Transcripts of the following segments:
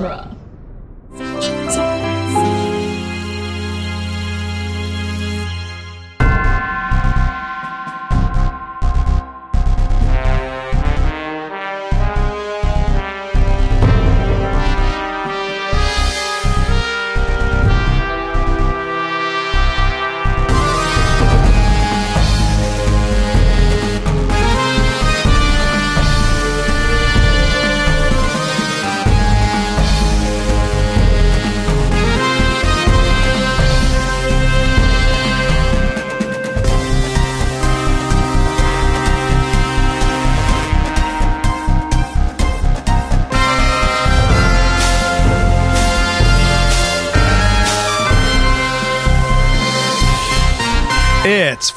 genre.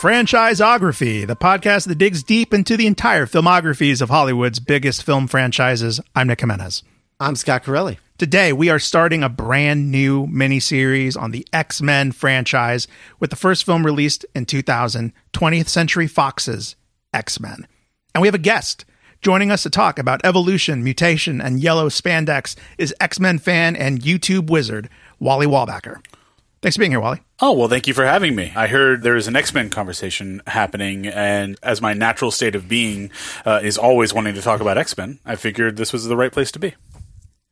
It's Franchiseography, the podcast that digs deep into the entire filmographies of Hollywood's biggest film franchises. I'm Nick Jimenez. I'm Scott Corelli. Today, we are starting a brand new miniseries on the X Men franchise with the first film released in 2000, 20th Century Fox's X Men. And we have a guest. Joining us to talk about evolution, mutation, and yellow spandex is X Men fan and YouTube wizard, Wally Wallbacker. Thanks for being here, Wally. Oh, well, thank you for having me. I heard there is an X Men conversation happening, and as my natural state of being uh, is always wanting to talk about X Men, I figured this was the right place to be.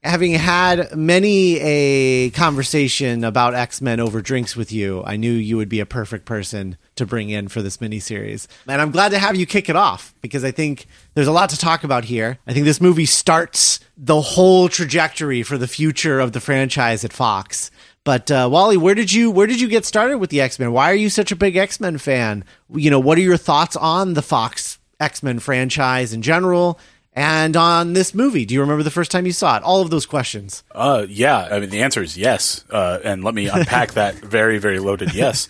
Having had many a conversation about X Men over drinks with you, I knew you would be a perfect person to bring in for this miniseries. And I'm glad to have you kick it off because I think there's a lot to talk about here. I think this movie starts the whole trajectory for the future of the franchise at Fox. But uh, Wally, where did you where did you get started with the X Men? Why are you such a big X Men fan? You know, what are your thoughts on the Fox X Men franchise in general? And on this movie, do you remember the first time you saw it? All of those questions. Uh, yeah. I mean, the answer is yes. Uh, and let me unpack that very, very loaded yes.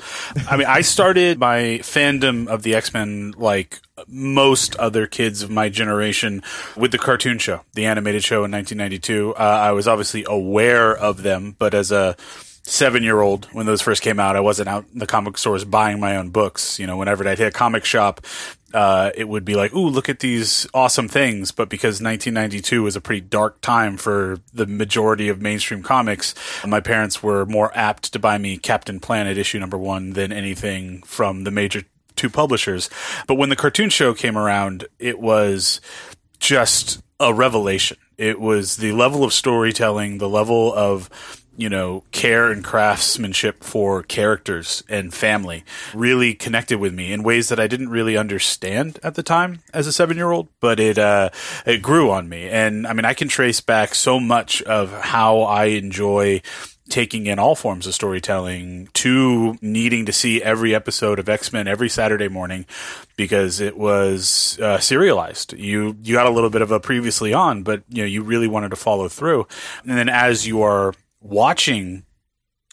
I mean, I started my fandom of the X Men like most other kids of my generation with the cartoon show, the animated show in 1992. Uh, I was obviously aware of them, but as a seven year old when those first came out. I wasn't out in the comic stores buying my own books. You know, whenever I'd hit a comic shop, uh, it would be like, ooh, look at these awesome things. But because 1992 was a pretty dark time for the majority of mainstream comics, my parents were more apt to buy me Captain Planet issue number one than anything from the major two publishers. But when the cartoon show came around, it was just a revelation. It was the level of storytelling, the level of you know, care and craftsmanship for characters and family really connected with me in ways that I didn't really understand at the time as a seven year old, but it, uh, it grew on me. And I mean, I can trace back so much of how I enjoy taking in all forms of storytelling to needing to see every episode of X-Men every Saturday morning because it was uh, serialized. You you got a little bit of a previously on, but you know you really wanted to follow through. And then as you are watching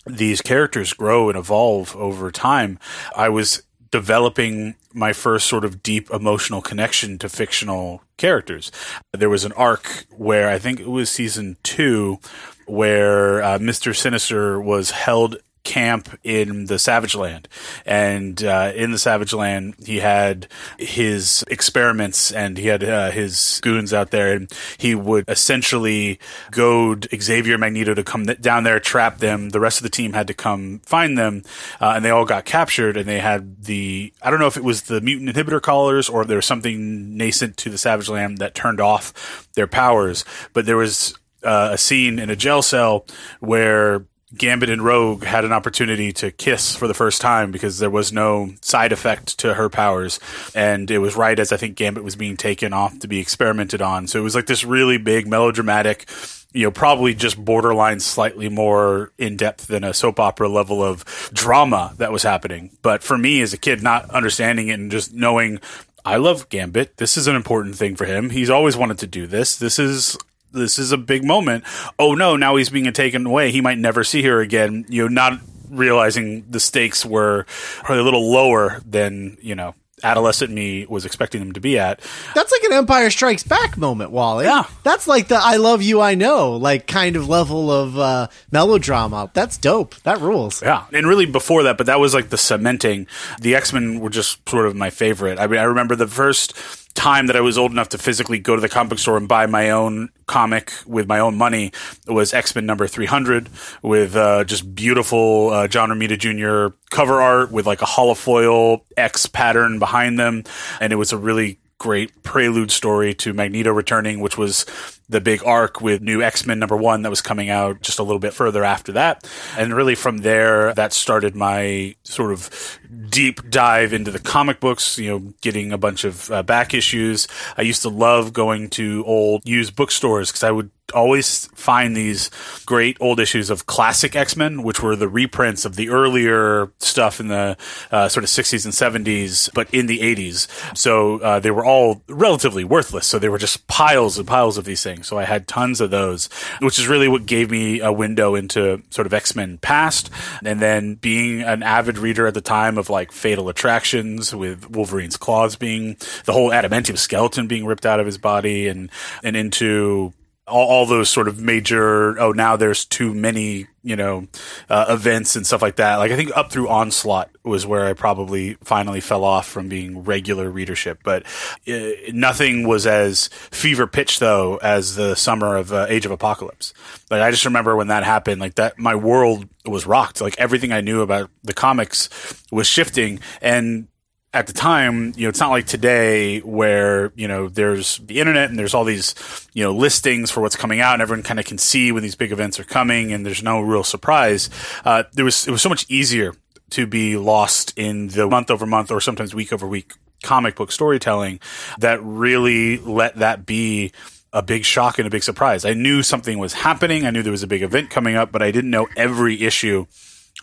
these characters grow and evolve over time, I was developing my first sort of deep emotional connection to fictional characters. There was an arc where I think it was season two where uh, Mr. Sinister was held camp in the Savage Land. And uh, in the Savage Land, he had his experiments and he had uh, his goons out there. And he would essentially goad Xavier Magneto to come down there, trap them. The rest of the team had to come find them. Uh, and they all got captured. And they had the, I don't know if it was the mutant inhibitor collars or there was something nascent to the Savage Land that turned off their powers. But there was uh, a scene in a jail cell where Gambit and Rogue had an opportunity to kiss for the first time because there was no side effect to her powers. And it was right as I think Gambit was being taken off to be experimented on. So it was like this really big melodramatic, you know, probably just borderline slightly more in depth than a soap opera level of drama that was happening. But for me as a kid, not understanding it and just knowing I love Gambit. This is an important thing for him. He's always wanted to do this. This is this is a big moment. Oh no, now he's being taken away. He might never see her again. You know, not realizing the stakes were probably a little lower than you know adolescent me was expecting them to be at. That's like an Empire Strikes Back moment, Wally. Yeah. That's like the I love you, I know, like kind of level of uh, melodrama. That's dope. That rules. Yeah. And really before that, but that was like the cementing. The X Men were just sort of my favorite. I mean, I remember the first time that I was old enough to physically go to the comic store and buy my own comic with my own money was X Men number 300 with uh, just beautiful uh, John Romita Jr. cover art with like a holofoil X pattern behind them. And it was a really great prelude story to Magneto returning, which was the big arc with new X-Men number one that was coming out just a little bit further after that. And really from there, that started my sort of deep dive into the comic books, you know, getting a bunch of uh, back issues. I used to love going to old used bookstores because I would always find these great old issues of classic X-Men, which were the reprints of the earlier stuff in the uh, sort of 60s and 70s, but in the 80s. So uh, they were all relatively worthless. So they were just piles and piles of these things. So I had tons of those, which is really what gave me a window into sort of X Men past. And then being an avid reader at the time of like Fatal Attractions with Wolverine's claws being the whole adamantium skeleton being ripped out of his body and, and into all, all, those sort of major oh now there's too many you know uh, events and stuff like that. Like i think up through onslaught was where i probably finally fell off from being regular readership. But uh, nothing was as fever pitch though as the summer of uh, age of apocalypse. Like i just remember when that happened like that my world was rocked. Like everything i knew about the comics was shifting. And at the time, you know, it's not like today where, you know, there's the internet and there's all these, you know, listings for what's coming out and everyone kind of can see when these big events are coming and there's no real surprise. Uh, there was, it was so much easier to be lost in the month over month or sometimes week over week comic book storytelling that really let that be a big shock and a big surprise. I knew something was happening. I knew there was a big event coming up, but I didn't know every issue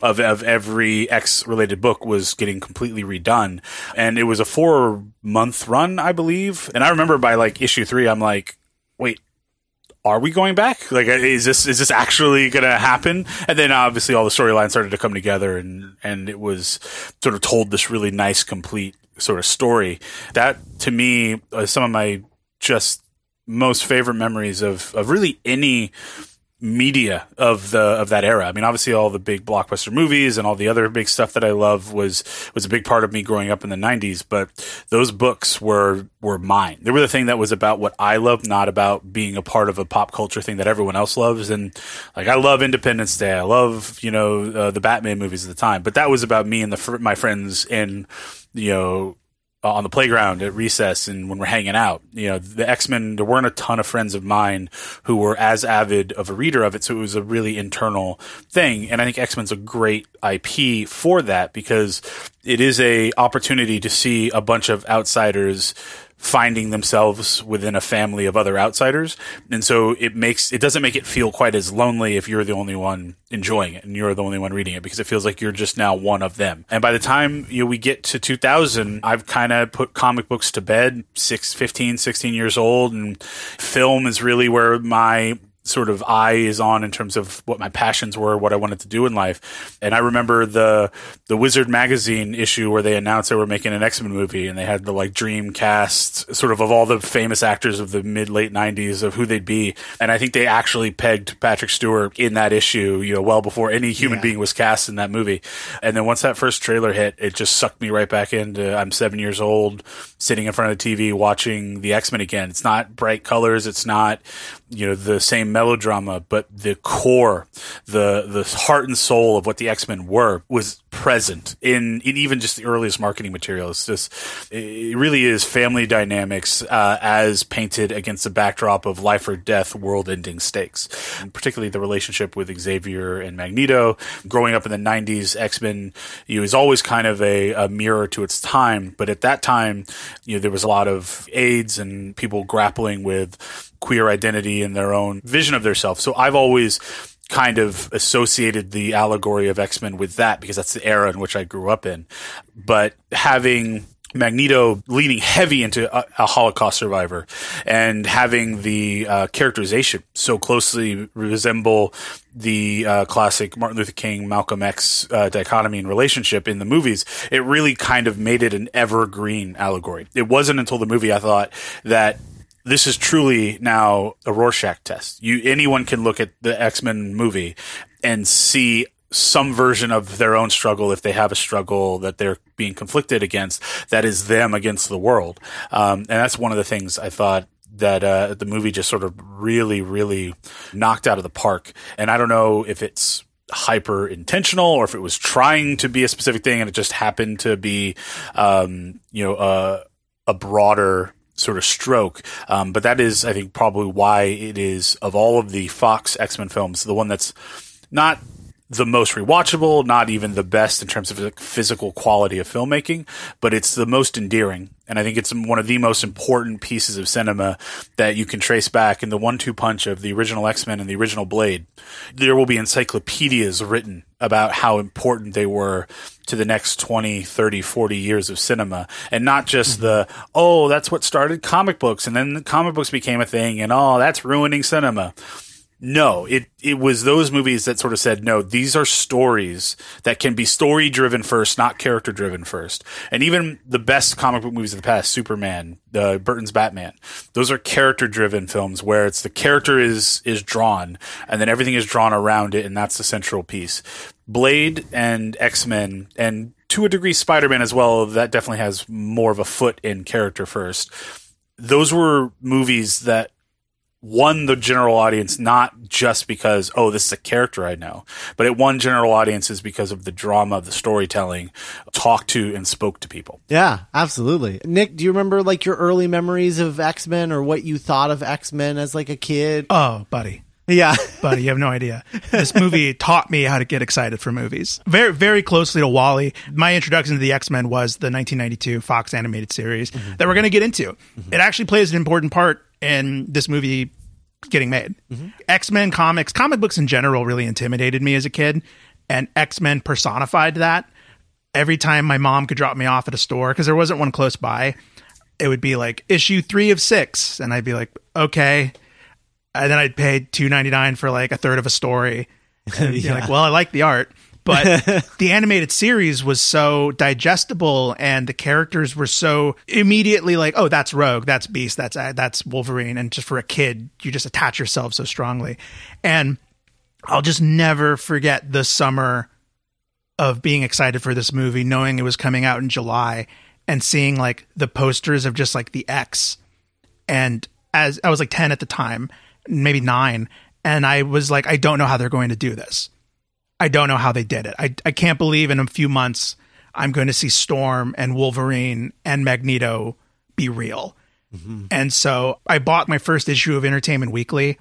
of, of every X related book was getting completely redone. And it was a four month run, I believe. And I remember by like issue three, I'm like, wait, are we going back? Like, is this is this actually going to happen? And then obviously all the storylines started to come together, and and it was sort of told this really nice, complete sort of story. That to me, is some of my just most favorite memories of of really any media of the of that era. I mean, obviously all the big blockbuster movies and all the other big stuff that I love was was a big part of me growing up in the 90s, but those books were were mine. They were the thing that was about what I love, not about being a part of a pop culture thing that everyone else loves and like I love Independence Day. I love, you know, uh, the Batman movies at the time, but that was about me and the my friends in you know uh, on the playground at recess and when we're hanging out. You know, the X Men, there weren't a ton of friends of mine who were as avid of a reader of it. So it was a really internal thing. And I think X Men's a great IP for that because it is a opportunity to see a bunch of outsiders finding themselves within a family of other outsiders. And so it makes, it doesn't make it feel quite as lonely if you're the only one enjoying it and you're the only one reading it because it feels like you're just now one of them. And by the time you know, we get to 2000, I've kind of put comic books to bed, six, 15, 16 years old and film is really where my sort of eye is on in terms of what my passions were, what I wanted to do in life. And I remember the the Wizard magazine issue where they announced they were making an X-Men movie and they had the like dream cast sort of of all the famous actors of the mid late 90s of who they'd be. And I think they actually pegged Patrick Stewart in that issue, you know, well before any human yeah. being was cast in that movie. And then once that first trailer hit, it just sucked me right back into I'm 7 years old sitting in front of the TV watching the X-Men again. It's not bright colors, it's not you know the same melodrama, but the core, the the heart and soul of what the X Men were was present in, in even just the earliest marketing material. It's just it really is family dynamics uh, as painted against the backdrop of life or death, world ending stakes, and particularly the relationship with Xavier and Magneto. Growing up in the '90s, X Men you know, was always kind of a, a mirror to its time, but at that time, you know there was a lot of AIDS and people grappling with queer identity and their own vision of their self. So I've always kind of associated the allegory of X-Men with that because that's the era in which I grew up in. But having Magneto leaning heavy into a, a, Holocaust survivor and having the uh, characterization so closely resemble the uh, classic Martin Luther King Malcolm X uh, dichotomy and relationship in the movies, it really kind of made it an evergreen allegory. It wasn't until the movie I thought that this is truly now a Rorschach test. You anyone can look at the X Men movie and see some version of their own struggle if they have a struggle that they're being conflicted against that is them against the world um, and that's one of the things i thought that uh, the movie just sort of really really knocked out of the park and i don't know if it's hyper intentional or if it was trying to be a specific thing and it just happened to be um, you know uh, a broader sort of stroke. Um, but that is, I think, probably why it is of all of the Fox X Men films, the one that's not the most rewatchable, not even the best in terms of the physical quality of filmmaking, but it's the most endearing. And I think it's one of the most important pieces of cinema that you can trace back in the one two punch of the original X Men and the original Blade. There will be encyclopedias written about how important they were to the next 20, 30, 40 years of cinema. And not just the, oh, that's what started comic books. And then the comic books became a thing. And oh, that's ruining cinema no, it it was those movies that sort of said, no, these are stories that can be story driven first, not character driven first. And even the best comic book movies of the past, Superman, the Burton's Batman, those are character driven films where it's the character is is drawn and then everything is drawn around it, and that's the central piece. Blade and X Men and to a degree Spider Man as well, that definitely has more of a foot in character first. Those were movies that won the general audience not just because oh this is a character I know, but it won general audiences because of the drama, of the storytelling, talked to and spoke to people. Yeah, absolutely. Nick, do you remember like your early memories of X Men or what you thought of X Men as like a kid? Oh, buddy. Yeah, buddy, you have no idea. This movie taught me how to get excited for movies. Very, very closely to Wally. My introduction to the X Men was the 1992 Fox animated series mm-hmm. that we're going to get into. Mm-hmm. It actually plays an important part in this movie getting made. Mm-hmm. X Men comics, comic books in general, really intimidated me as a kid, and X Men personified that. Every time my mom could drop me off at a store because there wasn't one close by, it would be like issue three of six, and I'd be like, okay, and then I'd pay two ninety nine for like a third of a story. And yeah. like, well, I like the art but the animated series was so digestible and the characters were so immediately like oh that's rogue that's beast that's uh, that's wolverine. And just for a kid you just attach yourself so strongly. And i'll just never forget the summer of being excited for this movie knowing it was coming out in july and seeing like the posters of just like the x. And as i was like 10 at the time maybe 9 and i was like i don't know how they're going to do this I don't know how they did it. I, I can't believe in a few months I'm going to see Storm and Wolverine and Magneto be real. Mm-hmm. And so I bought my first issue of Entertainment Weekly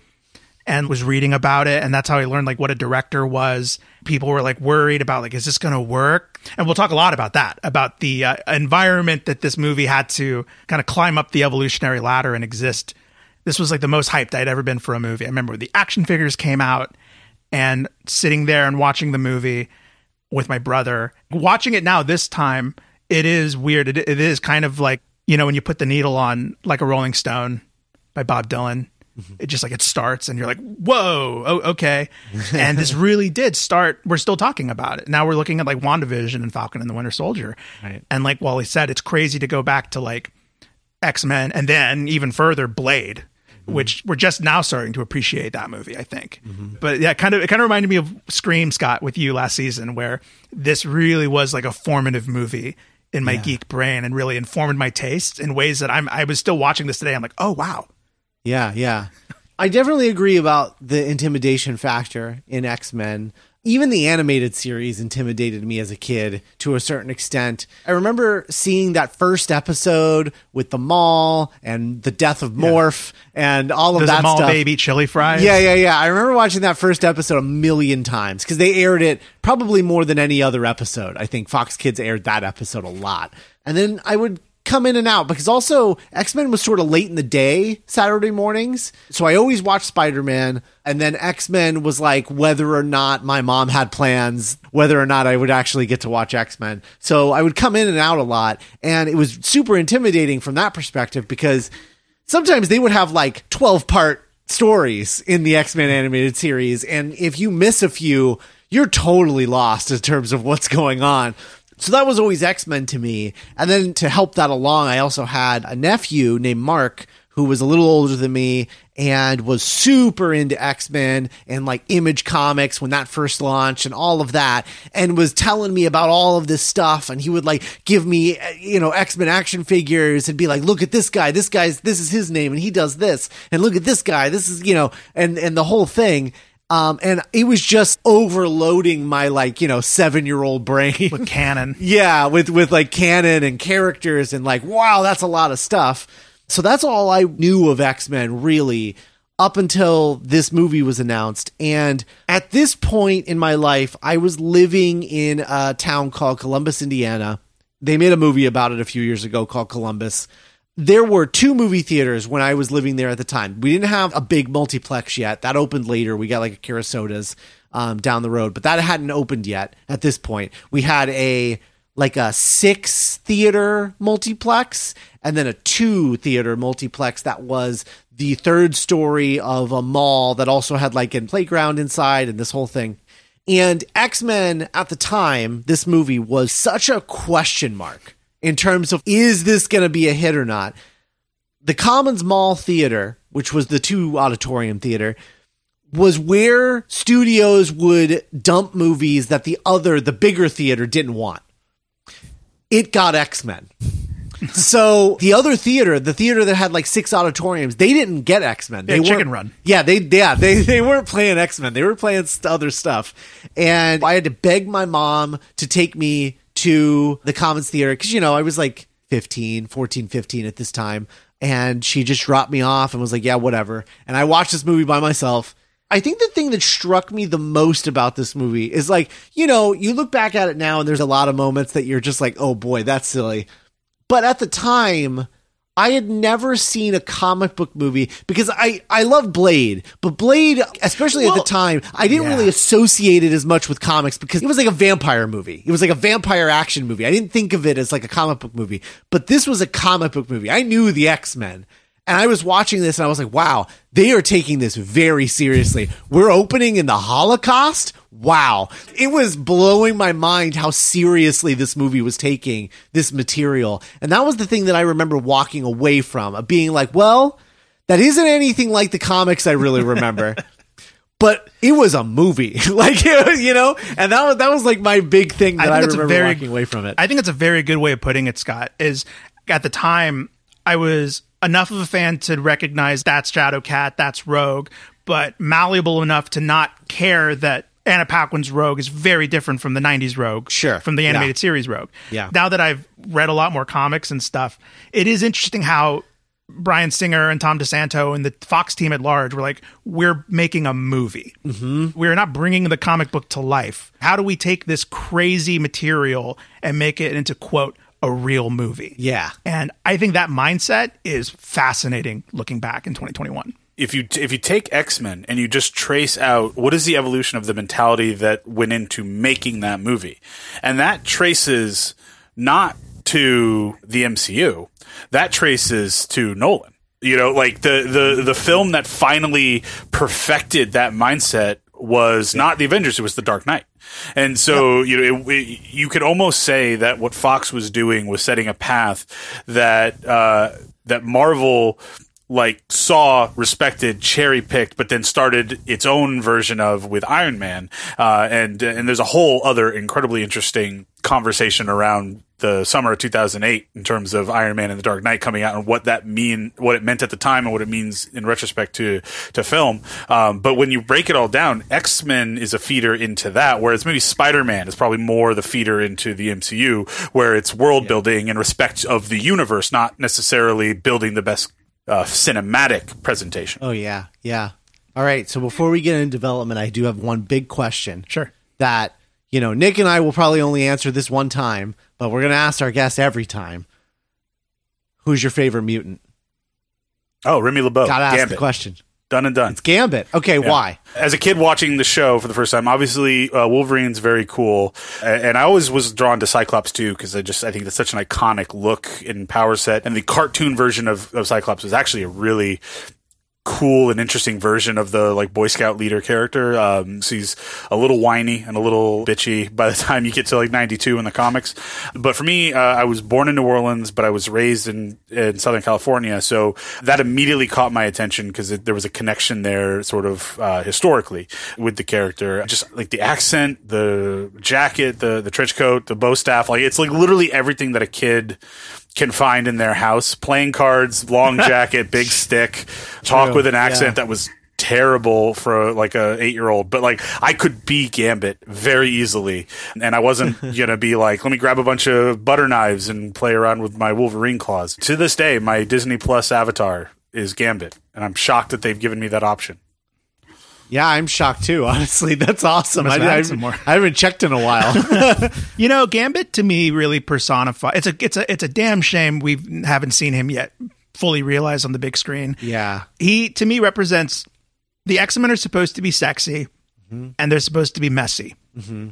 and was reading about it and that's how I learned like what a director was. People were like worried about like is this going to work? And we'll talk a lot about that, about the uh, environment that this movie had to kind of climb up the evolutionary ladder and exist. This was like the most hyped I'd ever been for a movie. I remember the action figures came out and sitting there and watching the movie with my brother. Watching it now this time, it is weird. It, it is kind of like, you know, when you put the needle on like a Rolling Stone by Bob Dylan. Mm-hmm. It just like it starts and you're like, whoa, oh, okay. and this really did start. We're still talking about it. Now we're looking at like WandaVision and Falcon and the Winter Soldier. Right. And like Wally said, it's crazy to go back to like X Men and then even further Blade. Which we're just now starting to appreciate that movie, I think. Mm-hmm. But yeah, kind of it kind of reminded me of Scream, Scott, with you last season, where this really was like a formative movie in my yeah. geek brain and really informed my tastes in ways that I'm I was still watching this today. I'm like, oh wow. Yeah, yeah. I definitely agree about the intimidation factor in X Men even the animated series intimidated me as a kid to a certain extent. I remember seeing that first episode with the mall and the death of Morph yeah. and all of Does that mall stuff. baby chili fries. Yeah, yeah, yeah. I remember watching that first episode a million times because they aired it probably more than any other episode. I think Fox Kids aired that episode a lot. And then I would come in and out because also X-Men was sort of late in the day Saturday mornings. So I always watched Spider-Man and then X-Men was like whether or not my mom had plans, whether or not I would actually get to watch X-Men. So I would come in and out a lot and it was super intimidating from that perspective because sometimes they would have like 12 part stories in the X-Men animated series and if you miss a few, you're totally lost in terms of what's going on. So that was always X Men to me. And then to help that along, I also had a nephew named Mark who was a little older than me and was super into X-Men and like Image Comics when that first launched and all of that and was telling me about all of this stuff. And he would like give me you know X-Men action figures and be like look at this guy. This guy's this is his name and he does this. And look at this guy. This is you know and and the whole thing um, and it was just overloading my like you know seven year old brain with canon. yeah, with with like canon and characters and like wow, that's a lot of stuff. So that's all I knew of X Men really up until this movie was announced. And at this point in my life, I was living in a town called Columbus, Indiana. They made a movie about it a few years ago called Columbus there were two movie theaters when I was living there at the time. We didn't have a big multiplex yet. That opened later. We got like a Kerasotes um, down the road, but that hadn't opened yet at this point. We had a like a six theater multiplex and then a two theater multiplex that was the third story of a mall that also had like a playground inside and this whole thing. And X Men at the time, this movie was such a question mark in terms of is this going to be a hit or not. The Commons Mall Theater, which was the two auditorium theater, was where studios would dump movies that the other, the bigger theater didn't want. It got X Men. so the other theater, the theater that had like six auditoriums, they didn't get X Men. They Chicken Run. Yeah, they yeah they they weren't playing X Men. They were playing other stuff, and I had to beg my mom to take me to the Commons Theater because, you know, I was like 15, 14, 15 at this time. And she just dropped me off and was like, yeah, whatever. And I watched this movie by myself. I think the thing that struck me the most about this movie is like, you know, you look back at it now and there's a lot of moments that you're just like, oh boy, that's silly. But at the time, I had never seen a comic book movie because I, I love Blade, but Blade, especially well, at the time, I didn't yeah. really associate it as much with comics because it was like a vampire movie. It was like a vampire action movie. I didn't think of it as like a comic book movie, but this was a comic book movie. I knew the X Men. And I was watching this and I was like, wow, they are taking this very seriously. We're opening in the Holocaust? Wow. It was blowing my mind how seriously this movie was taking this material. And that was the thing that I remember walking away from, being like, well, that isn't anything like the comics I really remember. but it was a movie, like you know, and that was that was like my big thing that I, I remember very, walking away from it. I think it's a very good way of putting it, Scott. Is at the time I was enough of a fan to recognize that's Shadowcat, that's Rogue, but malleable enough to not care that Anna Paquin's Rogue is very different from the 90s Rogue. Sure. From the animated yeah. series Rogue. Yeah. Now that I've read a lot more comics and stuff, it is interesting how Bryan Singer and Tom DeSanto and the Fox team at large were like, we're making a movie. Mm-hmm. We're not bringing the comic book to life. How do we take this crazy material and make it into, quote, a real movie. Yeah. And I think that mindset is fascinating looking back in 2021. If you if you take X-Men and you just trace out what is the evolution of the mentality that went into making that movie. And that traces not to the MCU. That traces to Nolan. You know, like the the the film that finally perfected that mindset was not the Avengers; it was the Dark Knight. And so, you know, it, it, you could almost say that what Fox was doing was setting a path that uh, that Marvel like saw, respected, cherry picked, but then started its own version of with Iron Man. Uh, and and there's a whole other incredibly interesting conversation around the summer of 2008 in terms of Iron Man and the Dark Knight coming out and what that mean, what it meant at the time and what it means in retrospect to, to film. Um, but when you break it all down, X-Men is a feeder into that, whereas maybe Spider-Man is probably more the feeder into the MCU, where it's world building in respect of the universe, not necessarily building the best uh, cinematic presentation. Oh yeah, yeah. All right. So before we get into development, I do have one big question. Sure. That you know, Nick and I will probably only answer this one time, but we're going to ask our guest every time. Who's your favorite mutant? Oh, Remy LeBeau. Gotta ask Gambit. the question. Done and done. It's Gambit. Okay, yeah. why? As a kid watching the show for the first time, obviously uh, Wolverine's very cool, and I always was drawn to Cyclops too because I just I think that's such an iconic look in power set, and the cartoon version of, of Cyclops is actually a really cool and interesting version of the like Boy Scout leader character. Um, so he's a little whiny and a little bitchy by the time you get to like 92 in the comics. But for me, uh, I was born in New Orleans, but I was raised in, in Southern California. So that immediately caught my attention because there was a connection there sort of uh, historically with the character. Just like the accent, the jacket, the, the trench coat, the bow staff, like it's like literally everything that a kid can find in their house. Playing cards, long jacket, big stick, talk True, with an accent yeah. that was terrible for like a eight year old, but like I could be Gambit very easily, and I wasn't gonna be like, let me grab a bunch of butter knives and play around with my Wolverine claws. To this day, my Disney Plus avatar is Gambit, and I'm shocked that they've given me that option. Yeah, I'm shocked too. Honestly, that's awesome. I, I. I haven't checked in a while. You know, Gambit to me really personifies. It's a it's a it's a damn shame we haven't seen him yet fully realized on the big screen. yeah, He to me represents the X Men are supposed to be sexy, mm-hmm. and they're supposed to be messy, mm-hmm.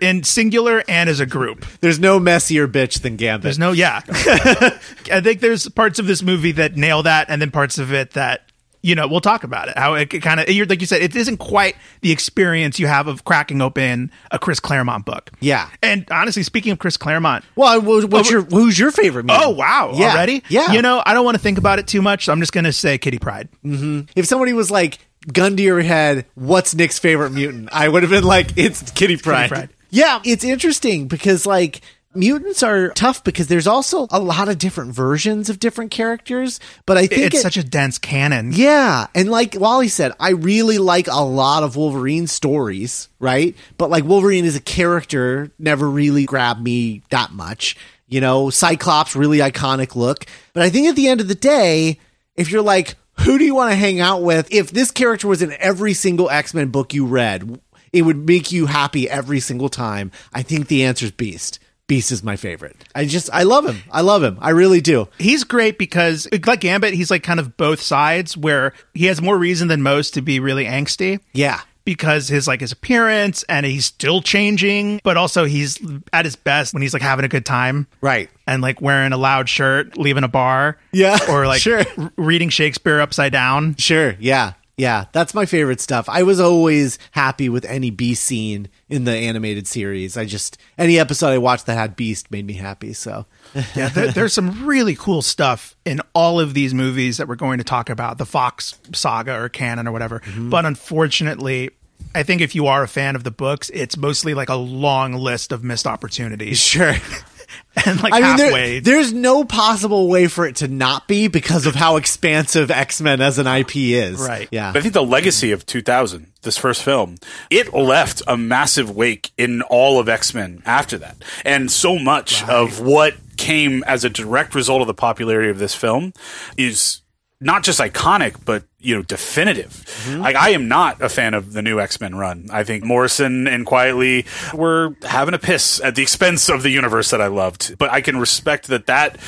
in singular and as a group. there's no messier bitch than Gambit. There's no yeah. I think there's parts of this movie that nail that, and then parts of it that you know we'll talk about it. How it kind of like you said, it isn't quite the experience you have of cracking open a Chris Claremont book. Yeah. and honestly, speaking of Chris Claremont, well, wh- what's oh, your who's your favorite? mutant? oh wow, Yeah, already, Yeah, You know, I don't want to think about it too much, so I'm just gonna say Kitty Pryde. Mm-hmm. if somebody was like gun to your head, what's Nick's favorite mutant? I would have been like, it's Kitty Pryde. Pride. Yeah, it's interesting because like mutants are tough because there's also a lot of different versions of different characters. But I think It's it- such a dense canon. Yeah, and like Wally said, I really like a lot of Wolverine stories, right? But like Wolverine as a character never really grabbed me that much. You know, Cyclops really iconic look, but I think at the end of the day, if you're like, who do you want to hang out with? If this character was in every single X-Men book you read, it would make you happy every single time. I think the answer is Beast. Beast is my favorite. I just I love him. I love him. I really do. He's great because, like Gambit, he's like kind of both sides where he has more reason than most to be really angsty. Yeah. because his like his appearance and he's still changing, but also he's at his best when he's like having a good time. Right. And like wearing a loud shirt, leaving a bar. Yeah, Or like sure. r- reading Shakespeare upside down. Sure. Yeah. Yeah. That's my favorite stuff. I was always happy with any Beast scene in the animated series. I just, any episode I watched that had Beast made me happy. So, Yeah, there, there's some really cool stuff in all of these movies that we're going to talk about, the Fox saga or canon or whatever. Mm-hmm. But unfortunately, I think if you are a fan of the books, it's mostly like a long list of missed opportunities. sure. And like I mean, there- there's no possible way for it to not be because of how expansive X Men as an IP is. Right. Yeah. I think the legacy of 2000, this first film, it left a massive wake in all of X Men after that. And so much of what came as a direct result of the popularity of this film is not just iconic, but you know, definitive. Like I am not a fan of the new X Men run. I think Morrison and Quitely were having a piss at the expense of the universe that I loved. But I can respect that that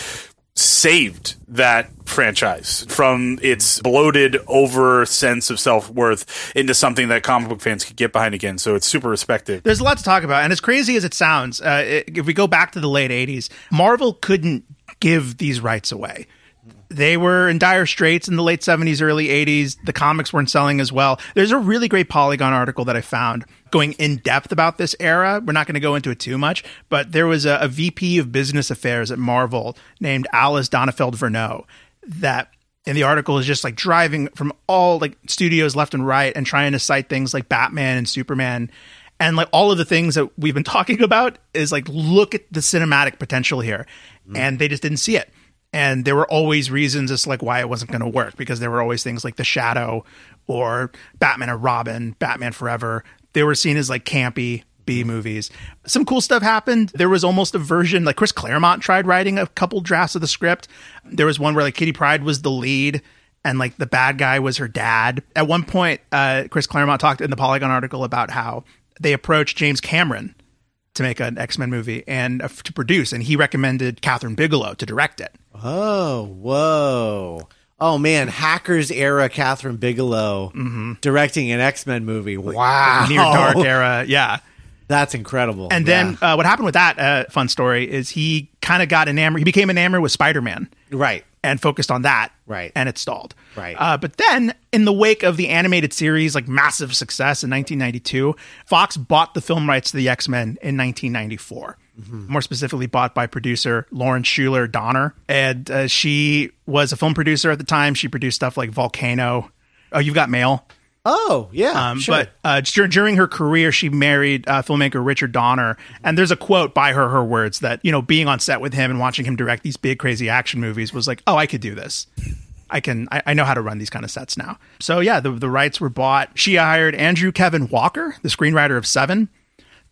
saved that franchise from its bloated over sense of self-worth into something that comic book fans could get behind again so it's super respected There's a lot to talk about, and as crazy as it sounds, uh, it, if we go back to the late '80s, Marvel couldn't give these rights away. They were in dire straits in the late '70s, early '80s. The comics weren't selling as well. There's a really great Polygon article that I found going in depth about this era. We're not going to go into it too much, but there was a, a VP of Business Affairs at Marvel named Alice Donenfeld Verneau that in the article is just like driving from all like studios left and right and trying to cite things like Batman and Superman and like all of the things that we've been talking about is like look at the cinematic potential here and they just didn't see it and there were always reasons as like why it wasn't going to work because there were always things like the shadow or batman and robin batman forever they were seen as like campy B movies. Some cool stuff happened. There was almost a version like Chris Claremont tried writing a couple drafts of the script. There was one where like Kitty Pryde was the lead and like the bad guy was her dad. At one point, uh, Chris Claremont talked in the Polygon article about how they approached James Cameron to make an X Men movie and uh, to produce, and he recommended Kathryn Bigelow to direct it. Oh, whoa. Oh man, hackers era Kathryn Bigelow directing an X Men movie. Wow, Near Dark era, yeah. That's incredible. And Yeah. then uh, what happened with that uh, fun story is he kind of got enamored. He became enamored with Spider Man. right, and focused on that. Right. And it stalled. Right. Uh, but then, in the wake of the animated series, like massive success in 1992, Fox bought the film rights to the X Men in 1994. More specifically, bought by producer Lauren Shuler Donner. And uh, she was a film producer at the time. She produced stuff like Volcano. Oh, you've got mail. Oh, yeah. Um, sure. But uh, dur- during her career, she married uh, filmmaker Richard Donner, and there's a quote by her, her words that you know, being on set with him and watching him direct these big, crazy action movies was like, oh, I could do this. I can, I, I know how to run these kind of sets now. So yeah, the the rights were bought. She hired Andrew Kevin Walker, the screenwriter of Seven,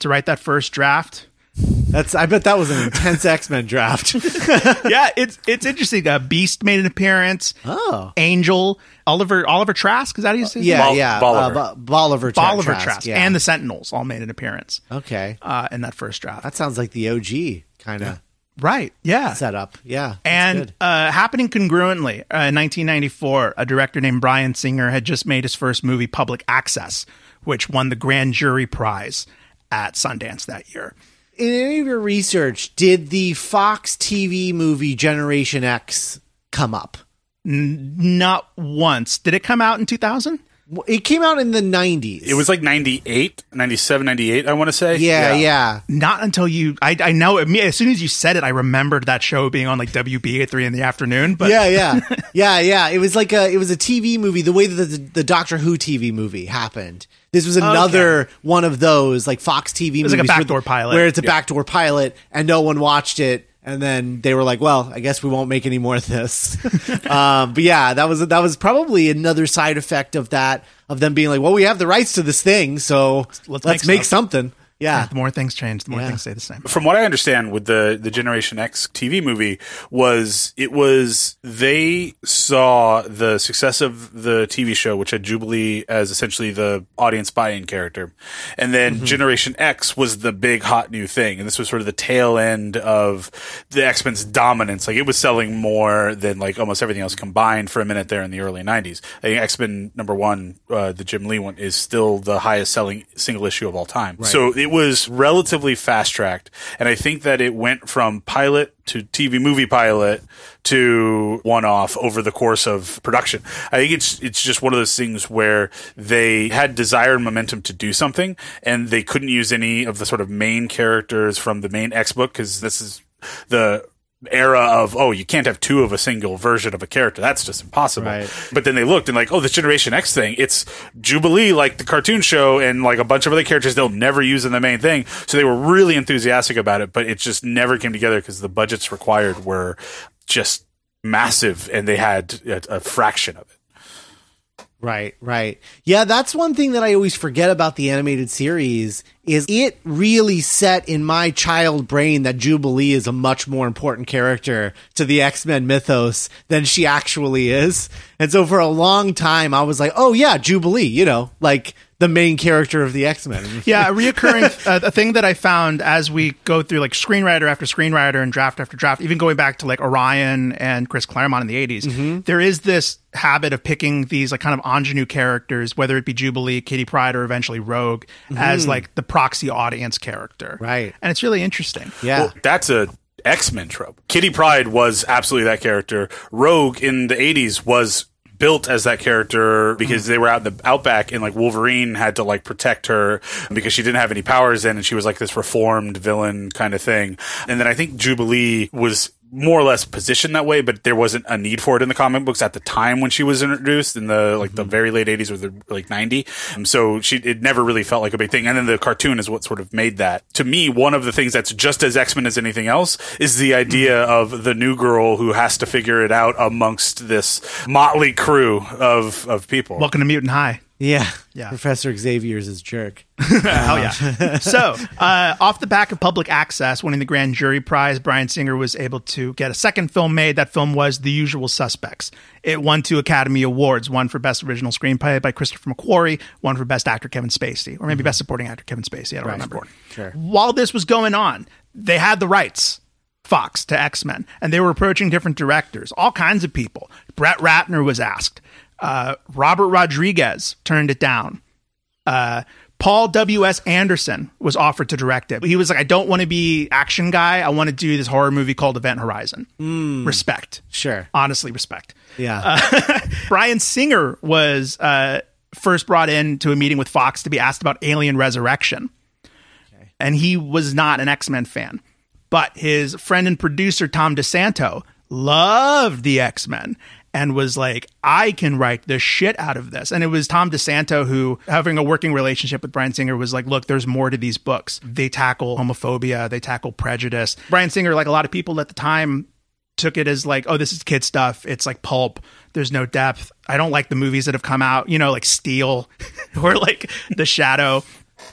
to write that first draft. That's I bet that was an intense X-Men draft. yeah, it's it's interesting. Uh, Beast made an appearance. Oh. Angel, Oliver Oliver Trask is that how you say? his name? yeah, Bol- yeah. Bolivar. Uh, Bo- Bolivar, Tra- Oliver Trask, Trask, yeah. and the Sentinels all made an appearance Okay. uh, in that first draft. That sounds like the OG kind of right. Yeah. setup. Yeah. And uh, happening congruently, uh, in 1994, a director named Bryan Singer had just made his first movie, Public Access, which won the Grand Jury Prize at Sundance that year. In any of your research, did the Fox TV movie Generation X come up? Not once. Did it come out in 2000? It came out in the 90s. It was like 98, 97, 98, I want to say. yeah, yeah. yeah. Not until you. I, I know. As soon as you said it, I remembered that show being on like WB at three in the afternoon. But yeah, yeah, yeah, yeah. It was like a it was a TV movie. The way that the, the Doctor Who TV movie happened. This was another one of those like Fox TV was like a movies where- backdoor pilot. where it's a backdoor pilot and no one watched it. And then they were like, "Well, I guess we won't make any more of this." um, but yeah, that was that was probably another side effect of that of them being like, "Well, we have the rights to this thing, so let's, Let's make, make something." Yeah, the more things change, the more Yeah. things stay the same. From what I understand with the, the Generation X TV movie was it was they saw the success of the TV show, which had Jubilee as essentially the audience buy-in character. And then Generation X was the big hot new thing. And this was sort of the tail end of the X-Men's dominance. Like it was selling more than like almost everything else combined for a minute there in the early nineties. I think X-Men number one, uh, the Jim Lee one is still the highest selling single issue of all time. So it was relatively fast tracked. And I think that it went from pilot to TV movie pilot to one off over the course of production. I think it's it's just one of those things where they had desire and momentum to do something and they couldn't use any of the sort of main characters from the main X book because this is the era of oh you can't have two of a single version of a character. That's just impossible. Right. but then they looked and like oh this generation x thing it's jubilee like the cartoon show and like a bunch of other characters they'll never use in the main thing. So they were really enthusiastic about it but it just never came together because the budgets required were just massive and they had a, a fraction of it Right, right. Yeah, that's one thing that I always forget about the animated series is it really set in my child brain that Jubilee is a much more important character to the X-Men mythos than she actually is. And so for a long time I was like, "Oh yeah, Jubilee, you know, like the main character of the X-Men." yeah, a reoccurring uh, a thing that I found as we go through like screenwriter after screenwriter and draft after draft, even going back to like Orion and Chris Claremont in the 80s, there is this habit of picking these like kind of ingenue characters, whether it be Jubilee, Kitty Pryde, or eventually Rogue, as like the proxy audience character. Right. And it's really interesting. Yeah. Well, that's a X-Men trope. Kitty Pryde was absolutely that character. Rogue in the 80s was built as that character because mm. they were out in the outback and like Wolverine had to like protect her because she didn't have any powers then and she was like this reformed villain kind of thing. And then I think Jubilee was more or less positioned that way, but there wasn't a need for it in the comic books at the time when she was introduced in the like the very late eighties or the like ninety. Um, so she it never really felt like a big thing. And then the cartoon is what sort of made that. To me, one of the things that's just as X Men as anything else is the idea of the new girl who has to figure it out amongst this motley crew of of people. Welcome to Mutant High. Yeah. Yeah. Professor Xavier's is jerk. Hell yeah. so, uh, off the back of public access, winning the grand jury prize, Bryan Singer was able to get a second film made. That film was The Usual Suspects. It won two Academy Awards one for Best Original Screenplay by Christopher McQuarrie, one for Best Actor Kevin Spacey, or maybe Best Supporting Actor Kevin Spacey. I don't remember. Sure. While this was going on, they had the rights. Fox to X Men, and they were approaching different directors, all kinds of people. Brett Ratner was asked. Uh, Robert Rodriguez turned it down. Uh, Paul W.S. Anderson was offered to direct it. He was like, I don't want to be action guy. I want to do this horror movie called Event Horizon. Respect. Sure. Honestly, respect. Yeah. Bryan Singer was uh, first brought in to a meeting with Fox to be asked about Alien Resurrection. And he was not an X Men fan. But his friend and producer, Tom DeSanto, loved the X Men and was like, I can write the shit out of this. And it was Tom DeSanto who, having a working relationship with Bryan Singer, was like, look, there's more to these books. They tackle homophobia, they tackle prejudice. Bryan Singer, like a lot of people at the time, took it as like, oh, this is kid stuff. It's like pulp. There's no depth. I don't like the movies that have come out, you know, like Steel or like The Shadow.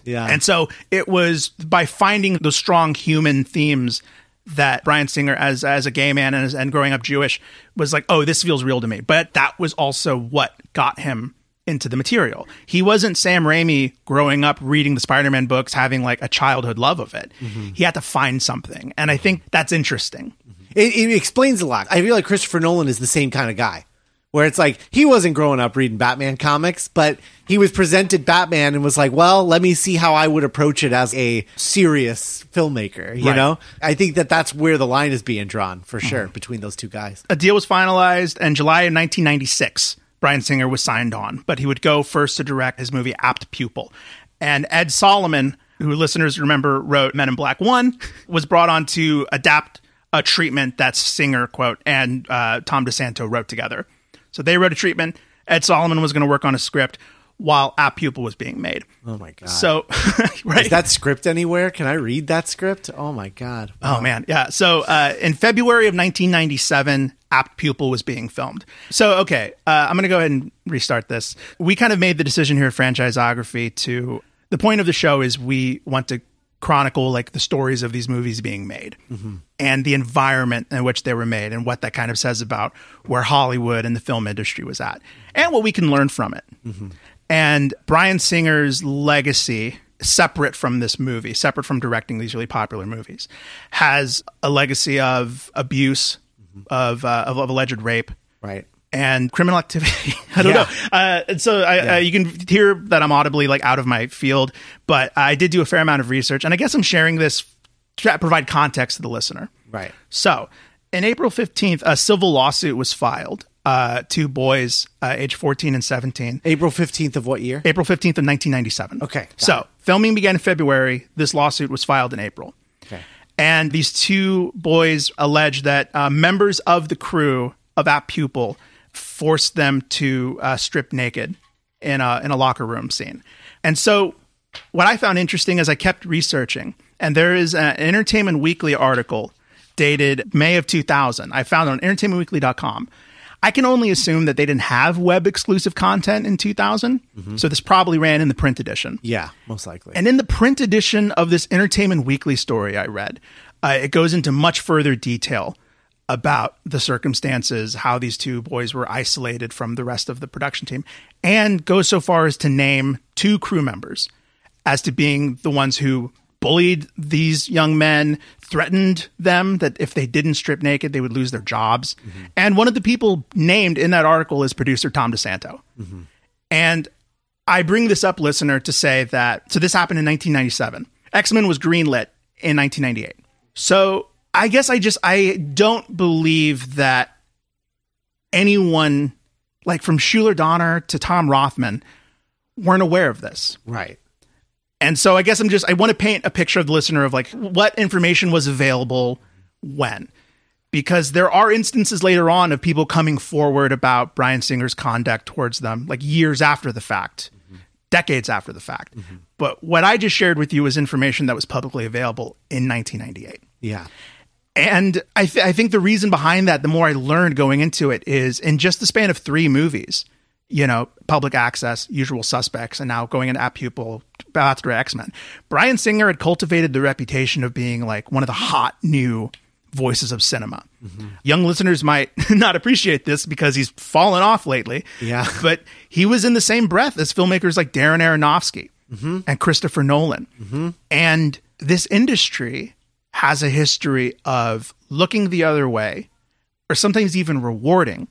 yeah. And so it was by finding the strong human themes that Bryan Singer, as as a gay man and, as, and growing up Jewish, was like, oh, this feels real to me. But that was also what got him into the material. He wasn't Sam Raimi growing up reading the Spider-Man books, having like a childhood love of it. Mm-hmm. He had to find something, and I think that's interesting. Mm-hmm. It, it explains a lot. I feel like Christopher Nolan is the same kind of guy, where it's like he wasn't growing up reading Batman comics, but he was presented Batman and was like, "Well, let me see how I would approach it as a serious filmmaker." You Right. know, I think that that's where the line is being drawn for sure between those two guys. a deal was finalized in July of 1996. Bryan Singer was signed on, but he would go first to direct his movie Apt Pupil. And Ed Solomon, who listeners remember wrote Men in Black 1, was brought on to adapt a treatment that Singer, quote, and uh, Tom DeSanto wrote together. So they wrote a treatment. Ed Solomon was going to work on a script while Apt Pupil was being made. Oh my god! So, right. is that script anywhere? Can I read that script? Oh my god! Oh man, yeah. So uh, in February of 1997, Apt Pupil was being filmed. So okay, uh, I'm going to go ahead and restart this. We kind of made the decision here at Franchisography to the point of the show is we want to chronicle like the stories of these movies being made and the environment in which they were made and what that kind of says about where Hollywood and the film industry was at and what we can learn from it. And Bryan Singer's legacy, separate from this movie, separate from directing these really popular movies, has a legacy of abuse, of, uh, of, of alleged rape, Right. And criminal activity. I don't Yeah. know. Uh, and so I, uh, you can hear that I'm audibly like out of my field, but I did do a fair amount of research, and I guess I'm sharing this to provide context to the listener. Right. So, in April 15th, a civil lawsuit was filed. Uh, two boys, uh, age 14 and 17. April fifteenth of what year? April 15th of 1997. Okay, So, filming began in February. This lawsuit was filed in April. Okay. And these two boys allege that uh, members of the crew of Apt Pupil forced them to uh, strip naked in a, in a locker room scene. And so, what I found interesting is I kept researching, and there is an Entertainment Weekly article dated May of 2000. I found it on entertainmentweekly.com. I can only assume that they didn't have web exclusive content in 2000. So this probably ran in the print edition. Yeah, most likely. And in the print edition of this Entertainment Weekly story I read, uh, it goes into much further detail about the circumstances, how these two boys were isolated from the rest of the production team, and goes so far as to name two crew members as to being the ones who bullied these young men, threatened them that if they didn't strip naked, they would lose their jobs. Mm-hmm. And one of the people named in that article is producer Tom DeSanto. Mm-hmm. And I bring this up, listener, to say that so this happened in 1997. X Men was greenlit in 1998. So I guess I just I don't believe that anyone like from Shuler Donner to Tom Rothman weren't aware of this. right. And so I guess I'm just I want to paint a picture of the listener of like what information was available when. Because there are instances later on of people coming forward about Bryan Singer's conduct towards them, like years after the fact, decades after the fact. Mm-hmm. But what I just shared with you is information that was publicly available in 1998. Yeah. And I, th- I think the reason behind that, the more I learned going into it, is in just the span of three movies, you know, public access, usual suspects, and now going into Apt Pupil, about X Men. Bryan Singer had cultivated the reputation of being like one of the hot new voices of cinema. Mm-hmm. Young listeners might not appreciate this because he's fallen off lately. Yeah. But he was in the same breath as filmmakers like Darren Aronofsky mm-hmm. and Christopher Nolan. Mm-hmm. And this industry has a history of looking the other way, or sometimes even rewarding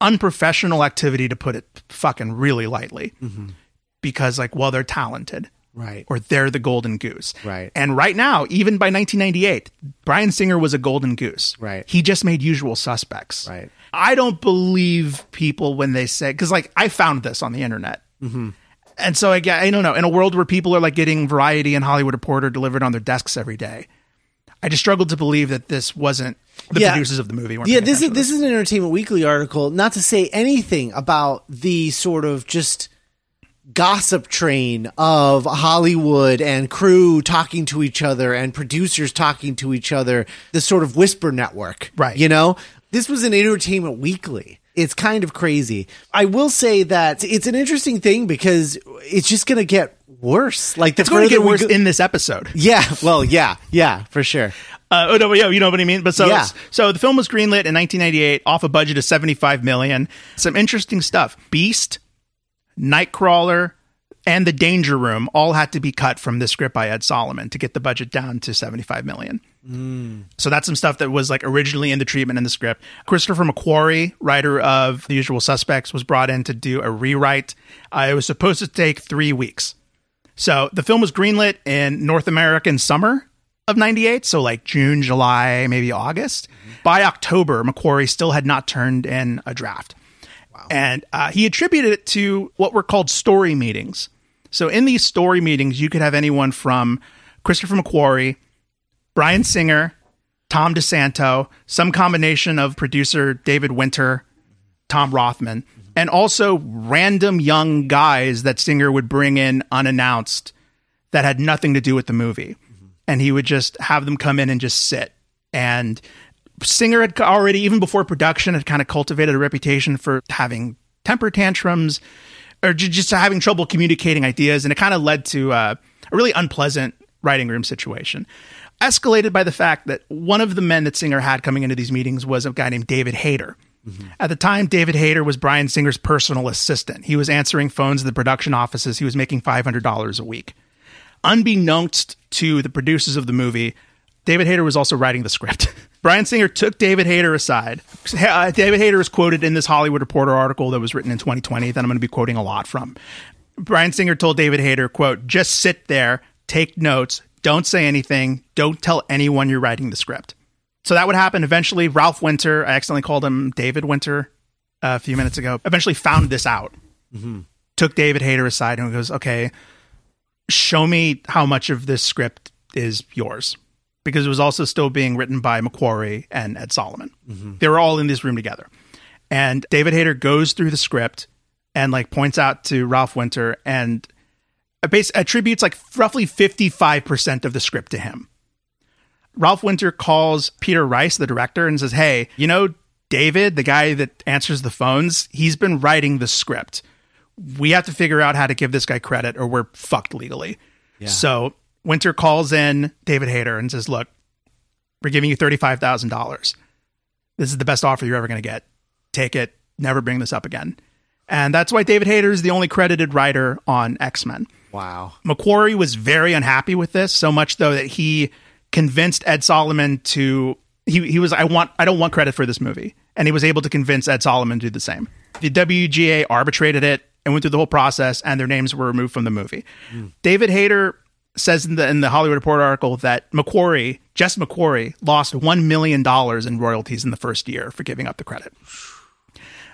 unprofessional activity, to put it fucking really lightly, because like well they're talented Right. or they're the golden goose. Right. And right now, even by 1998, Bryan Singer was a golden goose. Right. He just made usual suspects. Right. I don't believe people when they say, because like I found this on the internet. Mm-hmm. And so I, I don't know, in a world where people are like getting Variety and Hollywood Reporter delivered on their desks every day, I just struggled to believe that this wasn't the Yeah. producers of the movie. Weren't Yeah, this is this is an Entertainment Weekly article. Not to say anything about the sort of just gossip train of Hollywood and crew talking to each other and producers talking to each other. This sort of whisper network, Right. You know, this was an Entertainment Weekly. It's kind of crazy. I will say that it's an interesting thing because it's just going to get worse. Like the It's going to get worse go- in this episode. yeah, well, yeah, yeah, for sure. Uh, oh no, yeah, you know what I mean. But so, Yeah. so the film was greenlit in 1998 off a budget of 75 million. Some interesting stuff: Beast, Nightcrawler, and The Danger Room all had to be cut from the script by Ed Solomon to get the budget down to 75 million. So that's some stuff that was like originally in the treatment in the script. Christopher McQuarrie, writer of The Usual Suspects, was brought in to do a rewrite. Uh, it was supposed to take three weeks. So the film was greenlit in North American summer of 98, so like June, July, maybe August. By October, McQuarrie still had not turned in a draft. And uh, he attributed it to what were called story meetings. So in these story meetings, you could have anyone from Christopher McQuarrie, Brian Singer, Tom DeSanto, some combination of producer David Winter, Tom Rothman, and also random young guys that Singer would bring in unannounced that had nothing to do with the movie. And he would just have them come in and just sit. And Singer had already, even before production, had kind of cultivated a reputation for having temper tantrums or ju- just having trouble communicating ideas. And it kind of led to uh, a really unpleasant writing room situation. Escalated by the fact that one of the men that Singer had coming into these meetings was a guy named David Hayter. At the time, David Hayter was Bryan Singer's personal assistant. He was answering phones at the production offices. He was making $500 a week. Unbeknownst to the producers of the movie, David Hayter was also writing the script. Bryan Singer took David Hayter aside. Uh, David Hayter is quoted in this Hollywood Reporter article that was written in 2020 that I'm going to be quoting a lot from. Bryan Singer told David Hayter, quote, just sit there, take notes, don't say anything, don't tell anyone you're writing the script. So that would happen eventually. Ralph Winter, I accidentally called him David Winter uh, a few minutes ago, eventually found this out. Took David Hayter aside and goes, okay, show me how much of this script is yours. Because it was also still being written by McQuarrie and Ed Solomon. They were all in this room together. And David Hayter goes through the script and like points out to Ralph Winter and uh, base attributes like roughly 55% of the script to him. Ralph Winter calls Peter Rice, the director, and says, Hey, you know, David, the guy that answers the phones, he's been writing the script. We have to figure out how to give this guy credit or we're fucked legally. So Winter calls in David Hayter and says, Look, we're giving you $35,000. This is the best offer you're ever going to get. Take it. Never bring this up again. And that's why David Hayter is the only credited writer on X Men. Wow. McQuarrie was very unhappy with this, so much though that he convinced Ed Solomon to he he was I want I don't want credit for this movie. And he was able to convince Ed Solomon to do the same. The WGA arbitrated it and went through the whole process and their names were removed from the movie. Hmm. David Hayter says in the in the Hollywood Reporter article that McQuarrie, Jess McQuarrie, lost one million dollars in royalties in the first year for giving up the credit.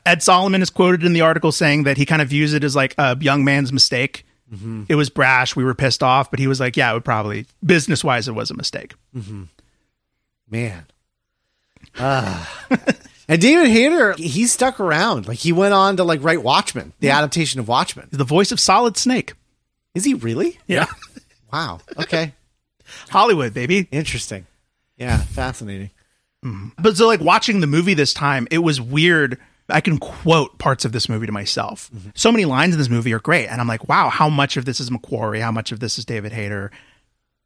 Ed Solomon is quoted in the article saying that he kind of views it as like a young man's mistake. It was brash. We were pissed off, but he was like, yeah, it would probably, business wise, it was a mistake. Man. Ah. and David Hayter, he stuck around. Like he went on to like write Watchmen, the adaptation of Watchmen. The voice of Solid Snake. Is he really? Yeah. Wow. Okay. Hollywood, baby. Interesting. Yeah, fascinating. Mm-hmm. But so, like, watching the movie this time, it was weird. I can quote parts of this movie to myself. Mm-hmm. So many lines in this movie are great. And I'm like, wow, how much of this is McQuarrie? How much of this is David Hayter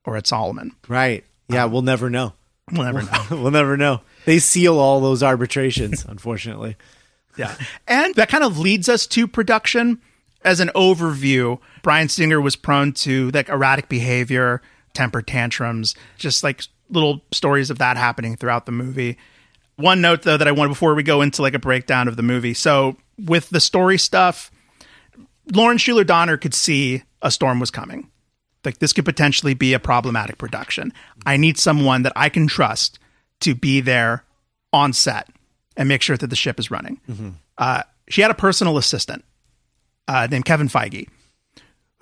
or Ed Solomon? Right. Yeah, uh, we'll never know. We'll never know. we'll never know. They seal all those arbitrations, unfortunately. Yeah. And that kind of leads us to production. As an overview, Bryan Singer was prone to like erratic behavior, temper tantrums, just like little stories of that happening throughout the movie. One note though that I want before we go into like a breakdown of the movie. So with the story stuff, Lauren Shuler Donner could see a storm was coming. Like this could potentially be a problematic production. I need someone that I can trust to be there on set and make sure that the ship is running. Uh, she had a personal assistant uh, named Kevin Feige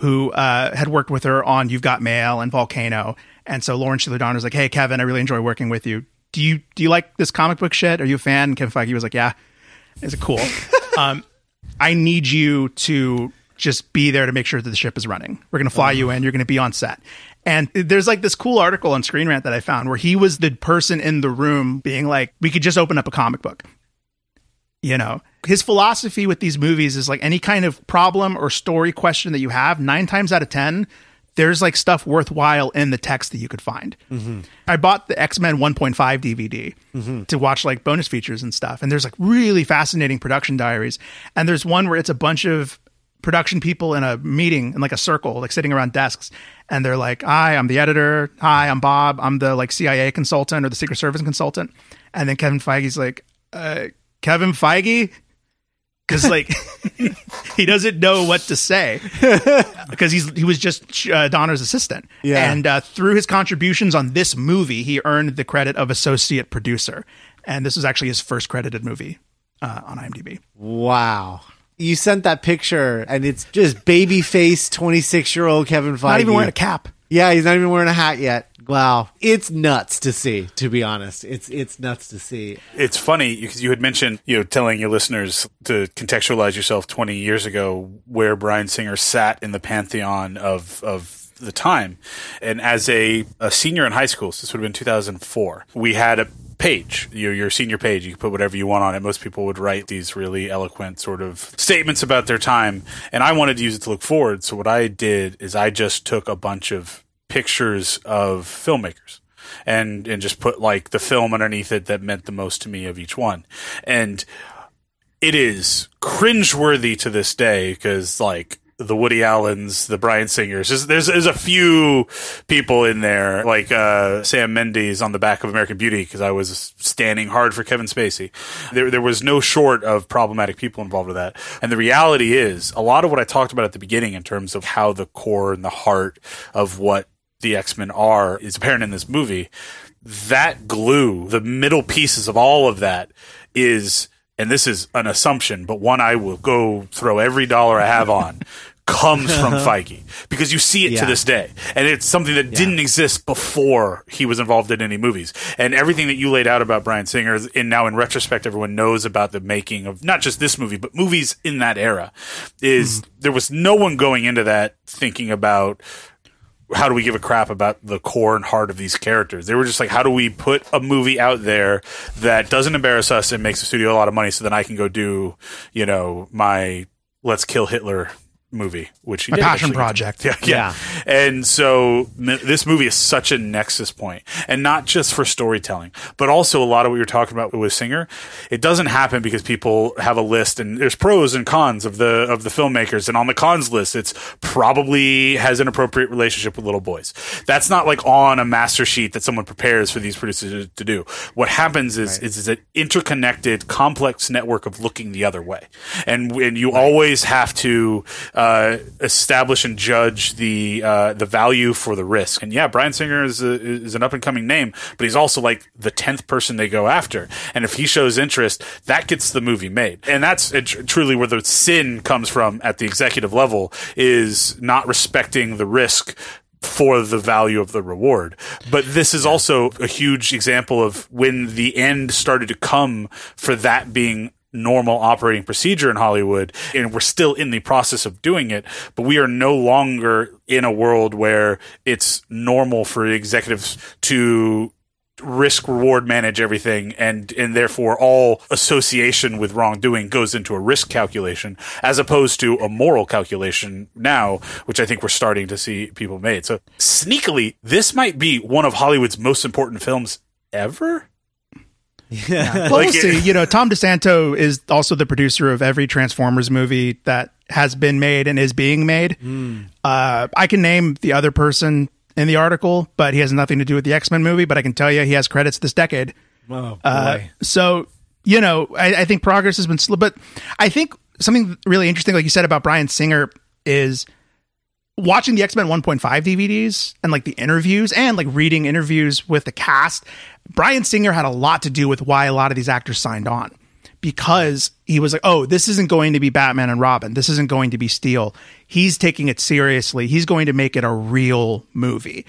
who uh, had worked with her on You've Got Mail and Volcano. And so Lauren Shuler Donner's like, "Hey, Kevin, I really enjoy working with you. Do you do you like this comic book shit? Are you a fan?" And Kevin Feige was like, "Yeah, Is it cool. um, I need you to just be there to make sure that the ship is running. We're going to fly you in. You're going to be on set." And there's like this cool article on Screen Rant that I found where he was the person in the room being like, "We could just open up a comic book." You know his philosophy with these movies is like any kind of problem or story question that you have nine times out of ten there's like stuff worthwhile in the text that you could find. I bought the x-men 1.5 dvd to watch like bonus features and stuff. And there's like really fascinating production diaries. And there's one where it's a bunch of production people in a meeting in like a circle like sitting around desks. And they're like hi i'm the editor. Hi i'm bob. I'm the like cia consultant or the secret service consultant. And then kevin feige's like uh, Kevin Feige because like he doesn't know what to say because he's he was just uh, Donner's assistant. Yeah. and uh, through his contributions on this movie, he earned the credit of associate producer, and this was actually his first credited movie uh, on IMDb. Wow. You sent that picture, and it's just baby face, 26 year old Kevin Feige. Not even wearing a cap. Yeah, he's not even wearing a hat yet. Wow. It's nuts to see, to be honest. It's it's nuts to see. It's funny because you had mentioned, you know, telling your listeners to contextualize yourself 20 years ago where Bryan Singer sat in the pantheon of, of the time. And as a, a senior in high school, so this would have been 2004, we had a page, your, your senior page. You could put whatever you want on it. Most people would write these really eloquent sort of statements about their time. And I wanted to use it to look forward. So what I did is I just took a bunch of pictures of filmmakers and and just put like the film underneath it that meant the most to me of each one. And it is cringeworthy to this day because like the Woody Allens, the Bryan Singers. There's, there's, there's a few people in there, like uh, Sam Mendes on the back of American Beauty, because I was standing hard for Kevin Spacey. There, there was no short of problematic people involved with that. And the reality is, a lot of what I talked about at the beginning in terms of how the core and the heart of what the X Men are is apparent in this movie. That glue, the middle pieces of all of that, is and this is an assumption, but one I will go throw every dollar I have on, comes from Feige because you see it Yeah. to this day, and it's something that didn't exist before he was involved in any movies. And everything that you laid out about Bryan Singer, and now in retrospect, everyone knows about the making of not just this movie, but movies in that era. Is hmm. there was no one going into that thinking about how do we give a crap about the core and heart of these characters? They were just like, how do we put a movie out there that doesn't embarrass us and makes the studio a lot of money so then I can go do, you know, my Let's Kill Hitler movie, which he My did passion project. Yeah, yeah. And so m- this movie is such a nexus point, and not just for storytelling, but also a lot of what you're talking about with Singer. It doesn't happen because people have a list and there's pros and cons of the of the filmmakers, and on the cons list, it's probably has an appropriate relationship with little boys. That's not like on a master sheet that someone prepares for these producers to, do. What happens is is, is an interconnected, complex network of looking the other way, and and you always have to uh, establish and judge the uh, the value for the risk. And yeah, Bryan Singer is a, is an up and coming name, but he's also like the tenth person they go after. And if he shows interest, that gets the movie made. And that's tr- truly where the sin comes from at the executive level is not respecting the risk for the value of the reward. But this is also a huge example of when the end started to come for that being normal operating procedure in Hollywood and we're still in the process of doing it but we are no longer in a world where it's normal for executives to risk reward manage everything and and therefore all association with wrongdoing goes into a risk calculation as opposed to a moral calculation now which i think we're starting to see people made. So sneakily this might be one of hollywood's most important films ever Well, Like we'll it- see. You know, Tom DeSanto is also the producer of every Transformers movie that has been made and is being made. Hmm. Uh, I can name the other person in the article, but he has nothing to do with the X Men movie. But I can tell you, he has credits this decade. Oh, boy. Uh, so you know, I, I think progress has been slow, but I think something really interesting, like you said about Bryan Singer, is watching the X Men 1.5 DVDs and like the interviews and like reading interviews with the cast. Bryan Singer had a lot to do with why a lot of these actors signed on because he was like, oh, this isn't going to be Batman and Robin. This isn't going to be Steel. He's taking it seriously. He's going to make it a real movie.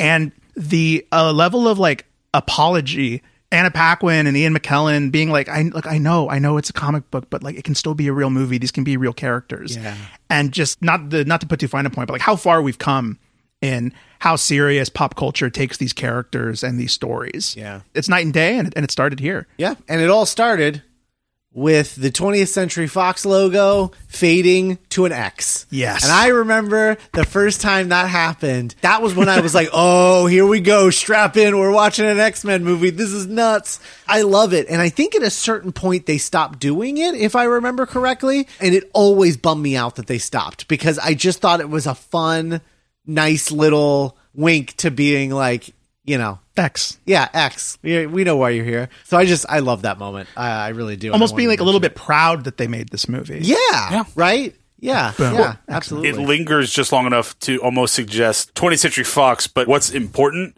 And the uh, level of like apology. Anna Paquin and Ian McKellen being like, I look, I know, I know it's a comic book, but like it can still be a real movie. These can be real characters. Yeah. And just not the not to put too fine a point, but like how far we've come in how serious pop culture takes these characters and these stories. Yeah. It's night and day and and it started here. Yeah, and it all started with the 20th Century Fox logo fading to an X. Yes. And I remember the first time that happened, that was when I was like, oh, here we go. Strap in. We're watching an X Men movie. This is nuts. I love it. And I think at a certain point they stopped doing it, if I remember correctly. And it always bummed me out that they stopped because I just thought it was a fun, nice little wink to being like, you know, X. yeah, X. We, we know why you're here. So I just I love that moment. I, I really do. Almost I being like a little mention bit proud that they made this movie. it. Yeah, Right. Yeah. Boom. Yeah. Absolutely. It lingers just long enough to almost suggest 20th Century Fox, but what's important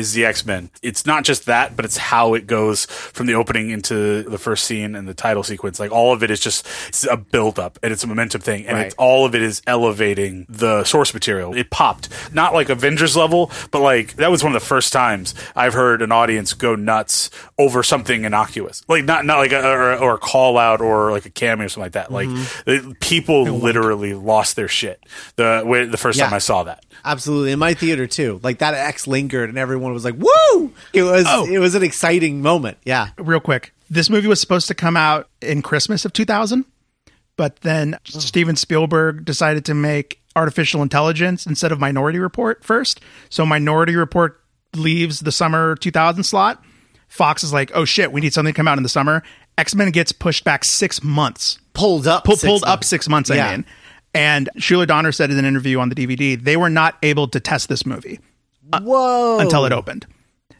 is the X Men. It's not just that, but it's how it goes from the opening into the first scene and the title sequence. Like all of it is just it's a build up and it's a momentum thing, and Right. it's all of it is elevating the source material. It popped, not like Avengers level, but like that was one of the first times I've heard an audience go nuts over something innocuous, like not not like a, or, or a call out or like a cameo or something like that. Like mm-hmm. the, people literally lost their shit the the first Yeah. time I saw that. Absolutely. In my theater too. Like that X lingered and everyone was like, "Woo!" It was Oh. it was an exciting moment. Yeah. Real quick. This movie was supposed to come out in Christmas of 2000, but then oh. Steven Spielberg decided to make Artificial Intelligence instead of Minority Report first. So Minority Report leaves the summer 2000 slot. Fox is like, "Oh shit, we need something to come out in the summer." X-Men gets pushed back 6 months. Pulled up. Pull, six pulled up six months, I Yeah. mean. And Shuler Donner said in an interview on the DVD, they were not able to test this movie Whoa. until it opened.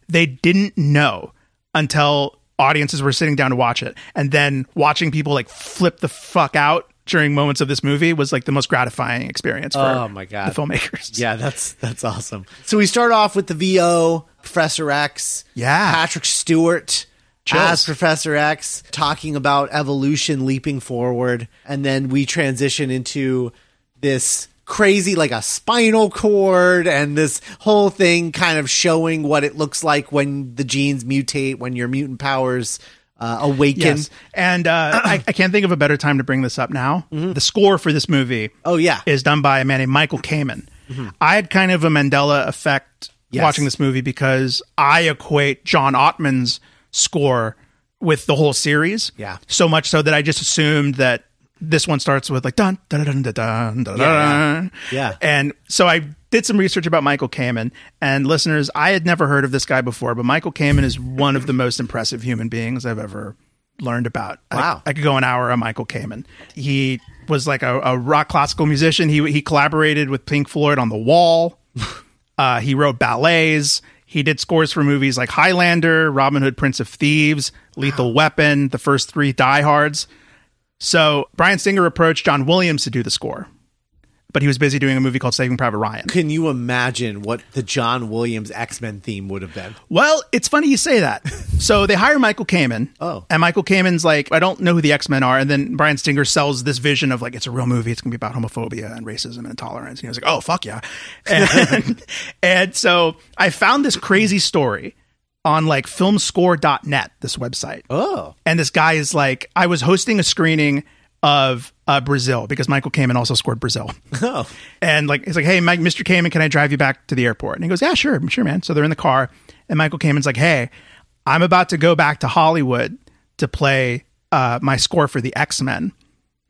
They didn't know until audiences were sitting down to watch it. And then watching people like flip the fuck out during moments of this movie was like the most gratifying experience for Oh, my God. the filmmakers. Yeah, that's that's awesome. So we start off with the VO, Professor X. Yeah. Patrick Stewart Chills. as Professor X, talking about evolution leaping forward, and then we transition into this crazy like a spinal cord and this whole thing kind of showing what it looks like when the genes mutate when your mutant powers uh, awaken Yes. And uh, I, I can't think of a better time to bring this up now. The score for this movie oh yeah is done by a man named Michael Kamen. I had kind of a Mandela effect Yes. watching this movie because I equate John Ottman's score with the whole series. Yeah. So much so that I just assumed that this one starts with like dun dun dun dun dun dun. Yeah, dun. yeah. And so I did some research about Michael Kamen. And listeners, I had never heard of this guy before, but Michael Kamen is one of the most impressive human beings I've ever learned about. Wow. I, could go an hour on Michael Kamen. He was like a, a rock classical musician. He he collaborated with Pink Floyd on The Wall. uh, he wrote ballets. He did scores for movies like Highlander, Robin Hood, Prince of Thieves, Lethal Weapon, the first three Die Hards. So Bryan Singer approached John Williams to do the score, but he was busy doing a movie called Saving Private Ryan. can you imagine what the john williams x-men theme would have been Well, it's funny you say that. So they hire Michael Kamen. Oh. And Michael Kamen's like, I don't know who the X Men are. And then Bryan Singer sells this vision of like, it's a real movie. It's going to be about homophobia and racism and intolerance. And he was like, oh, fuck yeah. And, and so I found this crazy story on like filmscore.net, this website. oh And this guy is like, I was hosting a screening of uh, Brazil because Michael Kamen also scored Brazil. oh And like he's like, "Hey, Mike, Mr. Kamen, can I drive you back to the airport?" And he goes, "Yeah, sure, sure, man." So they're in the car, and Michael Kamen's like, "Hey, I'm about to go back to Hollywood to play uh, my score for the X Men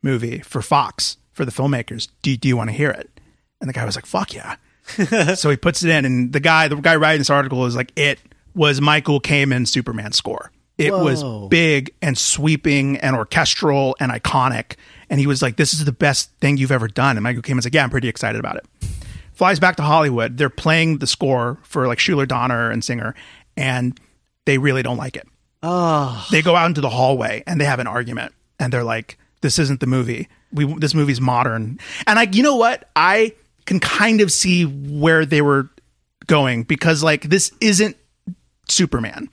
movie for Fox for the filmmakers. Do do you want to hear it?" And the guy was like, "Fuck yeah!" so he puts it in, and the guy, the guy writing this article is like, "It was Michael Kamen's Superman score. It Whoa. was big and sweeping and orchestral and iconic." And he was like, "This is the best thing you've ever done." And Michael Kamen's like, "Yeah, I'm pretty excited about it." Flies back to Hollywood. They're playing the score for like Shuler Donner and Singer, and they really don't like it. oh They go out into the hallway and they have an argument, and they're like, this isn't the movie. We this movie's modern, and like, you know what, I can kind of see where they were going because like this isn't Superman.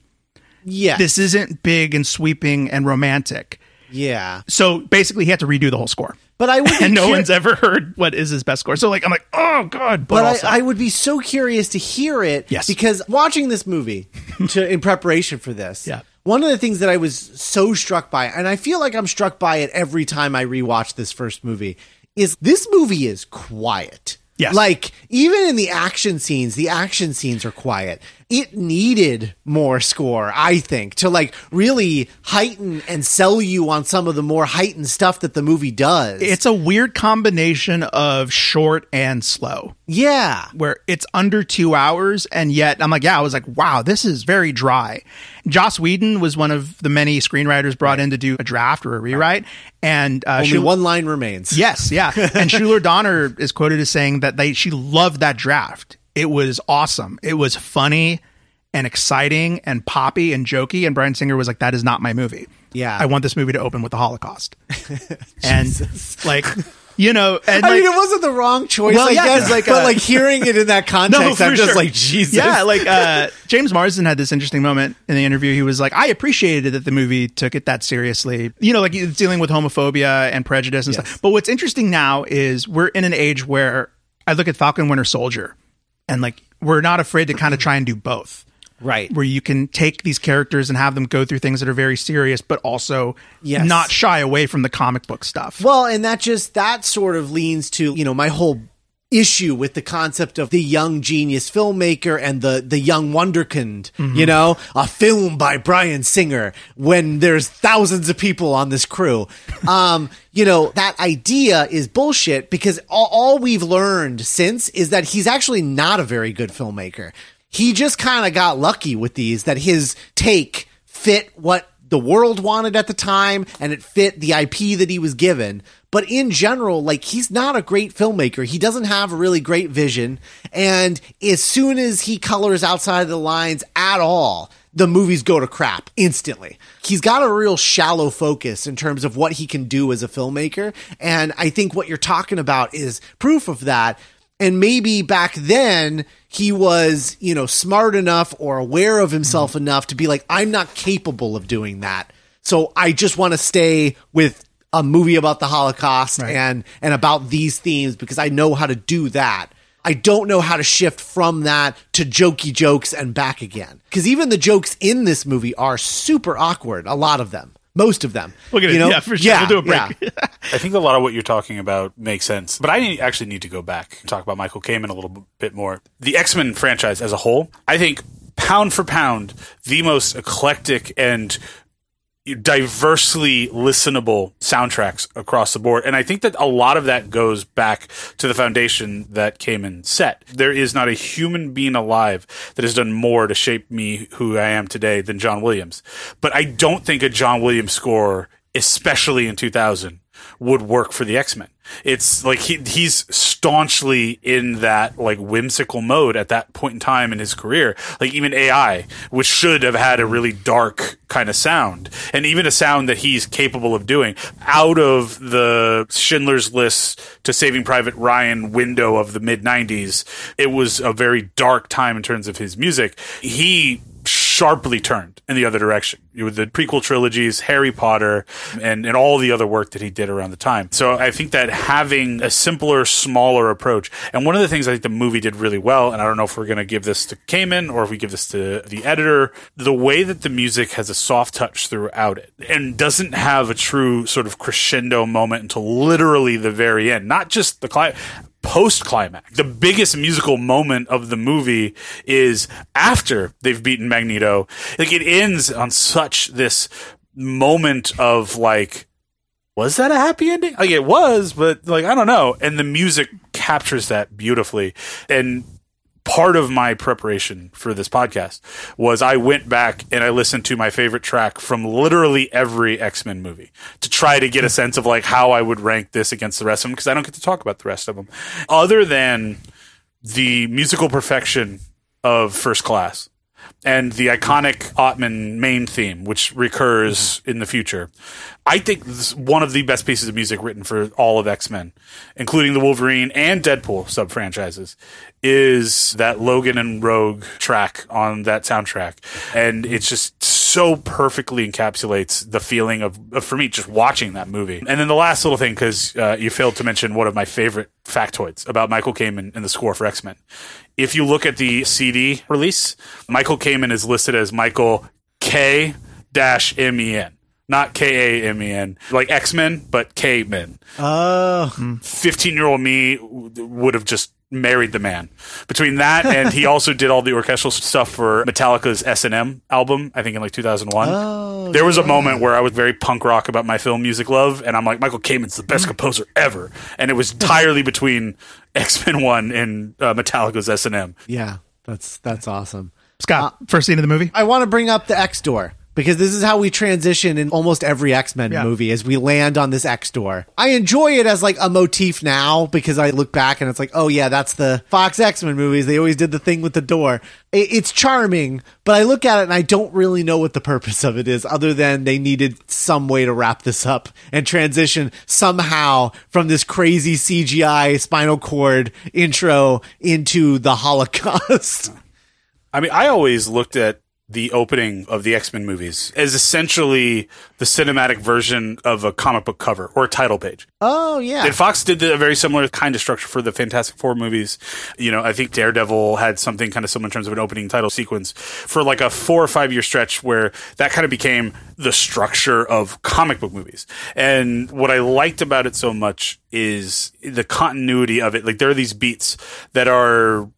Yeah. This isn't big and sweeping and romantic. yeah. So basically, he had to redo the whole score, But I would and no cur- one's ever heard what is his best score. So like, I'm like, oh god, but, But also, I, I would be so curious to hear it. Yes. Because watching this movie to, in preparation for this, Yeah. one of the things that I was so struck by, and I feel like I'm struck by it every time I rewatch this first movie, is this movie is quiet. Yes. Like, even in the action scenes, the action scenes are quiet. It needed more score, I think, to like really heighten and sell you on some of the more heightened stuff that the movie does. it's a weird combination of short and slow. yeah. where it's under two hours, and yet I'm like, yeah, I was like, wow, this is very dry. Joss Whedon was one of the many screenwriters brought in to do a draft or a rewrite, and uh, Only Shul- one line remains. yes, yeah, and Shuler Donner is quoted as saying that they she loved that draft. It was awesome. It was funny and exciting and poppy and jokey. And Bryan Singer was like, that is not my movie. Yeah. I want this movie to open with the Holocaust, and like. You know, and I like, mean, it wasn't the wrong choice, Well, I yeah, guess. like, but uh, like hearing it in that context, I'm just sure. like, Jesus. Yeah, like uh, James Marsden had this interesting moment in the interview. He was like, I appreciated that the movie took it that seriously. You know, like it's dealing with homophobia and prejudice and Yes. stuff. But what's interesting now is we're in an age where I look at Falcon Winter Soldier and like we're not afraid to kind of try and do both. right. Where you can take these characters and have them go through things that are very serious, but also Yes. not shy away from the comic book stuff. Well, and that just that sort of leans to you know my whole issue with the concept of the young genius filmmaker and the the young wonderkind. Mm-hmm. You know, a film by Bryan Singer when there's thousands of people on this crew. Um, you know that idea is bullshit because all, all we've learned since is that he's actually not a very good filmmaker. He just kind of got lucky with these that his take fit what the world wanted at the time and it fit the IP that he was given. But in general, like he's not a great filmmaker. He doesn't have a really great vision. And as soon as he colors outside of the lines at all, the movies go to crap instantly. He's got a real shallow focus in terms of what he can do as a filmmaker. And I think what you're talking about is proof of that. And maybe back then he was, you know, smart enough or aware of himself mm-hmm. enough to be like, I'm not capable of doing that. So I just want to stay with a movie about the Holocaust and, and about these themes because I know how to do that. I don't know how to shift from that to jokey jokes and back again. Because even the jokes in this movie are super awkward. A lot of them. Most of them. Look at you it. know? Yeah, for sure. We'll do a break. yeah. I think a lot of what you're talking about makes sense, but I actually need to go back and talk about Michael Kamen a little bit more. The X Men franchise as a whole, I think, pound for pound, the most eclectic and diversely listenable soundtracks across the board. And I think that a lot of that goes back to the foundation that Kamen set. There is not a human being alive that has done more to shape me who I am today than John Williams. But I don't think a John Williams score, especially in 2000, would work for the X-Men. It's like he he's staunchly in that like whimsical mode at that point in time in his career. Like even AI, which should have had a really dark kind of sound, and even a sound that he's capable of doing out of the Schindler's List to Saving Private Ryan window of the mid '90s. It was a very dark time in terms of his music. He sharply turned in the other direction with the prequel trilogies, Harry Potter, and, and all the other work that he did around the time. So I think that having a simpler, smaller approach, and one of the things I think the movie did really well, and I don't know if we're going to give this to Kamen or if we give this to the editor, the way that the music has a soft touch throughout it and doesn't have a true sort of crescendo moment until literally the very end, not just the climax post climax. The biggest musical moment of the movie is after they've beaten Magneto. Like it ends on such this moment of like was that a happy ending? Like it was, but like I don't know. And the music captures that beautifully. And part of my preparation for this podcast was I went back and I listened to my favorite track from literally every X-Men movie to try to get a sense of like how I would rank this against the rest of them because I don't get to talk about the rest of them other than the musical perfection of First Class. And the iconic Ottman main theme, which recurs mm-hmm. in the future. I think this is one of the best pieces of music written for all of X Men, including the Wolverine and Deadpool sub franchises, is that Logan and Rogue track on that soundtrack. And it's just so perfectly encapsulates the feeling of, of for me, just watching that movie. And then the last little thing, because uh, you failed to mention one of my favorite factoids about Michael Kamen and the score for X Men. If you look at the CD release, Michael Kamen is listed as Michael K dash M E N. Not K A M E N, like X Men, but K Men. Oh, 15 year old me would have just married the man. Between that and he also did all the orchestral stuff for Metallica's S&M album, I think in like 2001. Oh, there was a moment where I was very punk rock about my film music love and I'm like Michael Kamen's the best composer ever. And it was entirely between X-Men 1 and uh, Metallica's S&M. yeah, that's that's awesome. Scott, first scene of the movie. I want to bring up the X door because this is how we transition in almost every X-Men Yeah. movie as we land on this X door. I enjoy it as like a motif now because I look back and it's like, oh yeah, that's the Fox X-Men movies. They always did the thing with the door. I- It's charming, but I look at it and I don't really know what the purpose of it is other than they needed some way to wrap this up and transition somehow from this crazy CGI spinal cord intro into the Holocaust. I mean, I always looked at the opening of the X Men movies as essentially the cinematic version of a comic book cover or a title page. oh yeah. And Fox did a very similar kind of structure for the Fantastic Four movies. You know, I think Daredevil had something kind of similar in terms of an opening title sequence for like a four or five year stretch where that kind of became the structure of comic book movies. And what I liked about it so much is the continuity of it. Like there are these beats that are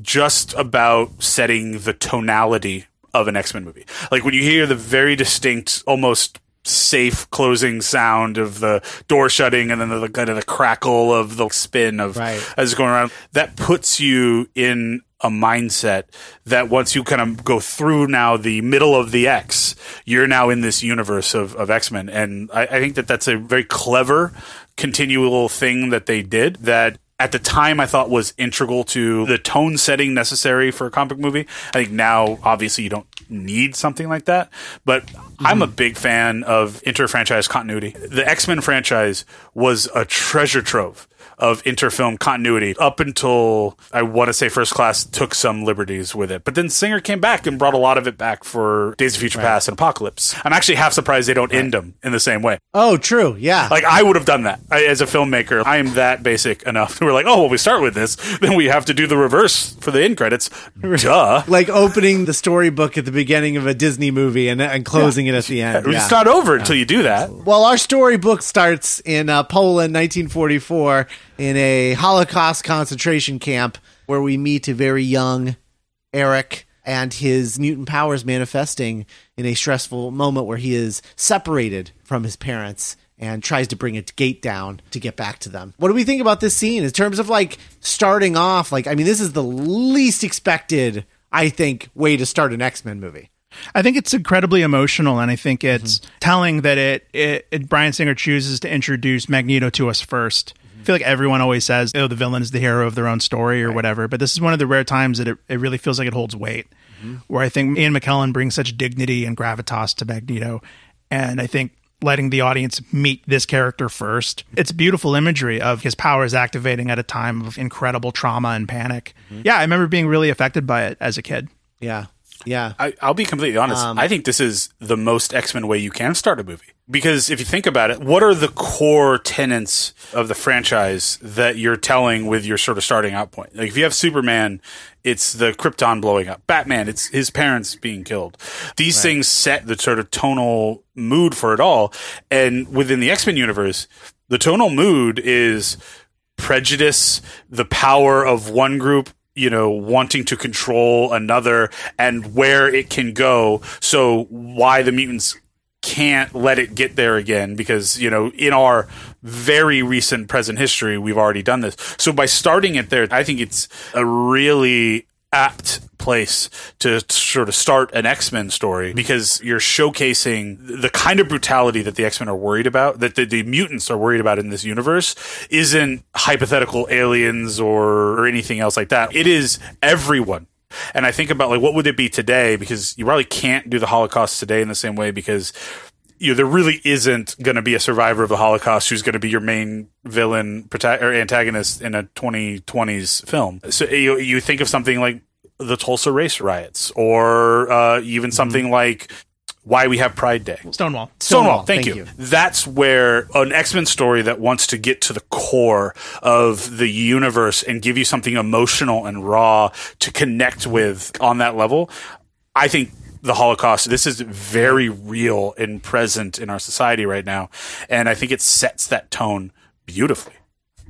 just about setting the tonality of an X Men movie. Like when you hear the very distinct, almost safe closing sound of the door shutting and then the kind of the crackle of the spin of Right. as it's going around, that puts you in a mindset that once you kind of go through now the middle of the X, you're now in this universe of, of X Men. And I, I think that that's a very clever continual thing that they did that at the time I thought was integral to the tone setting necessary for a comic movie. I think now obviously you don't need something like that, but I'm a hmm. big fan of inter-franchise continuity. The X-Men franchise was a treasure trove of inter-film continuity up until I want to say First Class took some liberties with it. But then Singer came back and brought a lot of it back for Days of Future Past and Apocalypse. I'm actually half surprised they don't end them in the same way. Oh, true. Yeah. Like I would have done that I, as a filmmaker. I am that basic enough. We're like, oh, well, we start with this, then we have to do the reverse for the end credits. Duh. like opening the storybook at the beginning of a Disney movie and, and closing it at the end. It's Yeah. not over until you do that. Well, our storybook starts in uh, Poland, 1944, in a Holocaust concentration camp where we meet a very young Eric and his mutant powers manifesting in a stressful moment where he is separated from his parents and tries to bring a gate down to get back to them. What do we think about this scene in terms of like starting off? Like, I mean, this is the least expected, I think, way to start an X Men movie. I think it's incredibly emotional, and I think it's mm-hmm. telling that it, it, it Bryan Singer chooses to introduce Magneto to us 1st I feel like everyone always says, "Oh, the villain is the hero of their own story" or whatever. But this is one of the rare times that it, it really feels like it holds weight. Mm-hmm. Where I think Ian McKellen brings such dignity and gravitas to Magneto, and I think letting the audience meet this character first, it's beautiful imagery of his powers activating at a time of incredible trauma and panic. Mm-hmm. Yeah, I remember being really affected by it as a kid. Yeah. Yeah. I, I'll be completely honest. Um, I think this is the most X Men way you can start a movie. Because if you think about it, what are the core tenets of the franchise that you're telling with your sort of starting out point? Like if you have Superman, it's the Krypton blowing up. Batman, it's his parents being killed. These things set the sort of tonal mood for it all. And within the X Men universe, the tonal mood is prejudice, the power of one group, you know, wanting to control another and where it can go. So why the mutants can't let it get there again because, you know, in our very recent present history, we've already done this. So by starting it there, I think it's a really apt place to sort of start an X-Men story because you're showcasing the kind of brutality that the X-Men are worried about, that the, the mutants are worried about in this universe isn't hypothetical aliens or, or anything else like that. It is everyone And I think about like what would it be today because you probably can't do the Holocaust today in the same way because you know, there really isn't going to be a survivor of the Holocaust who's going to be your main villain prota- or antagonist in a 2020s film. So you, you think of something like the Tulsa race riots or uh, even something like why we have Pride Day. Stonewall. Stonewall, thank, you. That's where an X Men story that wants to get to the core of the universe and give you something emotional and raw to connect with on that level. I think the Holocaust, this is very real and present in our society right now. And I think it sets that tone beautifully.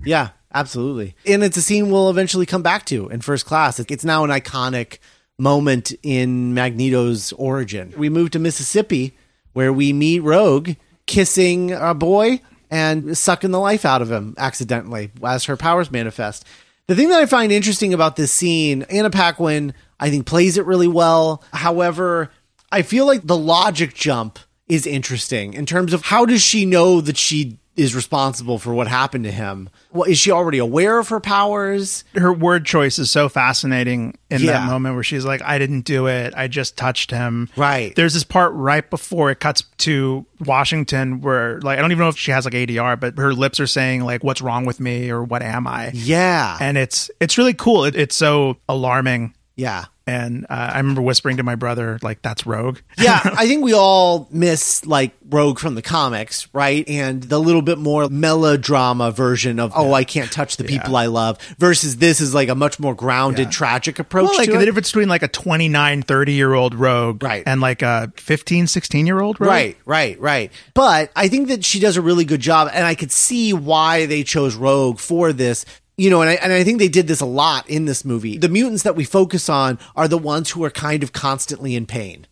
Yeah, absolutely. And it's a scene we'll eventually come back to in first class. It's now an iconic moment in Magneto's origin. We move to Mississippi where we meet Rogue kissing a boy and sucking the life out of him accidentally as her powers manifest. The thing that I find interesting about this scene, Anna Paquin, I think, plays it really well. However, I feel like the logic jump is interesting in terms of how does she know that she is responsible for what happened to him. Well, is she already aware of her powers? Her word choice is so fascinating in Yeah. that moment where she's like, I didn't do it. I just touched him. Right. There's this part right before it cuts to Washington where, like, I don't even know if she has like ADR, but her lips are saying, like, what's wrong with me or what am I? Yeah. And it's, it's really cool. It, it's so alarming. Yeah. And uh, I remember whispering to my brother, like, that's Rogue. yeah, I think we all miss like Rogue from the comics, right? And the little bit more melodrama version of oh, I can't touch the people I love versus this is like a much more grounded, Yeah. tragic approach Well, like the difference between like a 29, 30 year old rogue Right. and like a 15, 16 year old rogue. Right, right, right. But I think that she does a really good job, and I could see why they chose Rogue for this. You know, and I, and I think they did this a lot in this movie. The mutants that we focus on are the ones who are kind of constantly in pain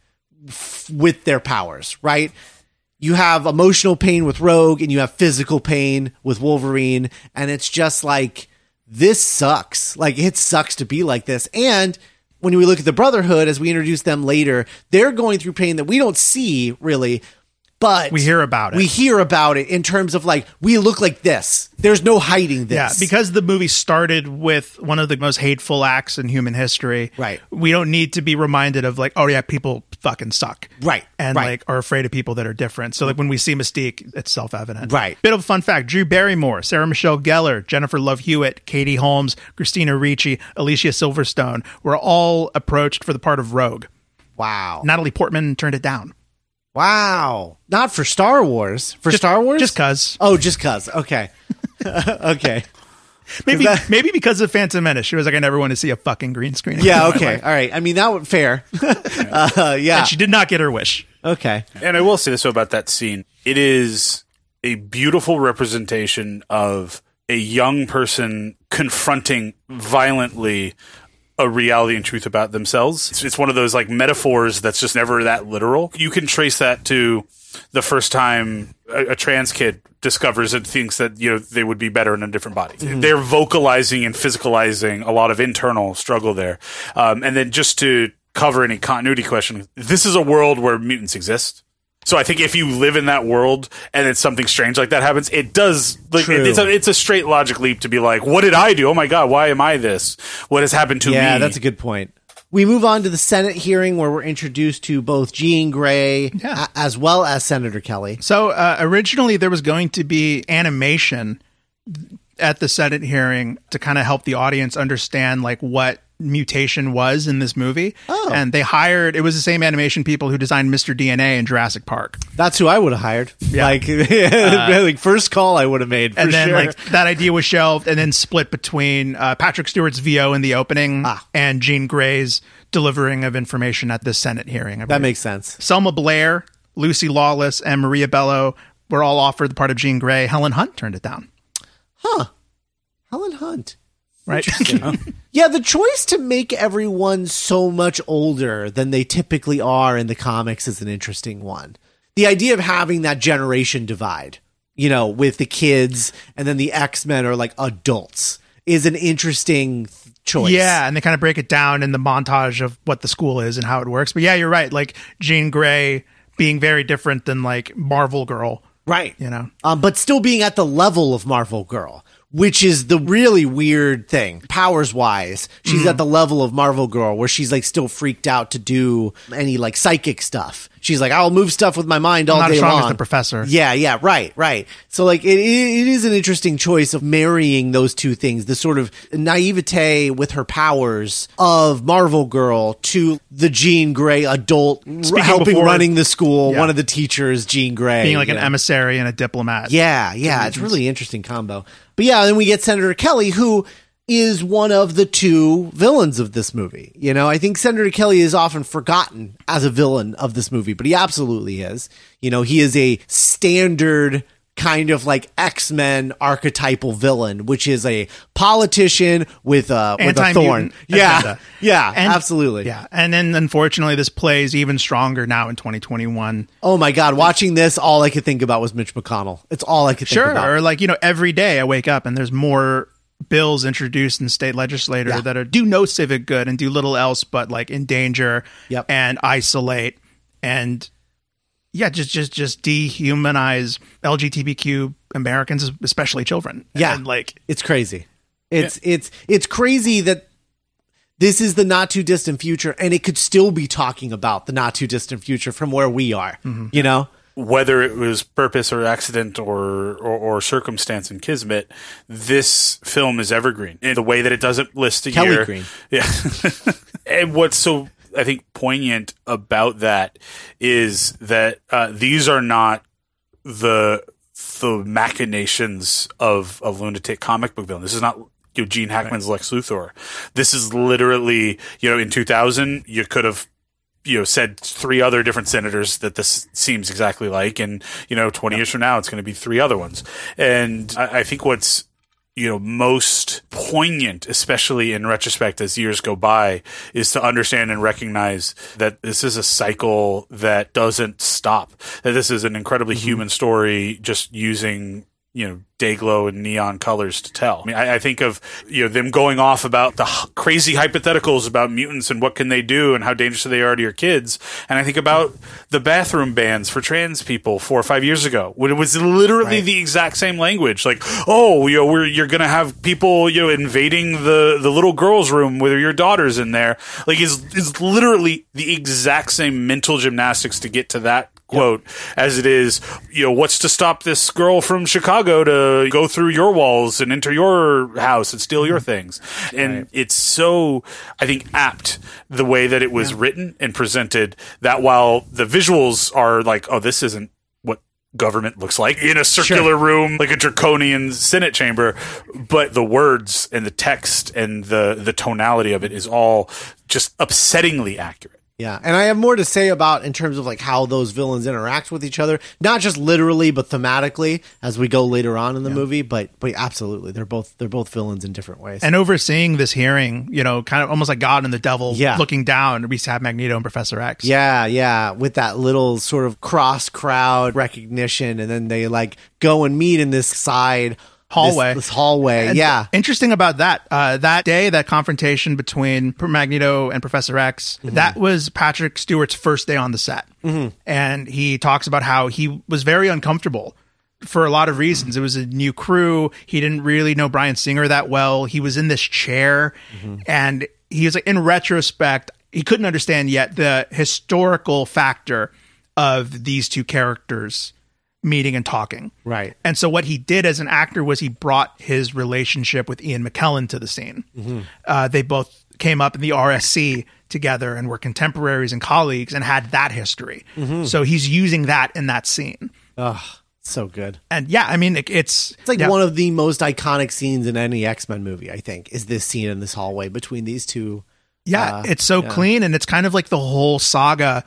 f- with their powers, right? You have emotional pain with Rogue, and you have physical pain with Wolverine, and it's just like this sucks. Like it sucks to be like this. And when we look at the Brotherhood, as we introduce them later, they're going through pain that we don't see really, but We hear about it. We hear about it in terms of like we look like this. There's no hiding this. Yeah, because the movie started with one of the most hateful acts in human history. Right. We don't need to be reminded of like, oh yeah, people fucking suck. Right, And right. like are afraid of people that are different. So like when we see Mystique, it's self evident. Right. Bit of a fun fact: Drew Barrymore, Sarah Michelle Gellar, Jennifer Love Hewitt, Katie Holmes, Christina Ricci, Alicia Silverstone were all approached for the part of Rogue. wow, Natalie Portman turned it down. Wow. Not for Star Wars. For Star Wars, Just cause. Oh, just cause. Okay, okay. Maybe that- maybe because of Phantom Menace. She was like, I never want to see a fucking green screen. Yeah. Okay. All right. I mean that would fair. uh, yeah. And she did not get her wish. Okay. And I will say this about that scene. It is a beautiful representation of a young person confronting violently a reality and truth about themselves. It's, it's one of those like metaphors that's just never that literal. You can trace that to the first time a, a trans kid discovers and thinks that you know they would be better in a different body. They're vocalizing and physicalizing a lot of internal struggle there. Um, and then just to cover any continuity question, this is a world where mutants exist. So I think if you live in that world and it's something strange like that happens, it does like True. it's a it's a straight logic leap to be like, what did I do? Oh my god, why am I this? What has happened to Yeah, me? Yeah, that's a good point. We move on to the Senate hearing where we're introduced to both Jean Grey Yeah. a- as well as Senator Kelly. So uh, originally there was going to be animation at the Senate hearing to kind of help the audience understand like what mutation was in this movie. Oh. And they hired it was the same animation people who designed Mr. DNA in Jurassic Park. That's who I would have hired. Like, like first call I would have made for and then sure. like that idea was shelved and then split between uh, Patrick Stewart's VO in the opening Ah. and Jean Grey's delivering of information at the Senate hearing. That makes sense. Selma Blair, Lucy Lawless, and Maria Bello were all offered the part of Jean Grey. Helen Hunt turned it down. Huh. Helen Hunt. Right. Yeah, the choice to make everyone so much older than they typically are in the comics is an interesting one. The idea of having that generation divide, you know, with the kids and then the X Men are like adults is an interesting th- choice. Yeah, and they kind of break it down in the montage of what the school is and how it works. But yeah, you're right. Like Jean Grey being very different than like Marvel Girl. Right. You know. Um, but still being at the level of Marvel Girl, which is the really weird thing. Powers wise, she's mm-hmm. at the level of Marvel Girl where she's like still freaked out to do any like psychic stuff. She's like, I'll move stuff with my mind all not day as strong long. as the professor. Yeah, yeah, right, right. So like it, it, is an interesting choice of marrying those two things, the sort of naivete with her powers of Marvel Girl to the Jean Grey adult Speaking helping running the school, Yeah. one of the teachers, Jean Grey. being like an know. emissary and a diplomat. Yeah, yeah, it's really interesting combo. But yeah, then we get Senator Kelly, who is one of the two villains of this movie. You know, I think Senator Kelly is often forgotten as a villain of this movie, but he absolutely is. You know, he is a standard kind of like X-Men archetypal villain, which is a politician with a with a thorn. Yeah. agenda. Yeah, And- absolutely. Yeah. And then unfortunately this plays even stronger now in 2021. Oh my god, watching this all I could think about was Mitch McConnell. It's all I could think Sure. about. Or like, you know, every day I wake up and there's more bills introduced in state legislature Yeah. that are do no civic good and do little else but like endanger Yep. and isolate and yeah, just just just dehumanize LGBTQ Americans, especially children. Yeah. And like It's crazy. It's it's it's crazy that this is the not too distant future and it could still be talking about the not too distant future from where we are. Mm-hmm. You know? whether it was purpose or accident or, or, or circumstance and kismet, this film is evergreen in the way that it doesn't list a Kelly year. Green. Yeah. and what's so, I think, poignant about that is that uh, these are not the the machinations of of lunatic comic book villain. This is not you know, Gene Hackman's Lex Luthor. This is literally you know in 2000 you could have you know said three other different senators that this seems exactly like and you know 20 years from now it's going to be three other ones and I, I think what's you know most poignant especially in retrospect as years go by is to understand and recognize that this is a cycle that doesn't stop that this is an incredibly mm-hmm. human story just using you know day glow and neon colors to tell. I mean, I, I think of you know them going off about the h- crazy hypotheticals about mutants and what can they do and how dangerous they are to your kids, and I think about the bathroom bans for trans people four or five years ago when it was literally Right. the exact same language. Like, oh, you know, we're you're gonna have people you know invading the the little girl's room with your daughters in there. Like, is is literally the exact same mental gymnastics to get to that quote as it is you know what's to stop this girl from chicago to go through your walls and enter your house and steal your mm-hmm. things? And it's so i think apt the way that it was written and presented that while the visuals are like oh this isn't what government looks like in a circular room like a draconian senate chamber but the words and the text and the the tonality of it is all just upsettingly accurate Yeah, and I have more to say about in terms of like how those villains interact with each other, not just literally but thematically as we go later on in the movie. But but absolutely, they're both they're both villains in different ways. and overseeing this hearing, you know, kind of almost like God and the devil Yeah. looking down. We have Magneto and Professor X. yeah, yeah, with that little sort of cross crowd recognition, and then they like go and meet in this side Hallway. this, this hallway. And yeah, Interesting about that. Uh, that day, that confrontation between Magneto and Professor X, Mm-hmm. that was Patrick Stewart's first day on the set. And he talks about how he was very uncomfortable for a lot of reasons. It was a new crew. He didn't really know Bryan Singer that well. He was in this chair. Mm-hmm. And he was like, in retrospect, he couldn't understand yet the historical factor of these two characters meeting and talking. right. And so what he did as an actor was he brought his relationship with Ian McKellen to the scene. Uh, they both came up in the RSC together and were contemporaries and colleagues and had that history. So he's using that in that scene. Ugh, so good. And yeah, I mean, it, it's It's like yeah. one of the most iconic scenes in any X Men movie. I think is this scene in this hallway between these two. Yeah, Uh, it's so yeah. clean and it's kind of like the whole saga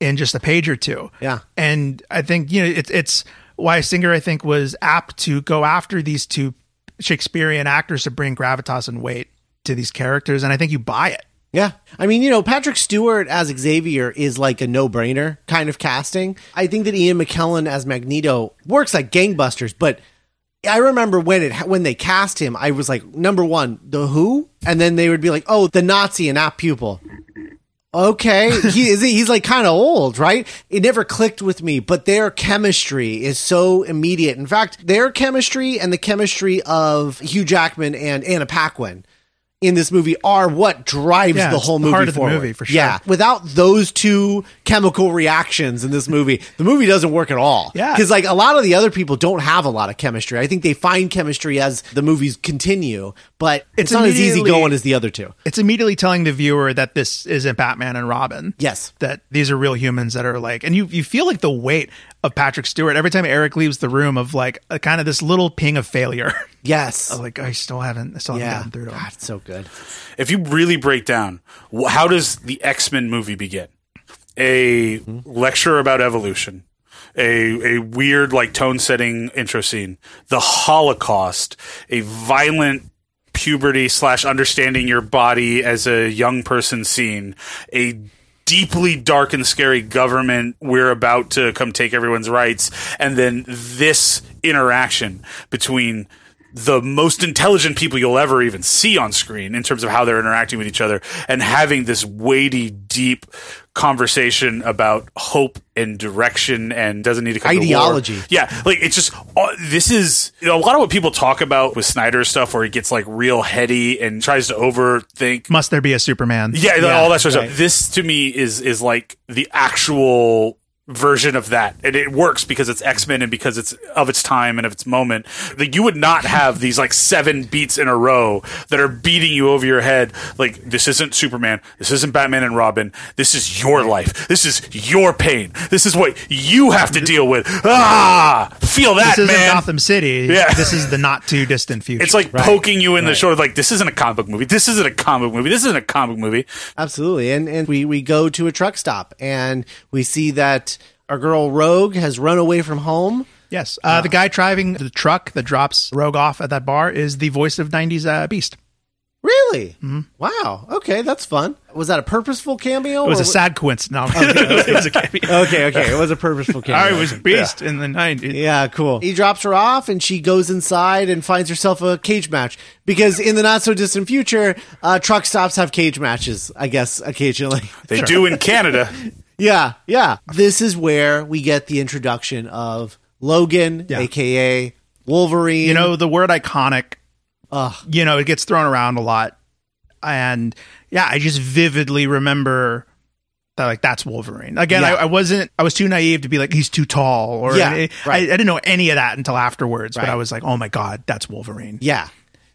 in just a page or two. Yeah. And I think, you know, it's it's why Singer I think was apt to go after these two Shakespearean actors to bring gravitas and weight to these characters and I think you buy it. Yeah. I mean, you know, Patrick Stewart as Xavier is like a no brainer kind of casting. I think that Ian McKellen as Magneto works like gangbusters, but I remember when it when they cast him, I was like, number one, the who? And then they would be like, oh, the Nazi and apt pupil. Okay. He is he's like kind of old right? It never clicked with me but their chemistry is so immediate. In fact their chemistry and the chemistry of hugh jackman and anna paquin in this movie are what drives Yeah, the whole movie heart of the forward. movie, for sure. Yeah, without those two chemical reactions in this movie, the movie doesn't work at all. Yeah. because like a lot of the other people don't have a lot of chemistry. I think they find chemistry as the movies continue, but it's, It's not as easy going as the other two. It's immediately telling the viewer that this isn't Batman and Robin. Yes. That these are real humans that are like, and you, you feel like the weight of Patrick Stewart every time Eric leaves the room of like a kind of this little ping of failure. Yes, like, I still haven't, I still haven't yeah, gotten through to him. God, it's so good. if you really break down how does the x-men movie begin a lecture about evolution a, a weird like tone setting intro scene the holocaust a violent puberty slash understanding your body as a young person scene a deeply dark and scary government we're about to come take everyone's rights and then this interaction between the most intelligent people you'll ever even see on screen in terms of how they're interacting with each other and having this weighty, deep conversation about hope and direction and doesn't need to come to war. Ideology. Yeah, like it's just uh, this is you know, a lot of what people talk about with Snyder stuff, where he gets like real heady and tries to overthink. Must there be a Superman? Yeah, Yeah, all that sort of right. stuff. This to me is is like the actual version of that. And it works because it's x-men and because it's of its time and of its moment. Like you would not have these like seven beats in a row that are beating you over your head. Like this isn't superman. This isn't batman and robin. This is your life. This is your pain. This is what you have to deal with. Ah! Feel that This isn't man. Gotham City. Yeah. This is the not too distant future. it's like poking you in the shoulder like this isn't a comic book movie. This isn't a comic book movie. This isn't a comic book movie. Absolutely. And and we, we go to a truck stop and we see that our girl Rogue has run away from home. yes. Uh, the guy driving the truck that drops Rogue off at that bar is the voice of 90s uh, Beast. Really? Wow. Okay, that's fun. Was that a purposeful cameo? It was or a sad coincidence. No, it was a cameo. Okay, okay. It was a purposeful cameo. I was Beast in the 90s. Yeah, cool. He drops her off and she goes inside and finds herself a cage match. Because in the not so distant future, uh, truck stops have cage matches, I guess, occasionally. they do in canada yeah, yeah. This is where we get the introduction of Logan, Yeah. aka Wolverine. You know, the word iconic, you know, it gets thrown around a lot. And yeah, I just vividly remember that, like, that's Wolverine. Again, I, Yeah. I wasn't, I was too naive to be like, he's too tall or Yeah, I, right. I didn't know any of that until afterwards, but I was like, oh my God, that's Wolverine. Yeah.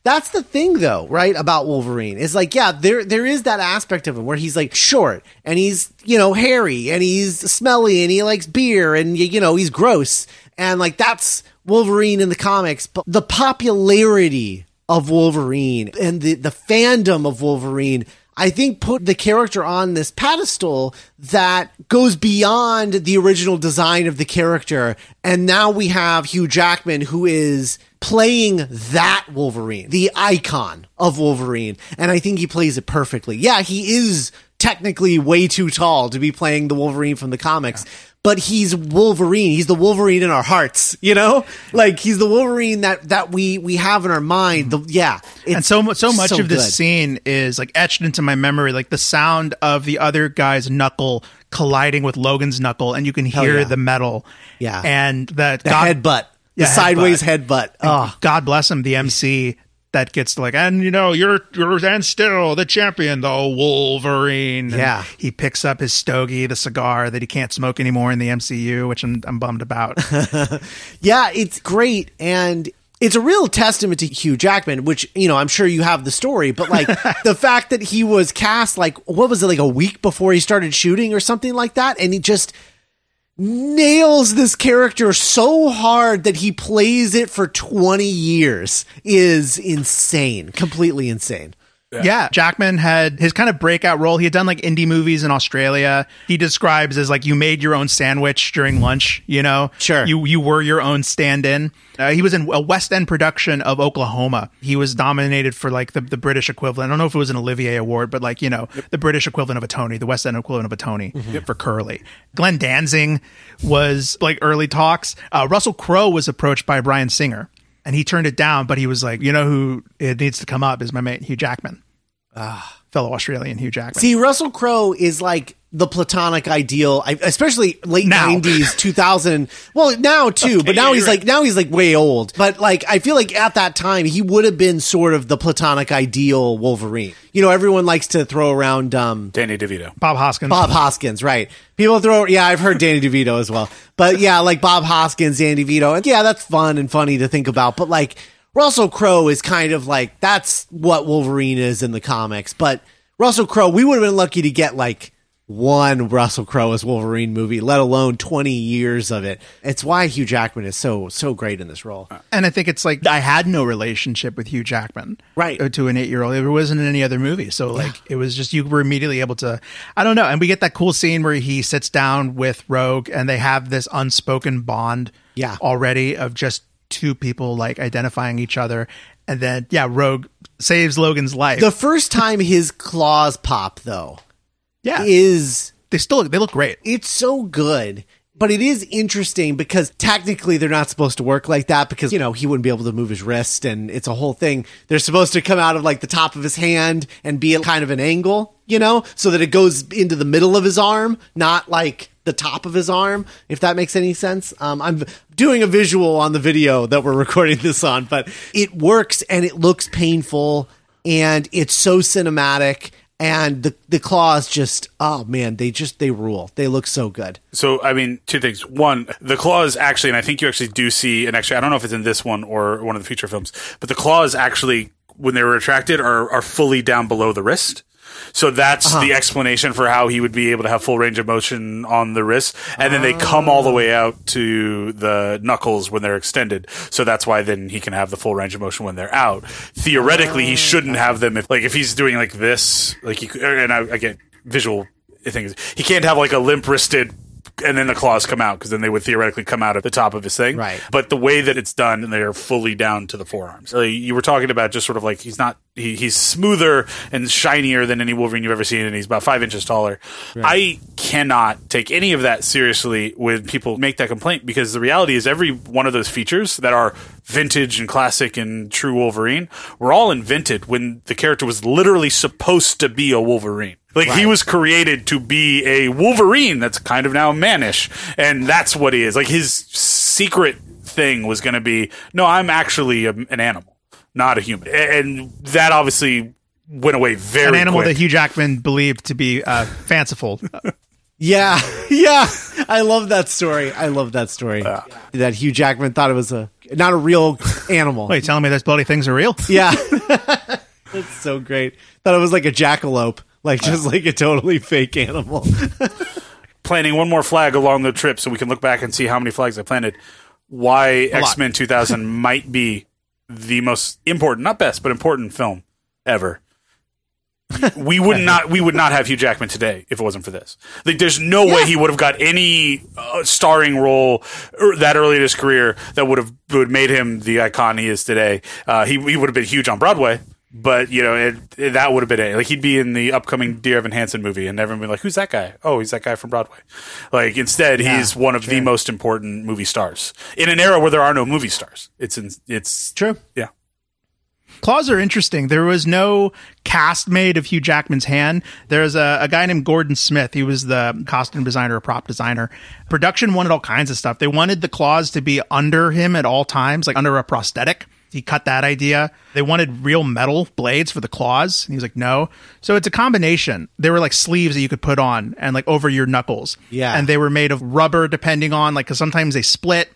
That's the thing though, right? About Wolverine is like, yeah, there there is that aspect of him where he's like short and he's, you know, hairy and he's smelly and he likes beer and you know, he's gross. And like that's Wolverine in the comics, but the popularity of Wolverine and the the fandom of Wolverine I think put the character on this pedestal that goes beyond the original design of the character. And now we have Hugh Jackman who is playing that Wolverine, the icon of Wolverine. And I think he plays it perfectly. Yeah, he is technically way too tall to be playing the Wolverine from the comics. But he's Wolverine. He's the Wolverine in our hearts, you know? Like he's the Wolverine that that we we have in our mind. The, yeah, and so so much so of this good. scene is like etched into my memory like the sound of the other guy's knuckle colliding with Logan's knuckle and you can hear yeah. the metal Yeah. and that the God, headbutt, Yeah, sideways headbutt. headbutt. Oh, ah. God bless him the MC that gets to like and you know you're you're and still the champion the Wolverine And Yeah. he picks up his stogie the cigar that he can't smoke anymore in the MCU which I'm, I'm bummed about Yeah, it's great and it's a real testament to Hugh Jackman, which, you know, I'm sure you have the story, but like the fact that he was cast like what was it like a week before he started shooting or something like that and he just nails this character so hard that he plays it for 20 years is insane, completely insane. Yeah. Jackman had his kind of breakout role. He had done like indie movies in Australia. He describes as like you made your own sandwich during lunch, you know? Sure. You you were your own stand-in. Uh, he was in a West End production of Oklahoma. He was nominated for like the, the British equivalent. I don't know if it was an Olivier Award, but like, you know, the British equivalent of a Tony, the West End equivalent of a Tony for Curly. Glenn Danzig was like early talks. Uh, Russell Crowe was approached by Bryan Singer and he turned it down, but he was like, you know who it needs to come up is my mate Hugh Jackman. Fellow Australian Hugh Jackman. See, Russell Crowe is like the platonic ideal, especially late nineties, two thousand. Well, now too, but now he's you're like now he's like way old. But like, I feel like at that time he would have been sort of the platonic ideal Wolverine. You know, everyone likes to throw around um, Danny DeVito. Bob Hoskins. Bob Hoskins, right? People throw, yeah, I've heard Danny DeVito as well, but yeah, like Bob Hoskins, Danny DeVito, and yeah, that's fun and funny to think about. But like Russell Crowe is kind of like that's what Wolverine is in the comics. But Russell Crowe, we would have been lucky to get like one Russell Crowe as Wolverine movie, let alone twenty years of it. It's why Hugh Jackman is so so great in this role. And I think it's like I had no relationship with Hugh Jackman, Right. uh, To an eight-year-old, there wasn't in any other movie, so like it was just you were immediately able to. I don't know, and we get that cool scene where he sits down with Rogue, and they have this unspoken bond, Yeah. already of just two people like identifying each other, and then yeah, Rogue saves Logan's life. The first time his claws pop, though, yeah, is they still they look great. it's so good but it is interesting because technically they're not supposed to work like that because you know he wouldn't be able to move his wrist and it's a whole thing they're supposed to come out of like the top of his hand and be at kind of an angle you know so that it goes into the middle of his arm not like the top of his arm if that makes any sense um, i'm doing a visual on the video that we're recording this on but it works and it looks painful and it's so cinematic and the the claws just oh man they just they rule they look so good So, I mean, two things. One, the claws actually, and I think you actually do see an extra. I don't know if it's in this one or one of the future films, but the claws actually, when they were retracted, are are fully down below the wrist. So that's uh-huh. the explanation for how he would be able to have full range of motion on the wrist, and then they come all the way ah. out to the knuckles when they're extended. So that's why then he can have the full range of motion when they're out. Theoretically, he ah. shouldn't have them if, like, if he's doing like this, like he, could- er, and I, I get visual things. He can't have like a limp wristed and then the claws come out because then they would theoretically come out at the top of his thing. Right. But the way that it's done, and they're fully down to the forearms. So you were talking about just sort of like he's not he, he's smoother and shinier than any Wolverine you've ever seen, and he's about five inches taller. I cannot take any of that seriously when people make that complaint because the reality is every one of those features that are vintage and classic and true Wolverine were all invented when the character was literally supposed to be a Wolverine. Like he was created to be a Wolverine that's kind of now mannish, and that's what he is. Like his secret thing was going to be, no, I'm actually a, an animal, not a human, and that obviously went away very An animal quick. that Hugh Jackman believed to be uh, fanciful. yeah yeah. I love that story. I love that story. That hugh jackman thought it was a not a real animal. Wait, telling me those bloody things are real? yeah. That's so great. Thought it was like a jackalope like just like a totally fake animal planting one more flag along the trip so we can look back and see how many flags I planted. Why. X Men 2000 might be the most important, not best, but important film ever. We would not we would not have Hugh Jackman today if it wasn't for this. Like, there's no way he would have got any uh, starring role er, that early in his career that would have would made him the icon he is today. Uh, he he would have been huge on Broadway, but you know it, it- that would have been it. Like he'd be in the upcoming Dear Evan Hansen movie, and everyone would be like, "Who's that guy? Oh, he's that guy from Broadway." Like instead, he's one of the most important movie stars in an era where there are no movie stars. It's in, it's true yeah. Claws are interesting. There was no cast made of Hugh Jackman's hand. There's a, a guy named Gordon Smith. He was the costume designer, or prop designer. Production wanted all kinds of stuff. They wanted the claws to be under him at all times, like under a prosthetic. He cut that idea. They wanted real metal blades for the claws. And he was like, no. So it's a combination. They were like sleeves that you could put on and like over your knuckles. Yeah. And they were made of rubber, depending on like, because sometimes they split.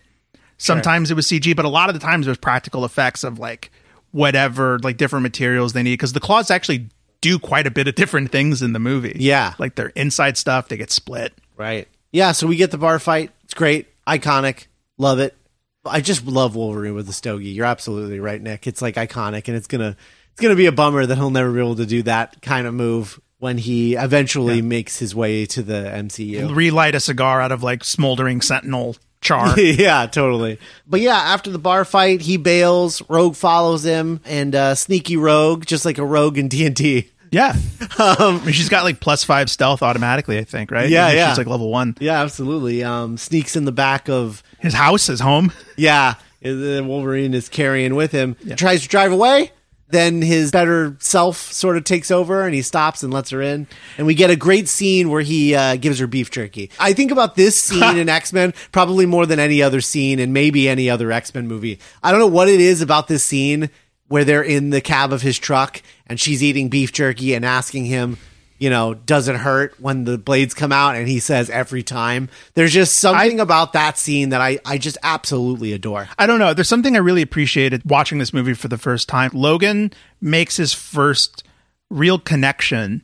Sometimes it was CG, but a lot of the times it was practical effects of like whatever, like different materials they need. Because the claws actually do quite a bit of different things in the movie. Yeah. like their inside stuff, they get split. Right. Yeah, so we get the bar fight. It's great. Iconic. Love it. I just love Wolverine with the stogie. You're absolutely right, Nick. It's like iconic and it's gonna it's gonna be a bummer that he'll never be able to do that kind of move when he eventually makes his way to the MCU. Relight a cigar out of like smoldering sentinel char. yeah, totally. But yeah, after the bar fight, he bails. Rogue follows him, and uh, sneaky Rogue, just like a Rogue in D and D. yeah. Mean, she's got like plus five stealth automatically, I think, right? Yeah, yeah. She's like level one. Yeah, absolutely. Um, sneaks in the back of His house is home. Yeah, and then Wolverine is carrying with him. Tries to drive away. then his better self sort of takes over and he stops and lets her in. And we get a great scene where he uh, gives her beef jerky. I think about this scene in X Men probably more than any other scene and maybe any other X Men movie. I don't know what it is about this scene where they're in the cab of his truck and she's eating beef jerky and asking him, you know, does it hurt when the blades come out? And he says every time. There's just something about that scene that I, I just absolutely adore. I don't know. There's something I really appreciated watching this movie for the first time. Logan makes his first real connection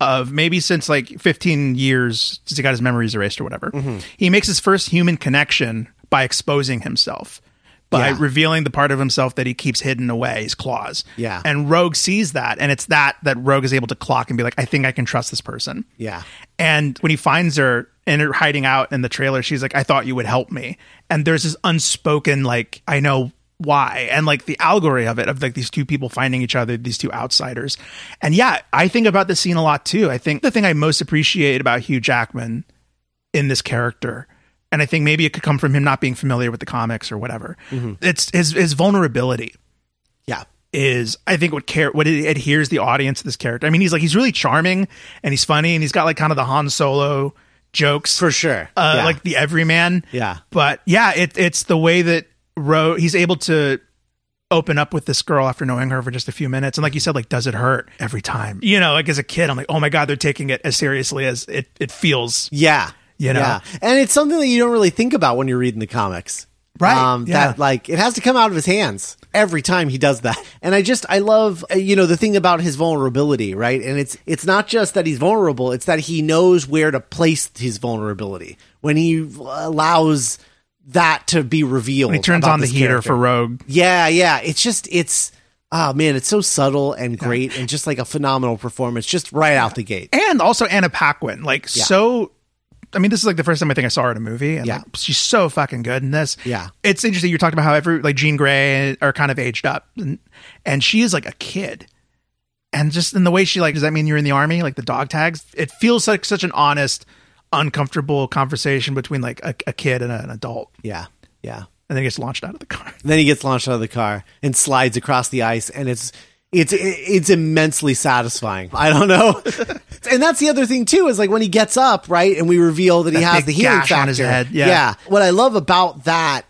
of maybe since like 15 years since he got his memories erased or whatever. Mm-hmm. He makes his first human connection by exposing himself. By Yeah. revealing the part of himself that he keeps hidden away, his claws. Yeah. And Rogue sees that, and it's that that Rogue is able to clock and be like, I think I can trust this person. Yeah. And when he finds her and her hiding out in the trailer, she's like, I thought you would help me. And there's this unspoken, like, I know why. And like the allegory of it, of like these two people finding each other, these two outsiders. And yeah, I think about this scene a lot too. I think the thing I most appreciate about Hugh Jackman in this character, and I think maybe it could come from him not being familiar with the comics or whatever, it's his, his vulnerability Yeah. is I think what care what it adheres the audience to this character. I mean, he's like he's really charming and he's funny and he's got like kind of the Han Solo jokes For sure. uh, Yeah. like the everyman. Yeah. But yeah, it, it's the way that Ro he's able to open up with this girl after knowing her for just a few minutes. And like you said, like, does it hurt every time? You know, like as a kid, I'm like, oh my God, they're taking it as seriously as it, it feels. Yeah. You know? Yeah. And it's something that you don't really think about when you're reading the comics. Right, Um, yeah. That like it has to come out of his hands every time he does that. And I just I love uh, you know the thing about his vulnerability, right? And it's it's not just that he's vulnerable, it's that he knows where to place his vulnerability when he allows that to be revealed. He turns on the heater character. for Rogue. Yeah, yeah. It's just it's oh man, it's so subtle and great and just like a phenomenal performance just right out the gate. and also Anna Paquin, like Yeah. so. I mean, this is like the first time I think I saw her in a movie, and Yeah. like, she's so fucking good in this. Yeah. it's interesting. You're talking about how every like Jean Grey are kind of aged up, and, and she is like a kid, and just in the way she like, does that mean you're in the army? Like the dog tags, it feels like such an honest, uncomfortable conversation between like a, a kid and an adult, Yeah. Yeah. and then he gets launched out of the car. then he gets launched out of the car and slides across the ice and it's it's it's immensely satisfying. I don't know. And that's the other thing too is like when he gets up right and we reveal that he has the healing factor on his head, Yeah. yeah. what i love about that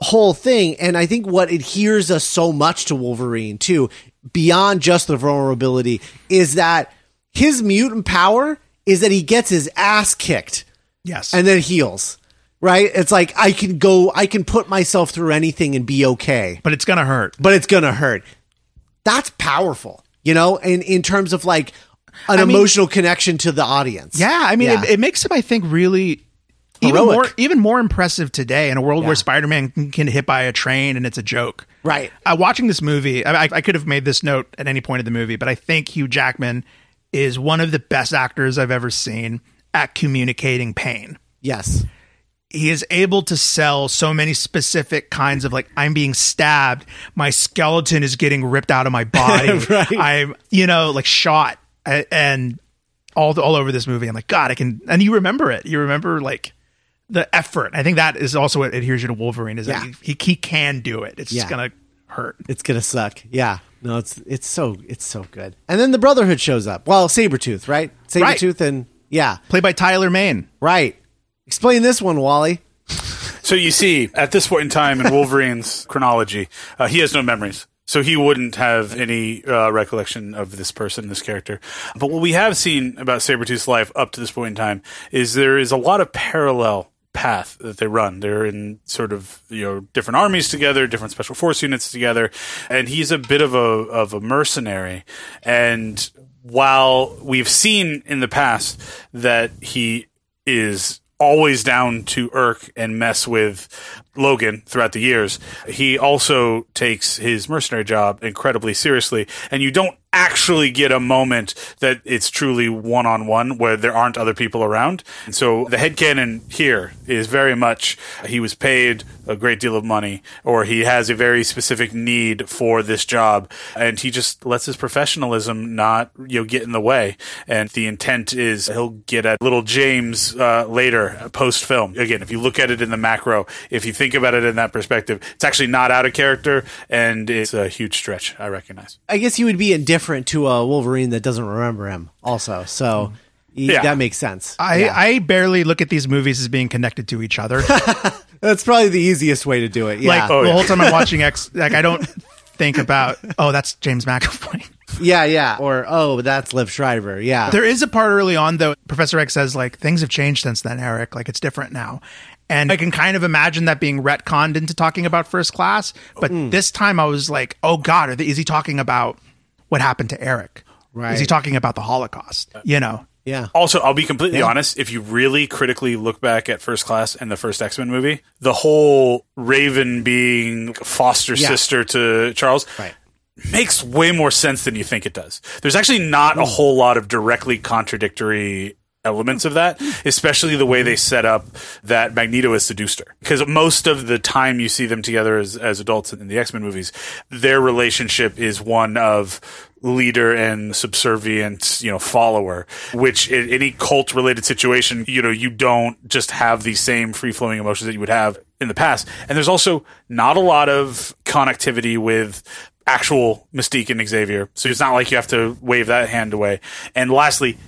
whole thing and i think what adheres us so much to wolverine too beyond just the vulnerability is that his mutant power is that he gets his ass kicked. Yes, and then heals right? It's like i can go i can put myself through anything and be okay. But it's gonna hurt. but it's gonna hurt that's powerful you know in in terms of like an I mean- emotional connection to the audience Yeah, I mean, Yeah. It, it makes him, I think, really even more even more impressive today in a world Yeah. where Spider-Man can, can hit by a train and it's a joke. Right. Uh, watching this movie, I, I- I could have made this note at any point of the movie, but I think Hugh Jackman is one of the best actors I've ever seen at communicating pain. yes He is able to sell so many specific kinds of like I'm being stabbed, my skeleton is getting ripped out of my body, Right. I'm you know like shot, and all the, all over this movie. I'm like God, I can, and you remember it. You remember like the effort. I think that is also what adheres you to Wolverine is Yeah. that he, he he can do it. It's Yeah. just gonna hurt. it's gonna suck yeah no it's it's so it's so good and then the brotherhood shows up well sabretooth right sabretooth and yeah Played by Tyler Mane. right explain this one wally So you see, at this point in time in Wolverine's chronology, uh, he has no memories. So he wouldn't have any uh, recollection of this person, this character. But what we have seen about Sabretooth's life up to this point in time is there is a lot of parallel path that they run. They're in sort of, you know, different armies together, different special force units together, and he's a bit of a of a mercenary. And while we've seen in the past that he is always down to irk and mess with Logan throughout the years. He also takes his mercenary job incredibly seriously, and you don't actually get a moment that it's truly one on one where there aren't other people around. And so the headcanon here is very much he was paid a great deal of money or he has a very specific need for this job and he just lets his professionalism not you know get in the way and the intent is he'll get at little James uh, later post film again if you look at it in the macro if you think think about it in that perspective, it's actually not out of character, and it's a huge stretch. I recognize. I guess he would be indifferent to a Wolverine that doesn't remember him. Also, so he- Yeah. that makes sense. I, Yeah. I barely look at these movies as being connected to each other. That's probably the easiest way to do it. Yeah, Like Oh, the yeah. whole time I'm watching X, like I don't think about, oh, that's James McAvoy. yeah, yeah. Or oh, that's Liev Schreiber. Yeah, There is a part early on though. Professor X says like things have changed since then, Eric. Like it's different now, and I can kind of imagine that being retconned into talking about First Class. But Mm. this time I was like, oh God, are they, is he talking about what happened to Eric? Right. Is he talking about the Holocaust? You know. yeah. Also, I'll be completely Yeah. honest. If you really critically look back at First Class and the first X Men movie, the whole Raven being foster Yeah. sister to Charles Right. makes way more sense than you think it does. There's actually not a whole lot of directly contradictory elements of that, especially the way they set up that Magneto has seduced her. Because most of the time you see them together as, as adults in the X Men movies, their relationship is one of leader and subservient, you know, follower, which in any cult related situation, you know, you don't just have the same free flowing emotions that you would have in the past. And there's also not a lot of connectivity with actual Mystique and Xavier. So it's not like you have to wave that hand away. And lastly,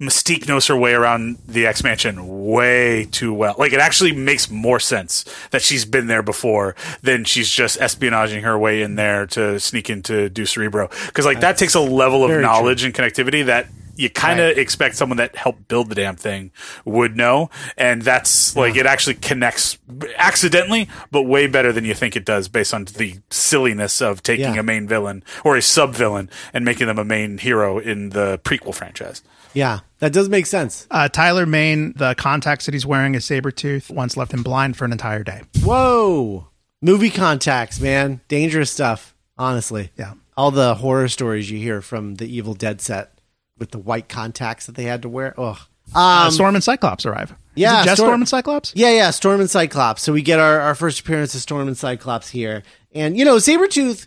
Mystique knows her way around the X Mansion way too well. Like it actually makes more sense that she's been there before than she's just espionaging her way in there to sneak into Do Cerebro. Because like that takes a level of very knowledge and connectivity that you kind of Right. expect someone that helped build the damn thing would know. And that's like it actually connects accidentally, but way better than you think it does based on the silliness of taking Yeah. a main villain or a sub villain and making them a main hero in the prequel franchise. Yeah, that does make sense. Uh, Tyler Mane, the contacts that he's wearing is saber tooth. Once left him blind for an entire day. Whoa, movie contacts, man, dangerous stuff. Honestly, Yeah. all the horror stories you hear from the Evil Dead set with the white contacts that they had to wear. Ugh. Uh, Storm and Cyclops arrive. Yeah, just Storm- Storm and Cyclops. Yeah, yeah, Storm and Cyclops. So we get our, our first appearance of Storm and Cyclops here. And, you know, Sabretooth,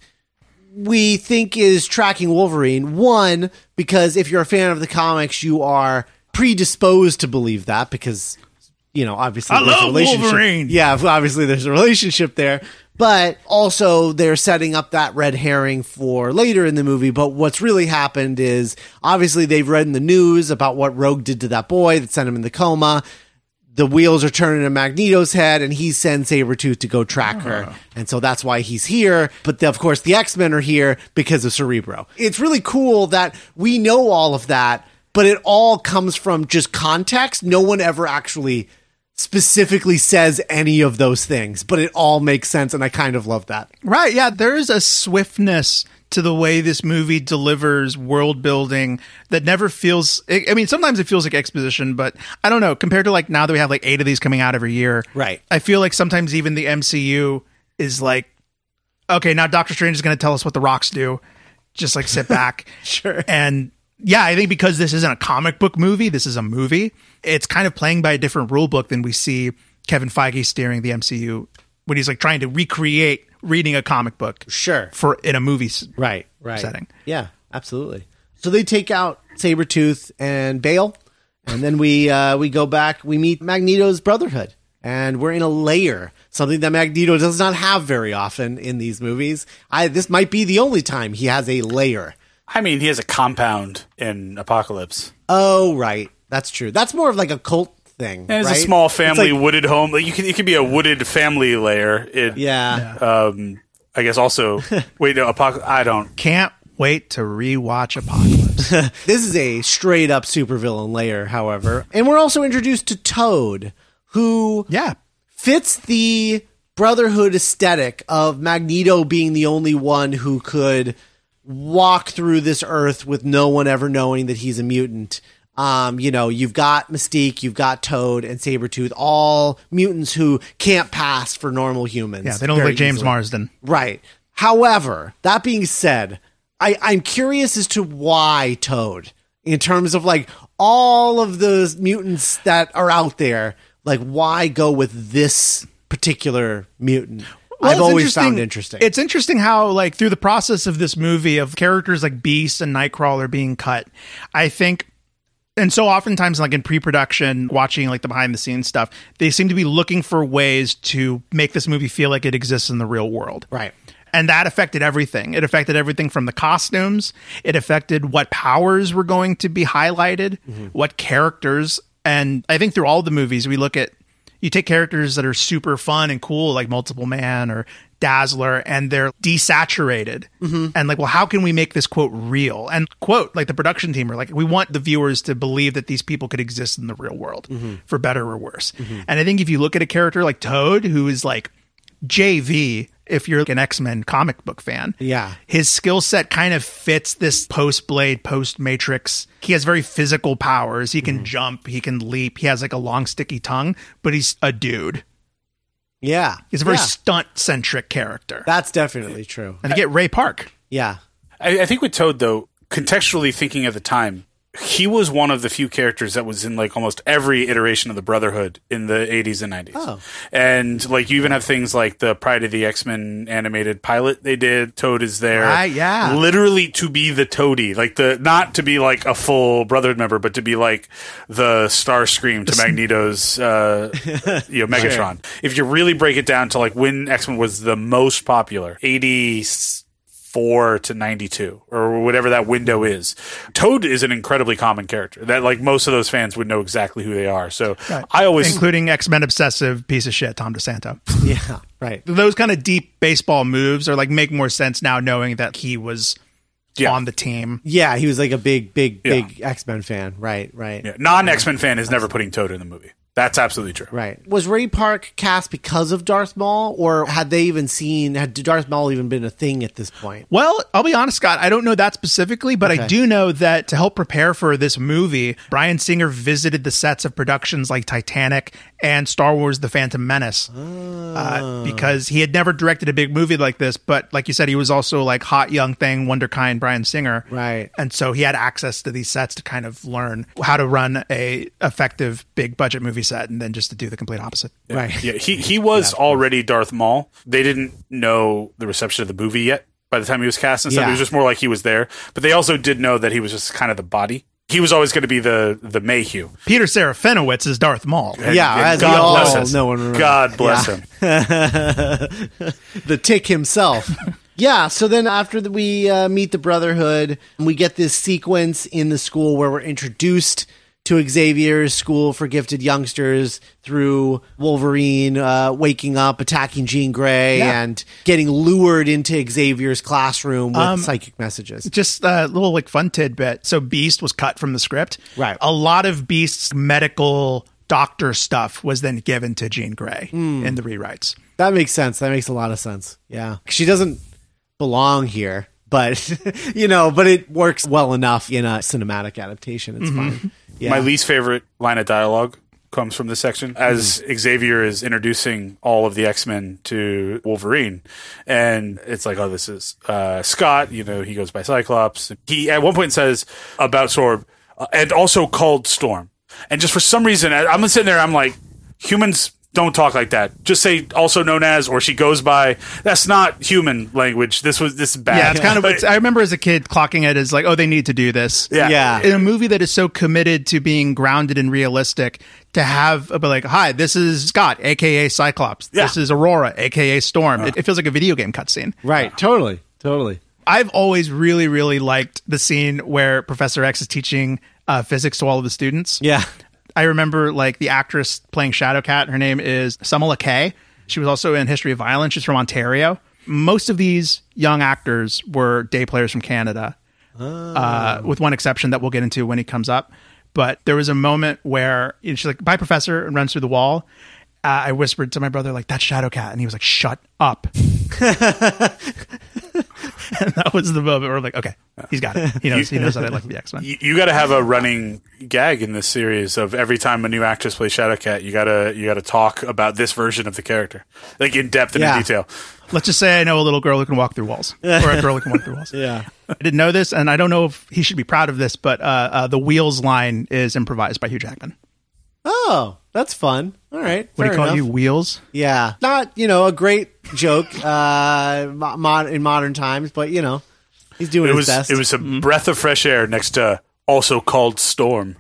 we think is tracking Wolverine. One, because if you're a fan of the comics, you are predisposed to believe that because, you know, obviously I there's a love relationship. Wolverine. Yeah, obviously there's a relationship there. But also they're setting up that red herring for later in the movie. But what's really happened is obviously they've read in the news about what Rogue did to that boy that sent him in the coma the wheels are turning in Magneto's head, and he sends Sabretooth to go track her. Uh-huh. And so that's why he's here. But the, of course, the X Men are here because of Cerebro. It's really cool that we know all of that, but it all comes from just context. No one ever actually specifically says any of those things, but it all makes sense. And I kind of love that. Right. Yeah. There is a swiftness to the way this movie delivers world building that never feels. I I mean, sometimes it feels like exposition, but I don't know. Compared to like now that we have like eight of these coming out every year, Right. I feel like sometimes even the MCU is like, okay, now Doctor Strange is going to tell us what the rocks do. Just like sit back. Sure. And yeah, I think because this isn't a comic book movie, this is a movie. It's kind of playing by a different rule book than we see Kevin Feige steering the MCU when he's like trying to recreate reading a comic book Sure. for in a movie. Right, right. setting. Yeah, absolutely. So they take out Sabretooth and Bale, and then we uh, we go back, we meet Magneto's Brotherhood, and we're in a layer, something that Magneto does not have very often in these movies. I this might be the only time he has a layer. I mean, he has a compound in Apocalypse. Oh, right. That's true. That's more of like a cult thing. And it's right? a small family like- wooded home. Like you can, it could be a wooded family layer. It, yeah. Um, I guess also. wait, no, Apocalypse. I don't. Can't wait to rewatch Apocalypse. This is a straight up supervillain layer, however. And we're also introduced to Toad, who yeah. fits the brotherhood aesthetic of Magneto being the only one who could walk through this earth with no one ever knowing that he's a mutant. Um, you know, you've got Mystique, you've got Toad and Sabretooth, all mutants who can't pass for normal humans. Yeah. They don't look like James easily. Marsden. Right. However, that being said, I, I'm curious as to why Toad, in terms of like all of the mutants that are out there, like why go with this particular mutant? Well, I've always found interesting. It's interesting how, like, through the process of this movie of characters like Beast and Nightcrawler being cut, I think And so oftentimes, like in pre-production, watching like the behind-the-scenes stuff, they seem to be looking for ways to make this movie feel like it exists in the real world. Right. And that affected everything. It affected everything from the costumes. It affected what powers were going to be highlighted, mm-hmm. what characters. And I think through all the movies, we look at you take characters that are super fun and cool, like Multiple Man or Dazzler, and they're desaturated. Mm-hmm. And like, well, how can we make this quote real? And quote, like the production team are like, we want the viewers to believe that these people could exist in the real world mm-hmm. for better or worse. Mm-hmm. And I think if you look at a character like Toad, who is like JV, if you're an X Men comic book fan. Yeah. His skill set kind of fits this post Blade, post Matrix. He has very physical powers. He can jump, he can leap, he has like a long, sticky tongue, but he's a dude. Yeah. He's a very Yeah. stunt centric character. That's definitely true. and you get Ray Park. Yeah. I, I think with Toad, though, contextually thinking at the time, he was one of the few characters that was in like almost every iteration of the Brotherhood in the 80s and 90s. Oh. And like you even have things like the Pryde of the X Men animated pilot they did. Toad is there. Right, yeah. Literally to be the Toady. Like the, not to be like a full Brotherhood member, but to be like the Starscream to Magneto's, uh, you know, Megatron. If you really break it down to like when X Men was the most popular, 84 to 92 or whatever that window is. Toad is an incredibly common character that like most of those fans would know exactly who they are. So I always including X Men obsessive piece of shit, Tom DeSanto. Yeah. Right. Those kind of deep baseball moves are like make more sense now knowing that he was Yeah. on the team. Yeah. He was like a big, big, Yeah. big X Men fan. Right. Right. yeah, non X-Men fan is never putting Toad in the movie. That's absolutely true. Right. Was Ray Park cast because of Darth Maul, or had they even seen, had Darth Maul even been a thing at this point? Well, I'll be honest, Scott. I don't know that specifically, but I do know that to help prepare for this movie, Bryan Singer visited the sets of productions like Titanic and Star Wars: The Phantom Menace uh, because he had never directed a big movie like this. But like you said, he was also like hot young thing, wonderkind Bryan Singer, Right. And so he had access to these sets to kind of learn how to run a effective big budget movie set, and then just to do the complete opposite. Right. Yeah, he he was already Darth Maul. They didn't know the reception of the movie yet by the time he was cast and stuff. Yeah. It was just more like he was there. But they also did know that he was just kind of the body. He was always going to be the the Mayhew. Peter Serafinowicz is Darth Maul. And- Yeah, and as we God all bless him. know and remember. God bless Yeah. him. the tick himself. yeah. So then after the, we uh, meet the Brotherhood, we get this sequence in the school where we're introduced to Xavier's school for gifted youngsters through Wolverine uh, waking up, attacking Jean Grey, Yeah. and getting lured into Xavier's classroom with psychic messages. just a little like fun tidbit. So Beast was cut from the script. Right. A lot of Beast's medical doctor stuff was then given to Jean Grey Hmm. in the rewrites. That makes sense. That makes a lot of sense. Yeah. She doesn't belong here, but you know, but it works well enough in a cinematic adaptation. It's fine. Yeah. My least favorite line of dialogue comes from this section as Xavier is introducing all of the X Men to Wolverine, and it's like, oh, this is uh, Scott. You know, he goes by Cyclops. He at one point says about Storm, uh, and also called Storm. And just for some reason, I- I'm sitting there. I'm like, humans don't talk like that. Just say also known as, or she goes by. That's not human language. This was this is bad. Yeah, it's kind of. But- It's, I remember as a kid clocking it as like, oh, they need to do this. yeah, Yeah. In a movie that is so committed to being grounded and realistic, to have a be like, hi, this is Scott, aka Cyclops. Yeah. This is Ororo, aka Storm. It, it feels like a video game cutscene. right. Totally. Totally. I've always really, really liked the scene where Professor X is teaching uh, physics to all of the students. Yeah. I remember like the actress playing Shadowcat. Her name is Sumela Kay. She was also in History of Violence. She's from Ontario. Most of these young actors were day players from Canada, uh, with one exception that we'll get into when he comes up. But there was a moment where you know, she's like, "Bye, Professor," and runs through the wall. Uh, I whispered to my brother, like, "That's Shadowcat," and he was like, "Shut up." and that was the moment where we're like, "Okay, he's got it. He knows. He knows that I like the X Men." you, you got to have a running gag in this series of every time a new actress plays Shadowcat, you gotta you gotta talk about this version of the character, like in depth and Yeah. in detail. Let's just say I know a little girl who can walk through walls, or a girl who can walk through walls. Yeah. I didn't know this, and I don't know if he should be proud of this, but uh, uh, the wheels line is improvised by Hugh Jackman. Oh, that's fun. All right. What do you call enough. you? Wheels? Yeah. Not, you know, a great joke uh, mo- mod- in modern times, but, you know, he's doing It his was best. it was a breath of fresh air next to also called Storm.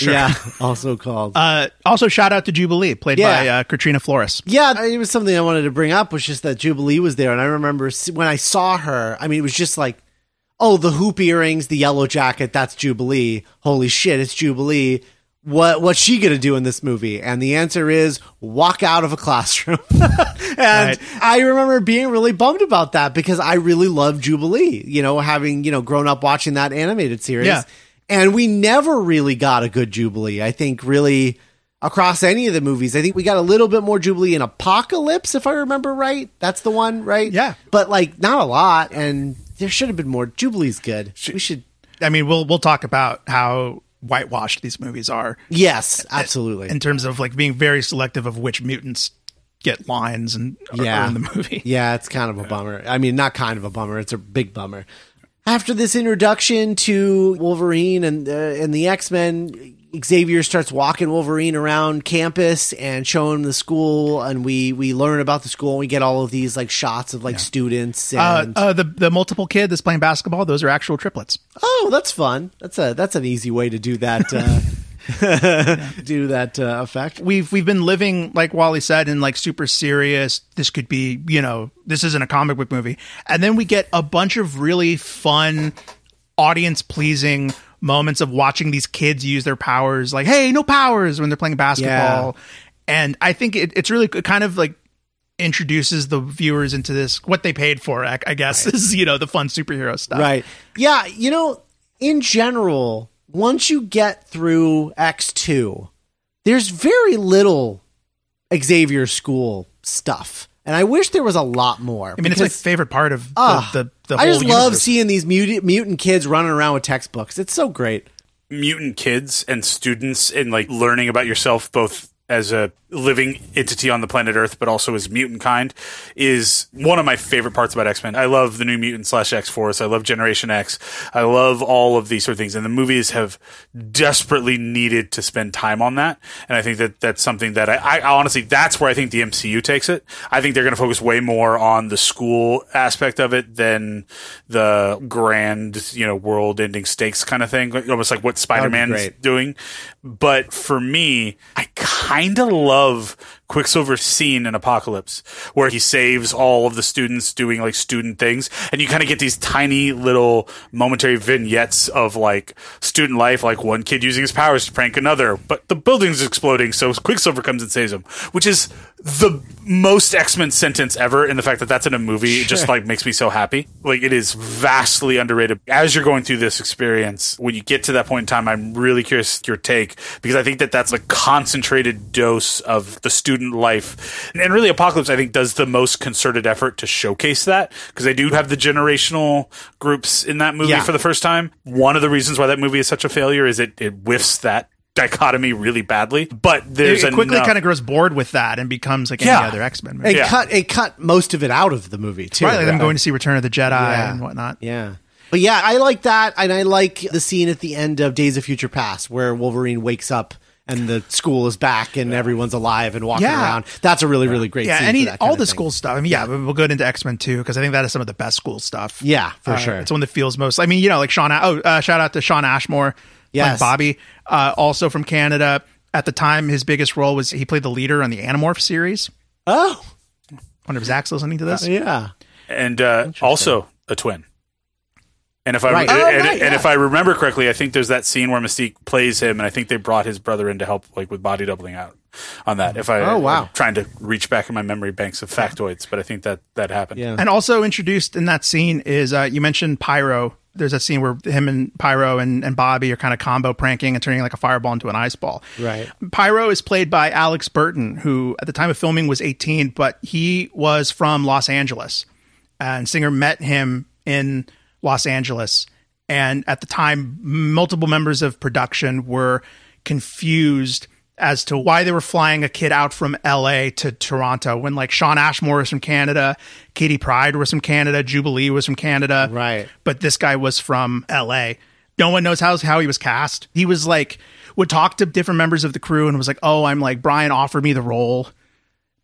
Yeah, also called. Uh, also, shout out to Jubilee, played Yeah. by uh, Katrina Florece. Yeah, it was something I wanted to bring up was just that Jubilee was there, and I remember when I saw her. I mean, it was just like, oh, the hoop earrings, the yellow jacket, that's Jubilee. Holy shit, it's Jubilee. What what's she gonna do in this movie? And the answer is walk out of a classroom. and Right. I remember being really bummed about that because I really love Jubilee. You know, having you know grown up watching that animated series. Yeah. And we never really got a good Jubilee. I think really across any of the movies. I think we got a little bit more Jubilee in Apocalypse, if I remember right. That's the one, right? Yeah. But like not a lot, and there should have been more. Jubilee's good. We should. I mean, we'll we'll talk about how whitewashed these movies are Yes, absolutely. in terms of like being very selective of which mutants get lines and are, Yeah. in the movie. Yeah, it's kind of a bummer. I mean, not kind of a bummer. It's a big bummer. After this introduction to Wolverine and uh, and the X Men, Xavier starts walking Wolverine around campus and showing him the school, and we we learn about the school. and We get all of these like shots of like students Uh, uh, the the multiple kid that's playing basketball; those are actual triplets. oh, that's fun. That's a that's an easy way to do that. Uh, do that uh, effect. We've we've been living like Wally said in like super serious. This could be you know this isn't a comic book movie, and then we get a bunch of really fun, audience pleasing moments of watching these kids use their powers. Like, hey, no powers when they're playing basketball, and I think it, it's really kind of like introduces the viewers into this what they paid for. I, I guess is you know the fun superhero stuff. Right. Yeah, you know, in general, once you get through X2, there's very little Xavier School stuff. And I wish there was a lot more. I mean, it's my favorite part of the, Ah, the, the I whole just love seeing these mutant, mutant kids running around with textbooks. It's so great. mutant kids and students and like learning about yourself both as a living entity on the planet Earth, but also as mutant kind, is one of my favorite parts about X Men. I love the New Mutant slash X Force. I love Generation X. I love all of these sort of things, and the movies have desperately needed to spend time on that. And I think that that's something that I, I honestly that's where I think the MCU takes it. I think they're going to focus way more on the school aspect of it than the grand, you know, world-ending stakes kind of thing, almost like what Spider-Man's great. doing. But for me, I kind of love Quicksilver's scene in Apocalypse where he saves all of the students doing like student things. And you kind of get these tiny little momentary vignettes of like student life, like one kid using his powers to prank another, but the building's exploding. So Quicksilver comes and saves him, which is the most X-Men sentence ever. In the fact that that's in a movie, it just like makes me so happy. Like it is vastly underrated. As you're going through this experience, when you get to that point in time, I'm really curious your take because I think that that's a concentrated dose of the student life. And really, Apocalypse, I think, does the most concerted effort to showcase that because they do have the generational groups in that movie Yeah. for the first time. One of the reasons why that movie is such a failure is it, it whiffs that dichotomy really badly. But there's it quickly enough- kind of grows bored with that and becomes like Yeah. any other X Men movie. It Yeah. cut it cut most of it out of the movie too. Right, like them going to see Return of the Jedi Yeah. and whatnot. Yeah. But yeah, I like that, and I like the scene at the end of Days of Future Past where Wolverine wakes up and the school is back and everyone's alive and walking Yeah. around. That's a really, really great Yeah, scene. any for that all the thing. school stuff. I mean, yeah, but we'll go into X Men too because I think that is some of the best school stuff. Yeah, for Uh, sure. It's one that feels most. I mean, you know, like Sean. Oh, uh, shout out to Shawn Ashmore. playing Yes. Bobby, uh, also from Canada. At the time, his biggest role was he played the leader on the Animorph series. Oh, wonder if Zach's listening to this. yeah. and uh, also a twin. And if I Right. and, Oh, and- right, and yeah. if I remember correctly, I think there's that scene where Mystique plays him, and I think they brought his brother in to help, like with body doubling out on that. If I Oh, wow. I'm trying to reach back in my memory banks of factoids, but I think that that happened. Yeah. And also introduced in that scene is uh, you mentioned Pyro. There's a scene where him and Pyro and, and Bobby are kind of combo pranking and turning like a fireball into an ice ball. Right. Pyro is played by Alex Burton, who at the time of filming was 18, but he was from Los Angeles. And Singer met him in Los Angeles. And at the time, multiple members of production were confused as to why they were flying a kid out from LA to Toronto when like Shawn Ashmore was from Canada, Kitty Pryde was from Canada, Jubilee was from Canada. Right. But this guy was from LA. No one knows how how he was cast. He was like would talk to different members of the crew and was like, "Oh, I'm like Bryan offered me the role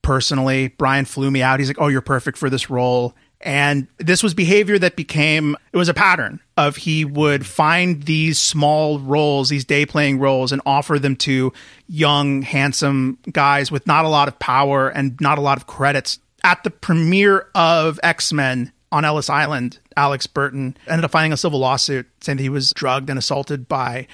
personally. Bryan flew me out. He's like, "Oh, you're perfect for this role." And this was behavior that became, it was a pattern of he would find these small roles, these day playing roles, and offer them to young, handsome guys with not a lot of power and not a lot of credits. At the premiere of X Men on Ellis Island, Alex Burton ended up filing a civil lawsuit saying that he was drugged and assaulted by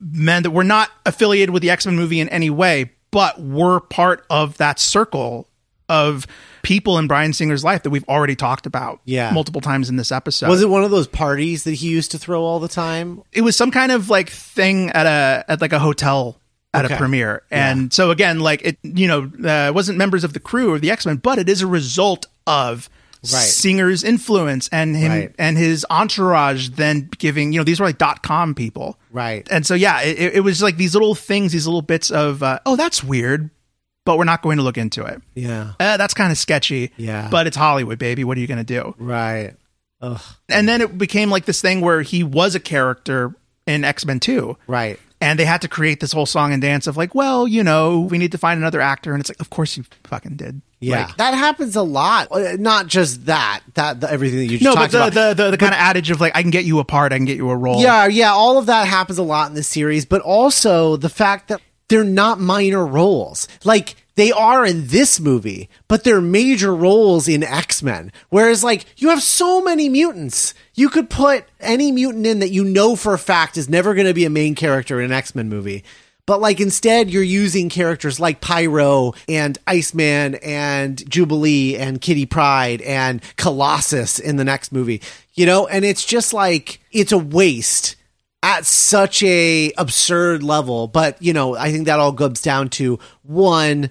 men that were not affiliated with the X Men movie in any way, but were part of that circle of people in Bryan Singer's life that we've already talked about Yeah. multiple times in this episode. Was it one of those parties that he used to throw all the time? it was some kind of like thing at a at like a hotel at Okay. a premiere. And so again, like it, you know, uh, wasn't members of the crew or the X Men, but it is a result of Right. Singer's influence and him Right. and his entourage. Then giving, you know, these were like dot com people, Right. And so yeah, it, it was like these little things, these little bits of, uh, oh, that's weird, but we're not going to look into it. Yeah. Uh, that's kind of sketchy, Yeah. But it's Hollywood, baby. What are you going to do? Right. Ugh. And then it became like this thing where he was a character in X Men Two, Right. and they had to create this whole song and dance of like, well, you know, we need to find another actor, and it's like, of course you fucking did. Yeah, Like, that happens a lot. Uh, Not just that. That the, everything that you just no, but the, about. the the the kind of adage of like, I can get you a part, I can get you a role. Yeah, yeah, all of that happens a lot in this series, but also the fact that they're not minor roles. Like they are in this movie, but they're major roles in X-Men. Whereas like you have so many mutants. You could put any mutant in that you know for a fact is never going to be a main character in an X-Men movie. But like instead you're using characters like Pyro and Iceman and Jubilee and Kitty Pryde and Colossus in the next movie. You know, and it's just like it's a waste at such a absurd level. But you know, I think that all goes down to one.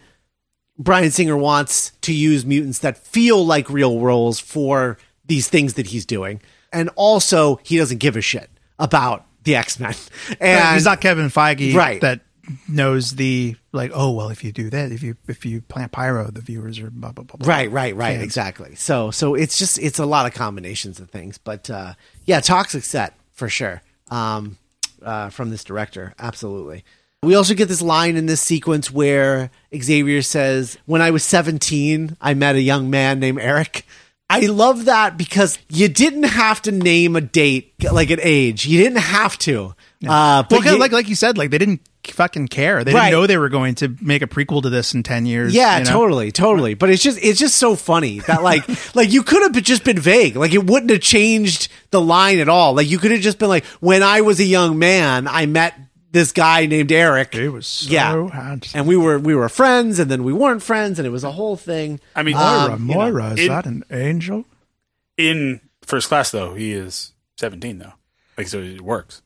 Bryan Singer wants to use mutants that feel like real roles for these things that he's doing, and also he doesn't give a shit about the X Men. And he's not Kevin Feige, Right. That knows the like, oh well, if you do that, if you if you plant pyro, the viewers are blah blah blah. blah. Right, right, right. fans. Exactly. So, so it's just it's a lot of combinations of things, but uh, yeah, toxic set for sure. Um, uh, from this director, absolutely. We also get this line in this sequence where Xavier says, "When I was 17, I met a young man named Eric." I love that because you didn't have to name a date, like an age. You didn't have to. Uh, Well, but you- like like you said, like they didn't fucking care. They Right. didn't know they were going to make a prequel to this in ten years. Yeah, you know? totally, totally. But it's just it's just so funny that like like you could have just been vague. Like it wouldn't have changed the line at all. Like you could have just been like, when I was a young man, I met this guy named Eric. He was so yeah, handsome. and we were we were friends, and then we weren't friends, and it was a whole thing. I mean, Moira, Um, you Moira, is it- that an angel? in first class though, he is 17 though. Like so it works.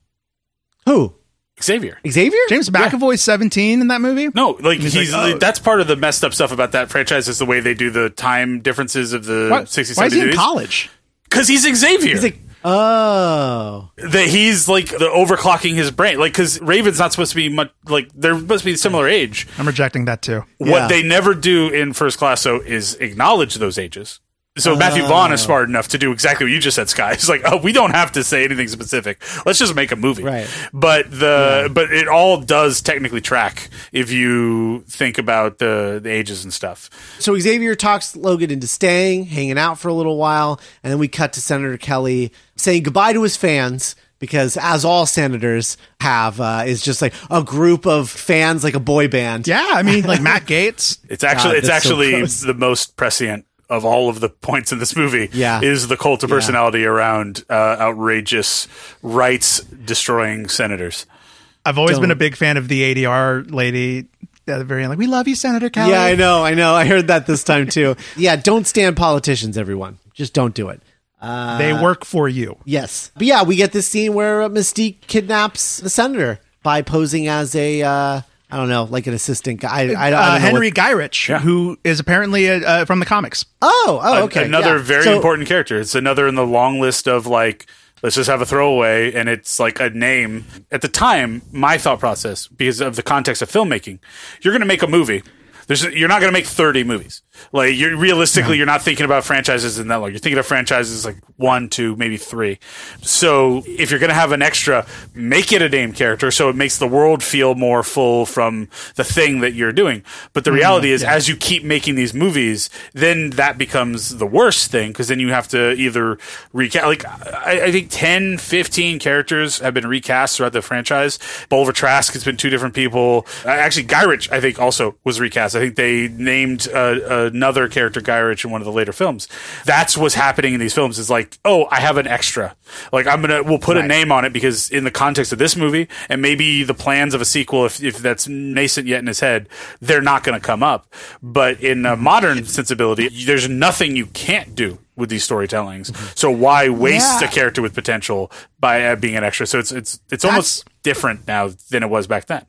Who Xavier. Xavier? James McAvoy's seventeen in that movie. No, like He's he's, like, oh. that's part of the messed up stuff about that franchise is the way they do the time differences of the Why, 60s, why is he in 70s. college? Because he's Xavier. He's like, oh, that he's like the overclocking his brain. Like because Raven's not supposed to be much like they're supposed to be similar age. I'm rejecting that too. Yeah. What they never do in first class though is acknowledge those ages. So Matthew Vaughn is smart enough to do exactly what you just said, Sky. He's like, oh, we don't have to say anything specific. Let's just make a movie. Right. But the but it all does technically track if you think about the the ages and stuff. So Xavier talks Logan into staying, hanging out for a little while, and then we cut to Senator Kelly saying goodbye to his fans because, as all senators have, uh, is just like a group of fans, like a boy band. Yeah, I mean, like Matt Gaetz. It's actually God, it's that's so actually the most prescient of all of the points in this movie. Yeah. is the cult of personality around uh, outrageous rights destroying senators. I've always Don't- been a big fan of the ADR lady. At the very end, like, we love you, Senator Kelly. Yeah, I know, I know. I heard that this time too. yeah, don't stand politicians, everyone. Just don't do it. Uh, They work for you. Yes. But yeah, we get this scene where uh, Mystique kidnaps the senator by posing as a, uh, I don't know, like an assistant guy. I, I, I don't Uh, know Henry what- Gyrich, Yeah. who is apparently uh, uh, from the comics. oh, oh, An- okay. another yeah. very So- important character. It's another in the long list of like let's just have a throwaway and it's like a name. At the time, my thought process because of the context of filmmaking, you're going to make a movie. There's you're not going to make 30 movies. Like you're realistically, you're not thinking about franchises in that long. You're thinking of franchises like one, two, maybe three. So if you're going to have an extra, make it a named character so it makes the world feel more full from the thing that you're doing. But the reality is, as you keep making these movies, then that becomes the worst thing because then you have to either recast. Like I, I think 10, 15 characters have been recast throughout the franchise. Bolivar Trask has been two different people. Uh, Actually, Guy Ritchie, I think, also was recast. I think they named Uh, uh, another character Guy Ritchie in one of the later films. That's what's happening in these films. Is like, oh, I have an extra. Like I'm gonna, we'll put a name on it because in the context of this movie and maybe the plans of a sequel, if if that's nascent yet in his head, they're not going to come up. But in a modern sensibility, there's nothing you can't do with these storytellings. Mm-hmm. So why waste Yeah. a character with potential by uh, being an extra? So it's it's it's almost different now than it was back then.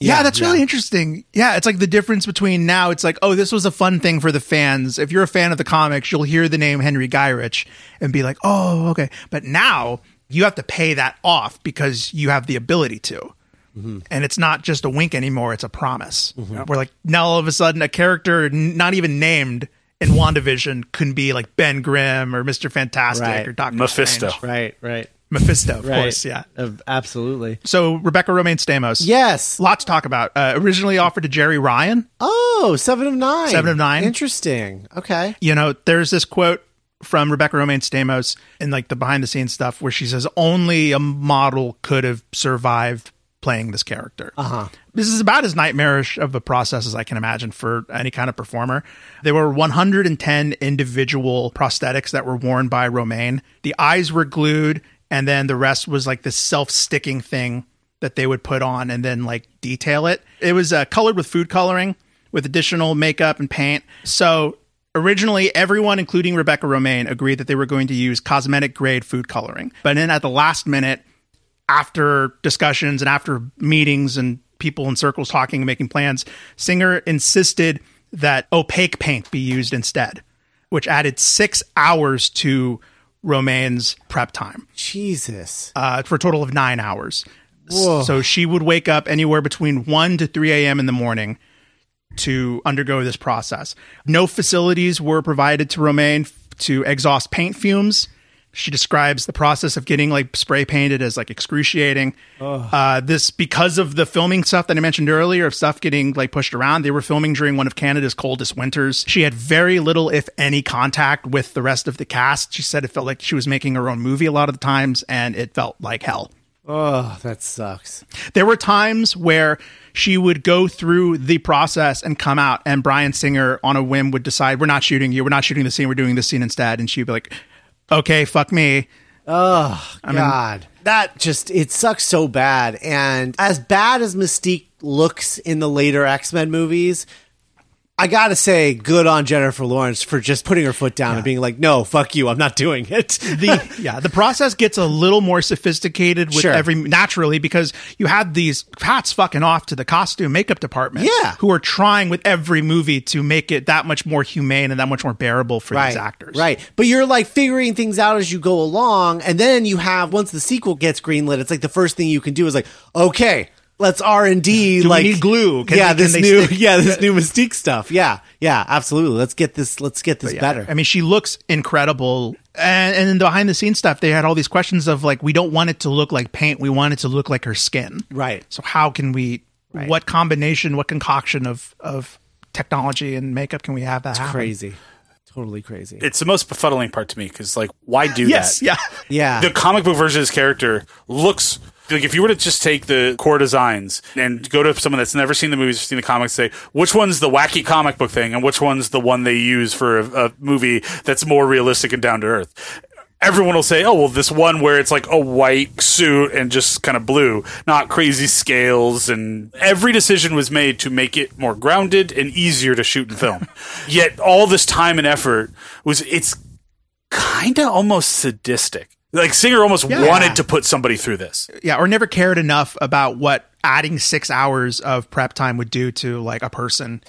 Yeah, Yeah, that's yeah. really interesting. Yeah, it's like the difference between now, it's like, oh, this was a fun thing for the fans. If you're a fan of the comics, you'll hear the name Henry Gyrich and be like, oh, okay. But now you have to pay that off because you have the ability to. Mm-hmm. And it's not just a wink anymore, it's a promise. Mm-hmm. We're like now all of a sudden a character n- not even named in WandaVision can be like Ben Grimm or Mr. Fantastic Right. or Doctor Mephisto. Right, right, Mephisto, of right. course, yeah. Uh, absolutely. So Rebecca Romijn-Stamos. Yes. Lot to talk about. Uh, originally offered to Jeri Ryan. Oh, seven of nine. Seven of nine. Interesting. Okay. you know, there's this quote from Rebecca Romijn-Stamos in like the behind the scenes stuff where she says only a model could have survived playing this character. Uh-huh. This is about as nightmarish of a process as I can imagine for any kind of performer. There were 110 individual prosthetics that were worn by Romijn. The eyes were glued, and then the rest was like this self-sticking thing that they would put on and then like detail it. It was uh, colored with food coloring with additional makeup and paint. So originally, everyone, including Rebecca Romijn, agreed that they were going to use cosmetic grade food coloring. But then at the last minute, after discussions and after meetings and people in circles talking and making plans, Singer insisted that opaque paint be used instead, which added six hours to Romijn's prep time Jesus. uh, for a total of nine hours. S- So she would wake up anywhere between 1 to 3 a.m. in the morning to undergo this process. No facilities were provided to Romijn f- to exhaust paint fumes. She describes the process of getting like spray painted as like excruciating. Uh, this because of the filming stuff that I mentioned earlier of stuff getting like pushed around. They were filming during one of Canada's coldest winters. She had very little, if any, contact with the rest of the cast. She said it felt like she was making her own movie a lot of the times, and it felt like hell. Oh, that sucks. There were times where she would go through the process and come out, and Bryan Singer on a whim would decide, We're not shooting you, we're not shooting the scene, we're doing this scene instead. And she'd be like, Okay, fuck me. Oh, God. that just, it sucks so bad. And as bad as Mystique looks in the later X Men movies, I gotta say, good on Jennifer Lawrence for just putting her foot down and being like, no, fuck you, I'm not doing it. The yeah, the process gets a little more sophisticated with Sure. every naturally because you have these hats fucking off to the costume makeup department, Yeah. who are trying with every movie to make it that much more humane and that much more bearable for right, these actors. Right. But you're like figuring things out as you go along. And then you have, once the sequel gets greenlit, it's like the first thing you can do is like, okay, let's R and D. Do we Like need glue? Can yeah, they- this can new, stick- yeah, this new Mystique stuff. Yeah, yeah, absolutely. Let's get this. Let's get this Yeah. better. I mean, she looks incredible. And, and in the behind the scenes stuff, they had all these questions of like, we don't want it to look like paint. We want it to look like her skin. Right. So how can we, what combination, what concoction of, of technology and makeup can we have that happen? crazy, totally crazy. It's the most befuddling part to me because, like, why do Yes. that? Yeah. yeah, the comic book version of this character looks like if you were to just take the core designs and go to someone that's never seen the movies or seen the comics, say which one's the wacky comic book thing and which one's the one they use for a, a movie that's more realistic and down to earth. Everyone will say, "Oh, well, this one where it's like a white suit and just kind of blue, not crazy scales." And every decision was made to make it more grounded and easier to shoot and film. Yet all this time and effort was it's kind of almost sadistic. Like Singer almost Yeah. wanted to put somebody through this. Yeah. Or never cared enough about what adding six hours of prep time would do to like a person.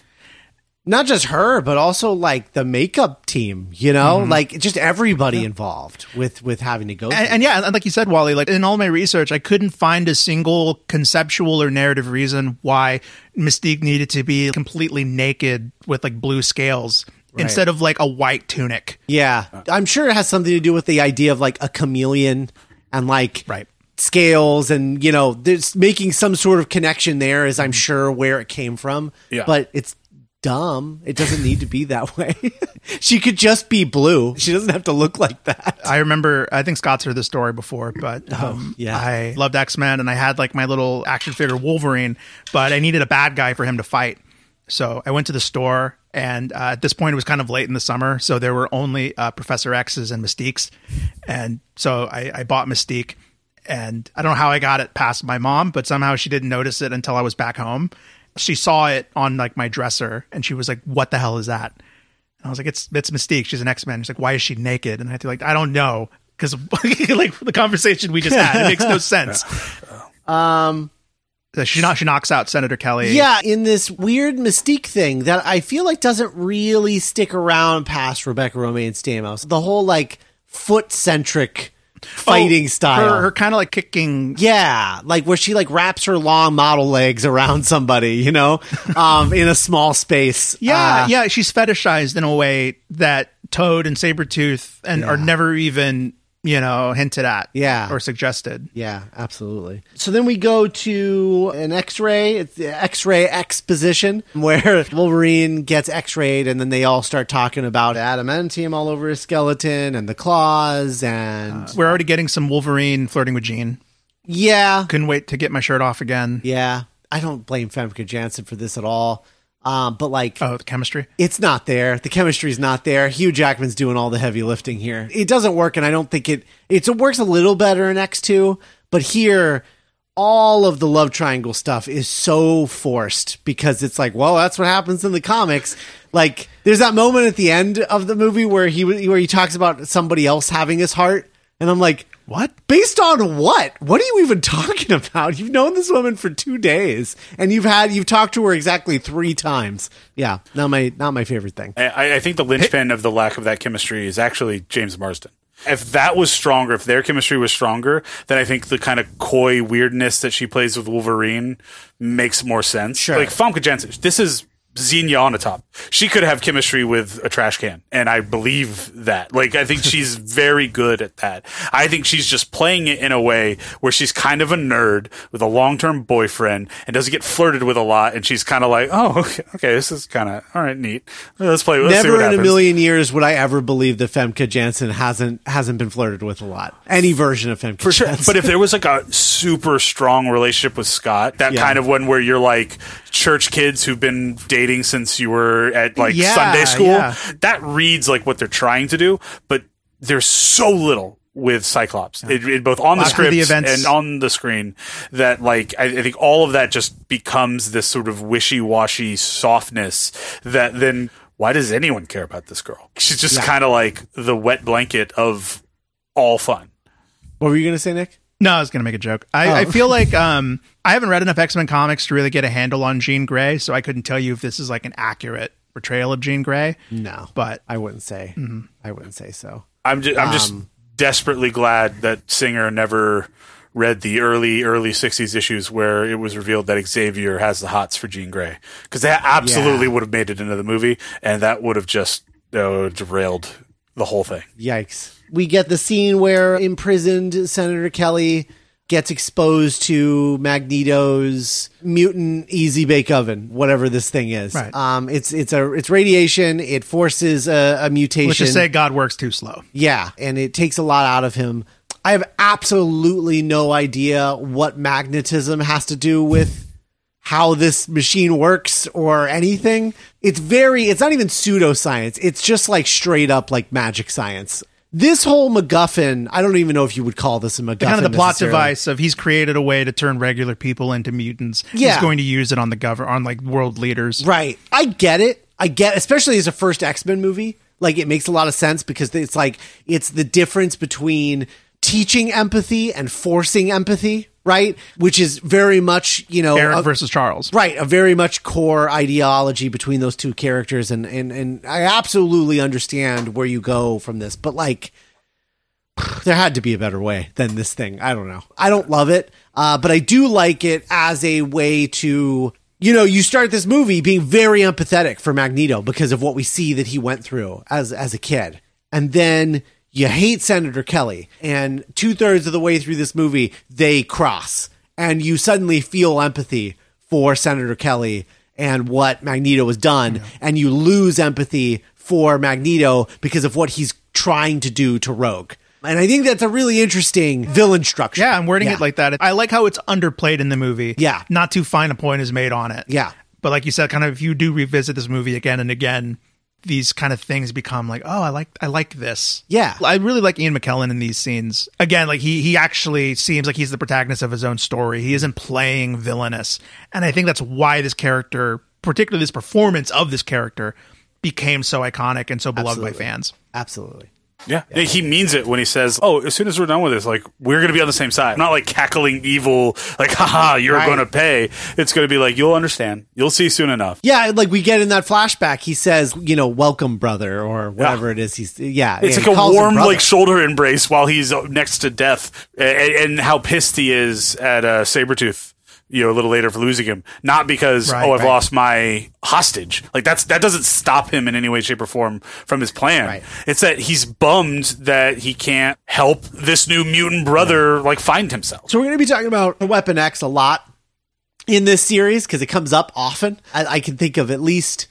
not just her, but also like the makeup team, you know, mm-hmm. like just everybody involved with with having to go. And, and yeah, and like you said, Wally, like in all my research, I couldn't find a single conceptual or narrative reason why Mystique needed to be completely naked with like blue scales instead of like a white tunic. yeah, I'm sure it has something to do with the idea of like a chameleon and like Right. scales and you know there's making some sort of connection there is i'm sure where it came from Yeah. but it's dumb it doesn't need to be that way she could just be blue she doesn't have to look like that I remember, I think Scott's heard the story before, but um, yeah. I loved X Men and I had like my little action figure Wolverine, but I needed a bad guy for him to fight. So I went to the store, and uh, at this point, it was kind of late in the summer, so there were only uh, Professor X's and Mystiques, and so I, I bought Mystique, and I don't know how I got it past my mom, but somehow she didn't notice it until I was back home. She saw it on like my dresser, and she was like, "What the hell is that?" And I was like, "It's it's Mystique. She's an X Men." She's like, "Why is she naked?" And I had to like, "I don't know." Because like the conversation we just had, it makes no sense. um she she knocks out Senator Kelly. yeah in this weird mystique thing that i feel like doesn't really stick around past Rebecca Romijn-Stamos the whole like foot centric fighting Oh, style Her, her kind of like kicking. Yeah, like where she like wraps her long model legs around somebody, you know, um, in a small space. Yeah, Uh, yeah. She's fetishized in a way that Toad and Sabretooth and are never even you know hinted at. Yeah. or suggested. yeah, absolutely. So then we go to an X-ray. It's the X-ray exposition where Wolverine gets X-rayed, and then they all start talking about adamantium all over his skeleton and the claws, and uh, We're already getting some Wolverine flirting with Jean. yeah, Couldn't wait to get my shirt off again. yeah. I don't blame Famke Janssen for this at all. Um, but like, Oh, the chemistry. it's not there. The chemistry's not there. Hugh Jackman's doing all the heavy lifting here. It doesn't work, and I don't think it. It's, it works a little better in X two, but here, all of the love triangle stuff is so forced because it's like, well, that's what happens in the comics. Like, there's that moment at the end of the movie where he where he talks about somebody else having his heart, and I'm like, What? Based on what? What are you even talking about? You've known this woman for two days, and you've had you've talked to her exactly three times. Yeah, not my not my favorite thing. I, I think the linchpin of the lack of that chemistry is actually James Marsden. If that was stronger, if their chemistry was stronger, then I think the kind of coy weirdness that she plays with Wolverine makes more sense. Sure. Like Famke Janssen, this is Xenia Onatopp. She could have chemistry with a trash can, and I believe that. Like, I think she's very good at that. I think she's just playing it in a way where she's kind of a nerd with a long-term boyfriend and doesn't get flirted with a lot, and she's kind of like, oh, okay, okay this is kind of all right, neat. Let's play. Let's Never in a million years would I ever believe that Famke Janssen hasn't hasn't been flirted with a lot. Any version of Famke For sure. But if there was like a super strong relationship with Scott, that Yeah. kind of one where you're like church kids who've been dating since you were at like Yeah, Sunday school, yeah. that reads like what they're trying to do, but there's so little with Cyclops, it, it- both on the After script the and on the screen, that like I, I think all of that just becomes this sort of wishy-washy softness that then why does anyone care about this girl? She's just kind of like the wet blanket of all fun. what were you gonna say, Nick? No, I was going to make a joke. I, Oh. I feel like um, I haven't read enough X Men comics to really get a handle on Jean Grey, so I couldn't tell you if this is like an accurate portrayal of Jean Grey. No, But I wouldn't say. I wouldn't say so. I'm just, I'm just Um, desperately glad that Singer never read the early early 60s issues where it was revealed that Xavier has the hots for Jean Grey because that absolutely Yeah. would have made it into the movie and that would have just uh, derailed the whole thing. Yikes. We get the scene where imprisoned Senator Kelly gets exposed to Magneto's mutant easy bake oven, whatever this thing is. Right. Um, it's it's a it's radiation. It forces a, a mutation. let's just say God works too slow. Yeah, and it takes a lot out of him. I have absolutely no idea what magnetism has to do with how this machine works or anything. It's very, it's not even pseudoscience. It's just like straight up like magic science. This whole MacGuffin, I don't even know if you would call this a MacGuffin. kind of the plot device of he's created a way to turn regular people into mutants. Yeah. He's going to use it on the govern on like world leaders. Right. I get it. I get, especially as a first X Men movie. Like it makes a lot of sense because it's like it's the difference between teaching empathy and forcing empathy. Right? Which is very much, you know, Eric a- versus Charles. Right, a very much core ideology between those two characters, and and and I absolutely understand where you go from this, but like, there had to be a better way than this thing. I don't know. I don't love it, uh, but I do like it as a way to. You know, you start this movie being very empathetic for Magneto because of what we see that he went through as as a kid, and then you hate Senator Kelly, and two thirds of the way through this movie they cross, and you suddenly feel empathy for Senator Kelly and what Magneto has done, and you lose empathy for Magneto because of what he's trying to do to Rogue. And I think that's a really interesting villain structure. Yeah, I'm wording Yeah. it like that. I like how it's underplayed in the movie. Yeah. Not too fine a point is made on it. Yeah. But like you said, kind of if you do revisit this movie again and again, these kind of things become like, oh, I like I like this. Yeah. I really like Ian McKellen in these scenes. Again, like he he actually seems like he's the protagonist of his own story. He isn't playing villainous. And I think that's why this character, particularly this performance of this character, became so iconic and so beloved by fans. Absolutely. Yeah. He means it when he says, "Oh, as soon as we're done with this, like we're going to be on the same side." Not like cackling evil, like "haha, you're Right. going to pay." It's going to be like, "You'll understand. You'll see soon enough." Yeah, like we get in that flashback, he says, you know, welcome, brother, or whatever it is. He's, yeah. It's like a warm, like shoulder embrace while he's next to death, and, and how pissed he is at uh, Sabretooth. You know, a little later for losing him, not because Right, oh I've right. lost my hostage. Like that's that doesn't stop him in any way, shape, or form from his plan. Right. It's that he's bummed that he can't help this new mutant brother like find himself. So we're going to be talking about Weapon X a lot in this series because it comes up often. I, I can think of at least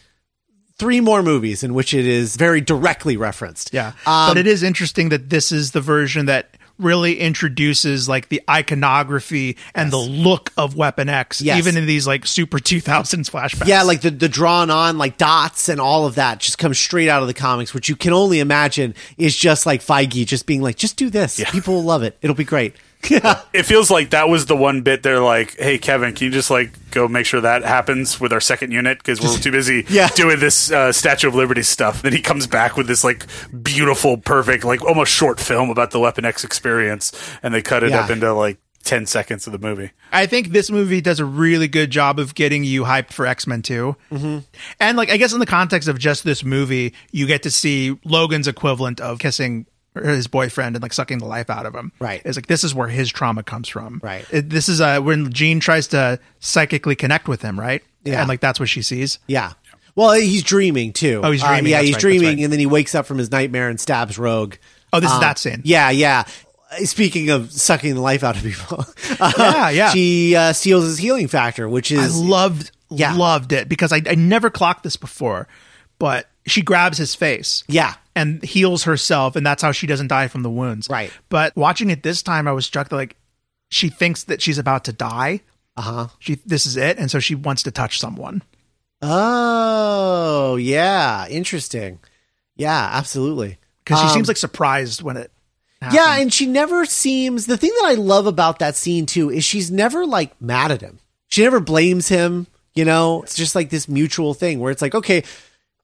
three more movies in which it is very directly referenced. Yeah. Um, but it is interesting that this is the version that really introduces like the iconography and the look of Weapon X, Yes. even in these like super 2000s flashbacks. Yeah, like the, the drawn on like dots and all of that just comes straight out of the comics, which you can only imagine is just like Feige just being like, just do this. People will love it. It'll be great. It feels like that was the one bit they're like, "Hey Kevin, can you just like go make sure that happens with our second unit because we're too busy Yeah. doing this uh, Statue of Liberty stuff." Then he comes back with this like beautiful, perfect, like almost short film about the Weapon X experience, and they cut it Yeah. up into like ten seconds of the movie. I think this movie does a really good job of getting you hyped for X Men 2. Mm-hmm. And like, I guess in the context of just this movie, you get to see Logan's equivalent of kissing his boyfriend and like sucking the life out of him. Right. It's like this is where his trauma comes from. Right. It, this is uh, when Jean tries to psychically connect with him, right? Yeah. And like that's what she sees. Yeah. Well, he's dreaming too. Oh, he's Uh, dreaming. yeah, That's he's right, dreaming, right. and then he wakes up from his nightmare and stabs Rogue. Oh, this is Um, that scene. Yeah, yeah. Speaking of sucking the life out of people, uh, Yeah, yeah. she uh, steals his healing factor, which I is loved Yeah. loved it because I, I never clocked this before, but she grabs his face. yeah, and heals herself, and that's how she doesn't die from the wounds. Right. But watching it this time, I was struck that like she thinks that she's about to die. uh huh. She this is it, and so she wants to touch someone. Oh, yeah, interesting. Yeah, absolutely. Because she Um, seems like surprised when it. Happens. Yeah, and she never seems. The thing that I love about that scene too is she's never like mad at him. She never blames him. You know, it's just like this mutual thing where it's like, okay,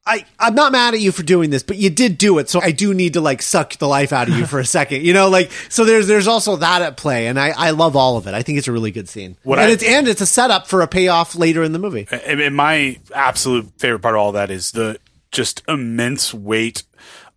I I'm not mad at you for doing this, but you did do it, so I do need to like suck the life out of you for a second. You know, like so there's there's also that at play, and I I love all of it. I think it's a really good scene, What and I- it's and it's a setup for a payoff later in the movie. And and my absolute favorite part of all that is the just immense weight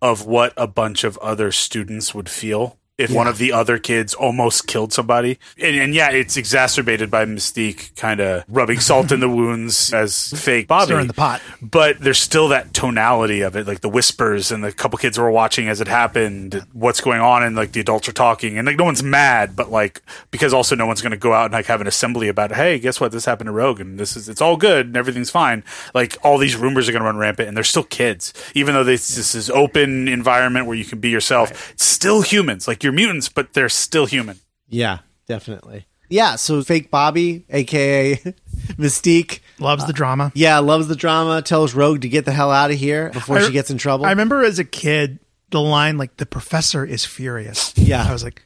of what a bunch of other students would feel if one of the other kids almost killed somebody. And, and yeah, it's exacerbated by Mystique kind of rubbing salt in the wounds as fake Bobby. in the pot. But there's still that tonality of it, like the whispers and the couple kids were watching as it happened, what's going on, and like the adults are talking, and like no one's mad, but like because also no one's going to go out and like have an assembly about, hey, guess what, this happened to Rogue, and this is it's all good and everything's fine. Like all these rumors are going to run rampant, and they're still kids, even though this this is open environment where you can be yourself. It's still humans, like you're mutants, but they're still human. Yeah, definitely. Yeah, so fake Bobby, aka Mystique. Loves the drama. Uh, yeah, loves the drama. Tells Rogue to get the hell out of here before I- she gets in trouble. I remember as a kid the line like the professor is furious. Yeah. I was like,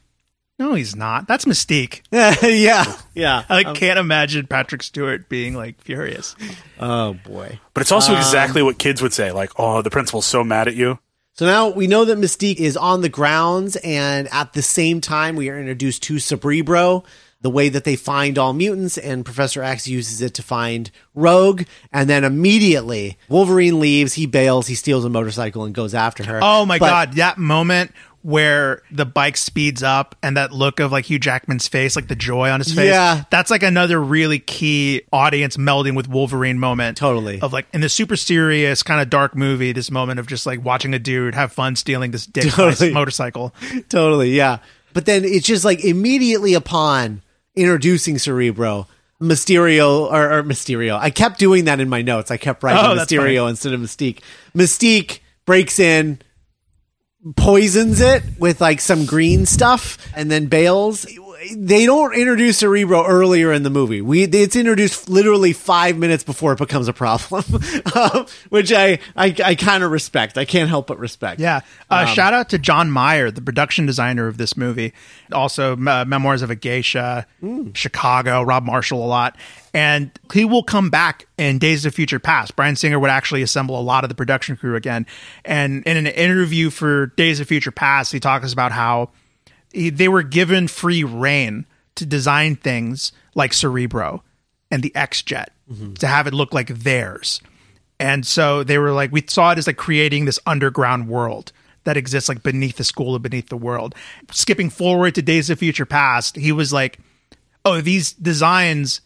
no, he's not. That's Mystique. yeah, yeah. I like, um, can't imagine Patrick Stewart being like furious. oh boy. But it's also um, exactly what kids would say, like, oh, the principal's so mad at you. So now we know that Mystique is on the grounds, and at the same time, we are introduced to Cerebro. the way that they find all mutants, and Professor X uses it to find Rogue, and then immediately Wolverine leaves, he bails, he steals a motorcycle and goes after her. Oh my But- god, that moment where the bike speeds up and that look of like Hugh Jackman's face, like the joy on his face. Yeah. That's like another really key audience melding with Wolverine moment. Totally. Of like in the super serious kind of dark movie, this moment of just like watching a dude have fun stealing this dick Totally. motorcycle. totally, yeah. But then it's just like immediately upon introducing Cerebro, Mysterio or, or Mysterio. I kept doing that in my notes. I kept writing Oh, Mysterio instead of Mystique. Mystique breaks in, poisons it with like some green stuff, and then bails. They don't introduce Cerebro earlier in the movie. We it's introduced literally five minutes before it becomes a problem, um, which I I, I kind of respect. I can't help but respect. Yeah. Uh, Um, shout out to John Myhre, the production designer of this movie. Also, uh, Memoirs of a Geisha, Chicago, Rob Marshall a lot. And he will come back in Days of Future Past. Bryan Singer would actually assemble a lot of the production crew again. And in an interview for Days of Future Past, he talks about how they were given free reign to design things like Cerebro and the X Jet mm-hmm. to have it look like theirs. And so they were like, we saw it as like creating this underground world that exists like beneath the school and beneath the world. Skipping forward to Days of Future Past, he was like, oh, these designs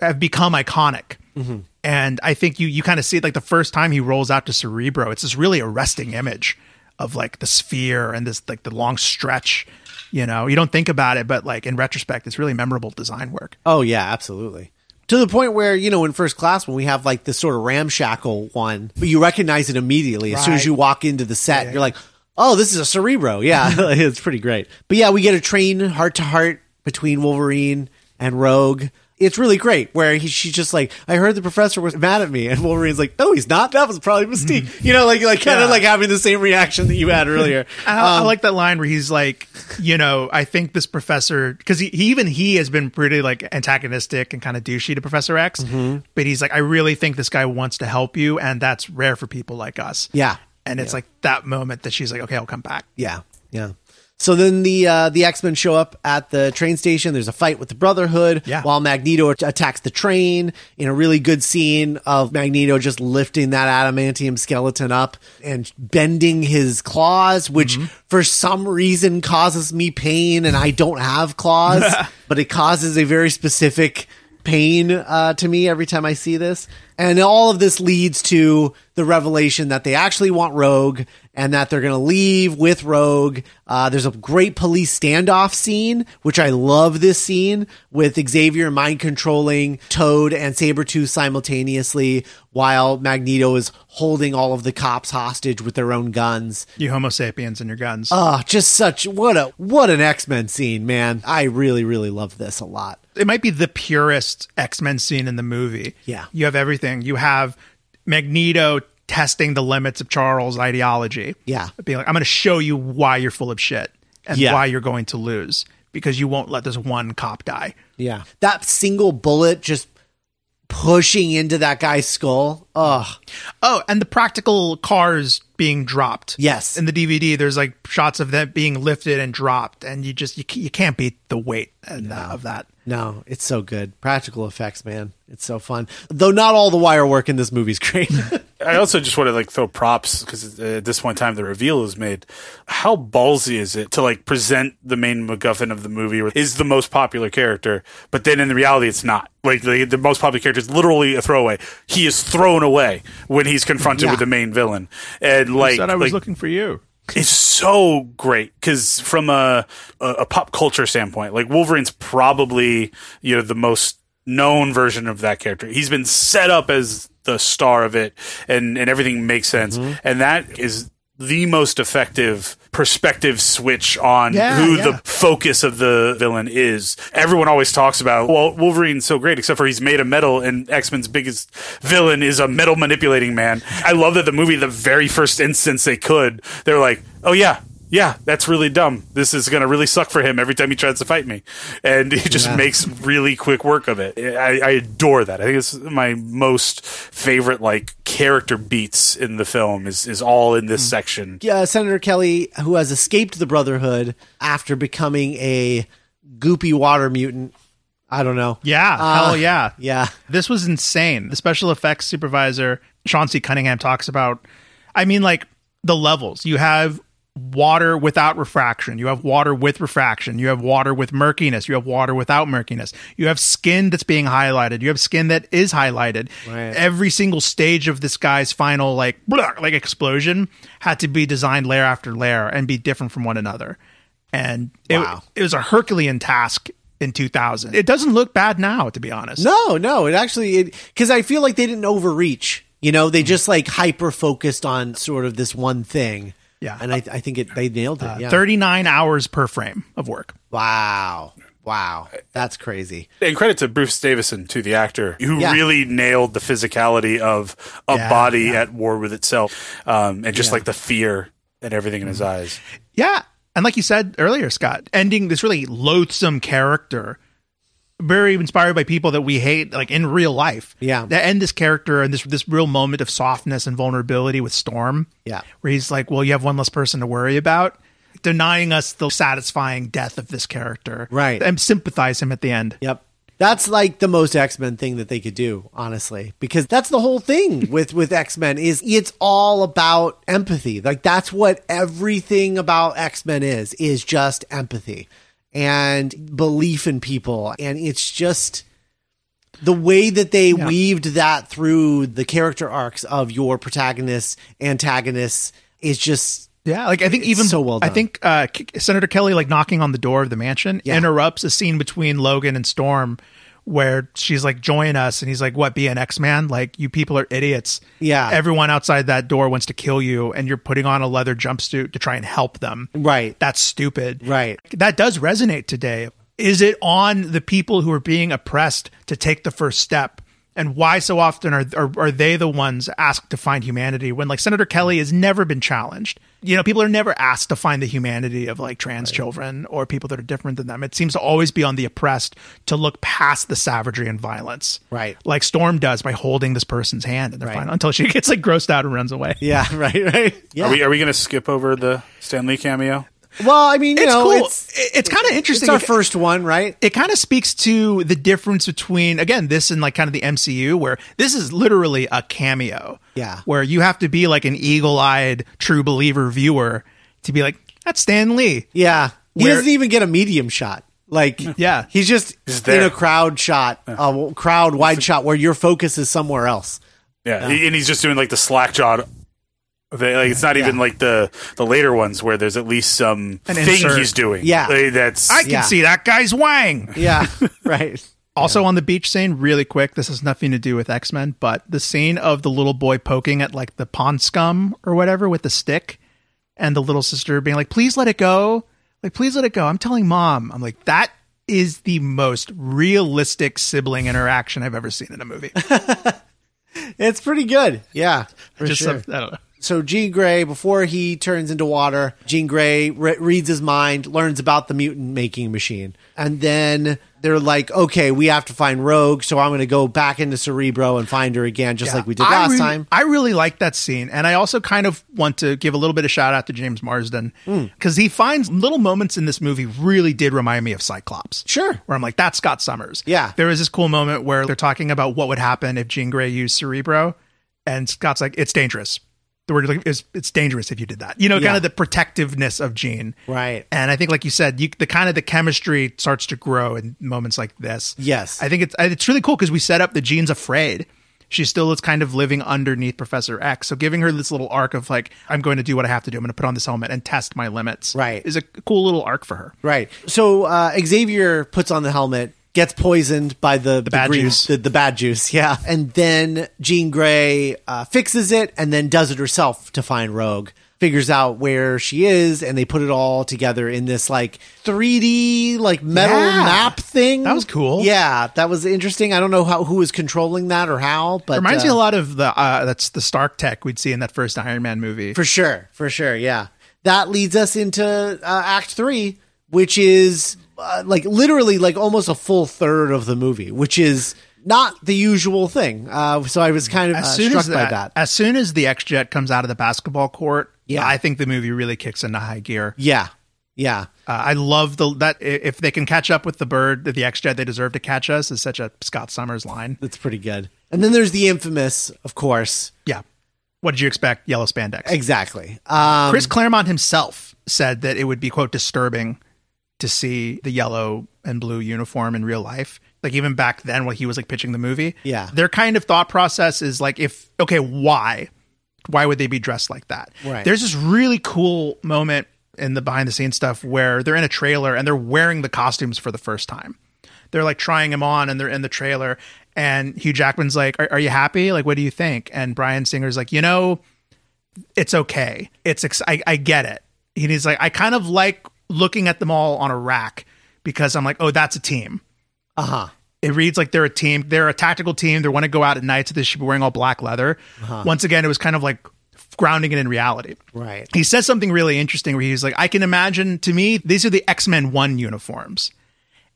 have become iconic. Mm-hmm. And I think you you kind of see it like the first time he rolls out to Cerebro, it's this really arresting image of like the sphere and this like the long stretch. You know, you don't think about it, but like in retrospect, it's really memorable design work. Oh yeah, absolutely. To the point where you know in first class when we have like this sort of ramshackle one, but you recognize it immediately as soon as Right. you walk into the set. You're like, oh, this is a Cerebro. Yeah, it's pretty great. But yeah, we get a train heart to heart between Wolverine and Rogue. It's really great where he, she's just like, I heard the professor was mad at me, and Wolverine's like, no, he's not. That was probably a mistake. You know, like like kind Yeah. of like having the same reaction that you had earlier. I, I like that line where he's like, you know, I think this professor because he, he even he has been pretty like antagonistic and kind of douchey to Professor X, Mm-hmm. but he's like, I really think this guy wants to help you, and that's rare for people like us. Yeah. and it's like that moment that she's like, okay, I'll come back. Yeah, yeah. So then the uh, the X Men show up at the train station. There's a fight with the Brotherhood. Yeah. While Magneto attacks the train in a really good scene of Magneto just lifting that adamantium skeleton up and bending his claws, which for some reason causes me pain, and I don't have claws, but it causes a very specific pain uh, to me every time I see this. And all of this leads to the revelation that they actually want Rogue and that they're going to leave with Rogue. Uh, there's a great police standoff scene, which I love this scene with Xavier mind controlling Toad and Sabretooth simultaneously while Magneto is holding all of the cops hostage with their own guns. You Homo sapiens and your guns. Oh, just such what a what an X-Men scene, man. I really really love this a lot. it might be the purest X Men scene in the movie. Yeah. You have everything. You have Magneto testing the limits of Charles' ideology. Yeah. Being like, I'm going to show you why you're full of shit and Yeah. why you're going to lose because you won't let this one cop die. Yeah. That single bullet just pushing into that guy's skull. Ugh. Oh, and the practical cars being dropped. Yes. In the DVD, there's like shots of them being lifted and dropped, and you just you, you can't beat the weight and, uh, of that. No, it's so good. Practical effects, man. It's so fun. Though not all the wire work in this movie is great. I also just want to like throw props because at this point in time the reveal is made. How ballsy is it to like present the main MacGuffin of the movie with- is the most popular character, but then in the reality it's not. Like the, the most popular character is literally a throwaway. He is thrown away when he's confronted Yeah. with the main villain, and like, said, I was like looking for you. It's so great because from a, a a pop culture standpoint, like Wolverine's probably you know the most known version of that character. He's been set up as the star of it, and and everything makes sense, mm-hmm. and that is the most effective perspective switch on Yeah, who yeah. the focus of the villain is. Everyone always talks about, well, Wolverine's so great, except for he's made of metal, and X Men's biggest villain is a metal manipulating man. I love that the movie, the very first instance they could, they're like, oh yeah. Yeah, that's really dumb. This is going to really suck for him every time he tries to fight me. And he just Yeah. makes really quick work of it. I, I adore that. I think it's my most favorite, like, character beats in the film is, is all in this section. yeah, Senator Kelly, who has escaped the Brotherhood after becoming a goopy water mutant, I don't know. Yeah, Uh, hell yeah. Yeah. This was insane. The special effects supervisor, Sean C. Cunningham, talks about, I mean, like the levels. You have water without refraction. You have water with refraction. You have water with murkiness. You have water without murkiness. You have skin that's being highlighted. You have skin that is highlighted. Right. Every single stage of this guy's final, like, blah, like explosion had to be designed layer after layer and be different from one another. And it, Wow. it was a Herculean task in 2000. It doesn't look bad now, to be honest. No, no, it actually because I feel like they didn't overreach. You know, Mm. they just like hyper focused on sort of this one thing. Yeah. and I, I think it they nailed it. yeah. 39 hours per frame of work. Wow, wow, that's crazy. And credit to Bruce Davison, to the actor, who Yeah. really nailed the physicality of a Yeah, body at war with itself, um, and just like the fear and everything in his Mm-hmm. eyes. Yeah. And like you said earlier, Scott, ending this really loathsome character, very inspired by people that we hate, like in real life. Yeah. End this character and this this real moment of softness and vulnerability with Storm. Yeah. Where he's like, Well, you have one less person to worry about. Denying us the satisfying death of this character. Right. And sympathize him at the end. Yep. That's like the most X-Men thing that they could do, honestly, because that's the whole thing with with X-Men is it's all about empathy. Like that's what everything about X-Men is is just empathy and belief in people. And it's just the way that they weaved that through the character arcs of your protagonists, antagonists is just Yeah, like I think even so well I think uh, Senator Kelly like knocking on the door of the mansion Yeah. interrupts a scene between Logan and Storm where she's like join us and he's like what be an X-Man like you people are idiots. Yeah. Everyone outside that door wants to kill you and you're putting on a leather jumpsuit to try and help them. right. That's stupid. Right. That does resonate today. Is it on the people who are being oppressed to take the first step? And why so often are, are are they the ones asked to find humanity when like Senator Kelly has never been challenged? You know, people are never asked to find the humanity of like trans children or people that are different than them. It seems to always be on the oppressed to look past the savagery and violence. Right. Like Storm does by holding this person's hand in their Right. final until she gets like grossed out and runs away. Yeah, right, right. Yeah. Are we are we going to skip over the Stan Lee cameo? Well, I mean, you It's know, cool. it's it's kind of it's interesting. our It- first one, right? it kind of speaks to the difference between again this and like kind of the MCU where this is literally a cameo. Yeah. Where you have to be like an eagle-eyed true believer viewer to be like that's Stan Lee. Yeah. He Where- doesn't even get a medium shot. Like, Yeah. he's just He's in a crowd shot, a crowd wide shot where your focus is somewhere else. Yeah, he- and he's just doing like the slack jawed. Like it's not even like the the later ones where there's at least some An thing insert. he's doing. Yeah. Like, that's I can Yeah. see that guy's wang. Yeah, right. Also on the beach scene, really quick. This has nothing to do with X Men, but the scene of the little boy poking at like the pond scum or whatever with the stick, and the little sister being like, "Please let it go, like please let it go." I'm telling mom, I'm like, that is the most realistic sibling interaction I've ever seen in a movie. It's pretty good. Yeah, for Just sure. some- I don't know. So Jean Grey, before he turns into water, Jean Grey re- reads his mind, learns about the mutant making machine, and then they're like, "Okay, we have to find Rogue." So I'm going to go back into Cerebro and find her again, just like we did I last re- time. I really like that scene, and I also kind of want to give a little bit of shout out to James Marsden Hmm. because he finds little moments in this movie really did remind me of Cyclops. Sure. where I'm like, that's Scott Summers. Yeah. there was this cool moment where they're talking about what would happen if Jean Grey used Cerebro, and Scott's like, it's dangerous. The word like is it's dangerous if you did that. You know, Yeah. kind of the protectiveness of Jean. Right. And I think, like you said, you, the kind of the chemistry starts to grow in moments like this. Yes. I think it's it's really cool because we set up the Jean's afraid. She still is kind of living underneath Professor X. So giving her this little arc of like, I'm going to do what I have to do. I'm going to put on this helmet and test my limits. Right. Is a cool little arc for her. Right. So uh, Xavier puts on the helmet, gets poisoned by the, the, bad green- juice. the, the bad juice, yeah. And then Jean Grey uh, fixes it and then does it herself to find Rogue. Figures out where she is, and they put it all together in this like 3D like metal Yeah. map thing. That was cool. Yeah, that was interesting. I don't know how who was controlling that or how, but Reminds uh, me a lot of the uh, that's the Stark tech we'd see in that first Iron Man movie. For sure, for sure, yeah. That leads us into uh, Act Three, which is uh, like literally like almost a full third of the movie, which is not the usual thing. Uh, so I was kind of uh, struck as by that, that. as soon as the X Jet comes out of the basketball court, Yeah. I think the movie really kicks into high gear. Yeah, Yeah. Uh, I love the that if they can catch up with the bird, the X Jet, they deserve to catch us. Is such a Scott Summers line. That's pretty good. And then there's the infamous, of course. Yeah. What did you expect? Yellow spandex. Exactly. Um, Chris Claremont himself said that it would be quote disturbing to see the yellow and blue uniform in real life. Like even back then while he was like pitching the movie. Yeah. Their kind of thought process is like if okay, why? Why would they be dressed like that? Right. There's this really cool moment in the behind the scenes stuff where they're in a trailer and they're wearing the costumes for the first time. They're like trying them on and they're in the trailer and Hugh Jackman's like, Are, are you happy? Like, what do you think? And Bryan Singer's like, you know, it's okay. It's ex- I, I get it. He's like, I kind of like looking at them all on a rack because I'm like, oh, that's a team. uh huh. It reads like they're a team. They're a tactical team. They want to go out at night, so they should be wearing all black leather. Once again, it was kind of like grounding it in reality. Right. He says something really interesting where he's like, I can imagine to me, these are the X Men 1 uniforms.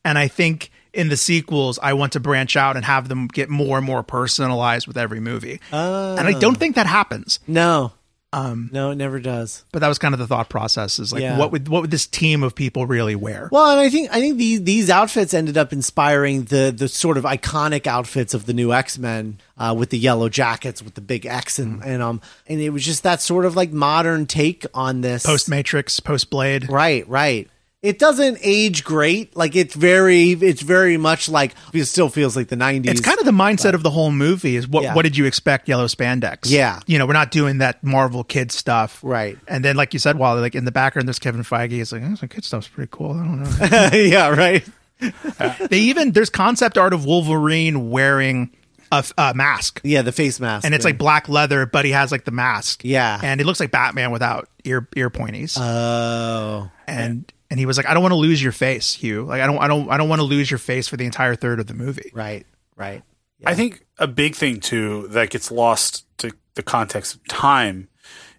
And I think in the sequels, I want to branch out and have them get more and more personalized with every movie. Oh. And I don't think that happens. No. Um, no, it never does. But that was kind of the thought process is like, Yeah. what would what would this team of people really wear? Well, and I think I think these these outfits ended up inspiring the the sort of iconic outfits of the new X Men uh, with the yellow jackets with the big X and and um and it was just that sort of like modern take on this Post Matrix, post Blade. Right, right. It doesn't age great. Like it's very, it's very much like it still feels like the '90s. It's kind of the mindset of the whole movie is what Yeah. what did you expect yellow spandex? Yeah. You know, we're not doing that Marvel kid stuff. Right. And then like you said, while like in the background there's Kevin Feige, he's like, oh, some kid stuff's pretty cool. I don't know. yeah, right. they even there's concept art of Wolverine wearing a, f- a mask. Yeah, the face mask, And it's like black leather, but he has like the mask. Yeah. And it looks like Batman without ear ear pointies. oh, and and he was like, I don't want to lose your face, Hugh. Like I don't I don't I don't want to lose your face for the entire third of the movie. right, right. I think a big thing too that gets lost to the context of time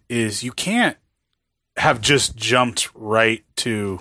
is you can't have just jumped right to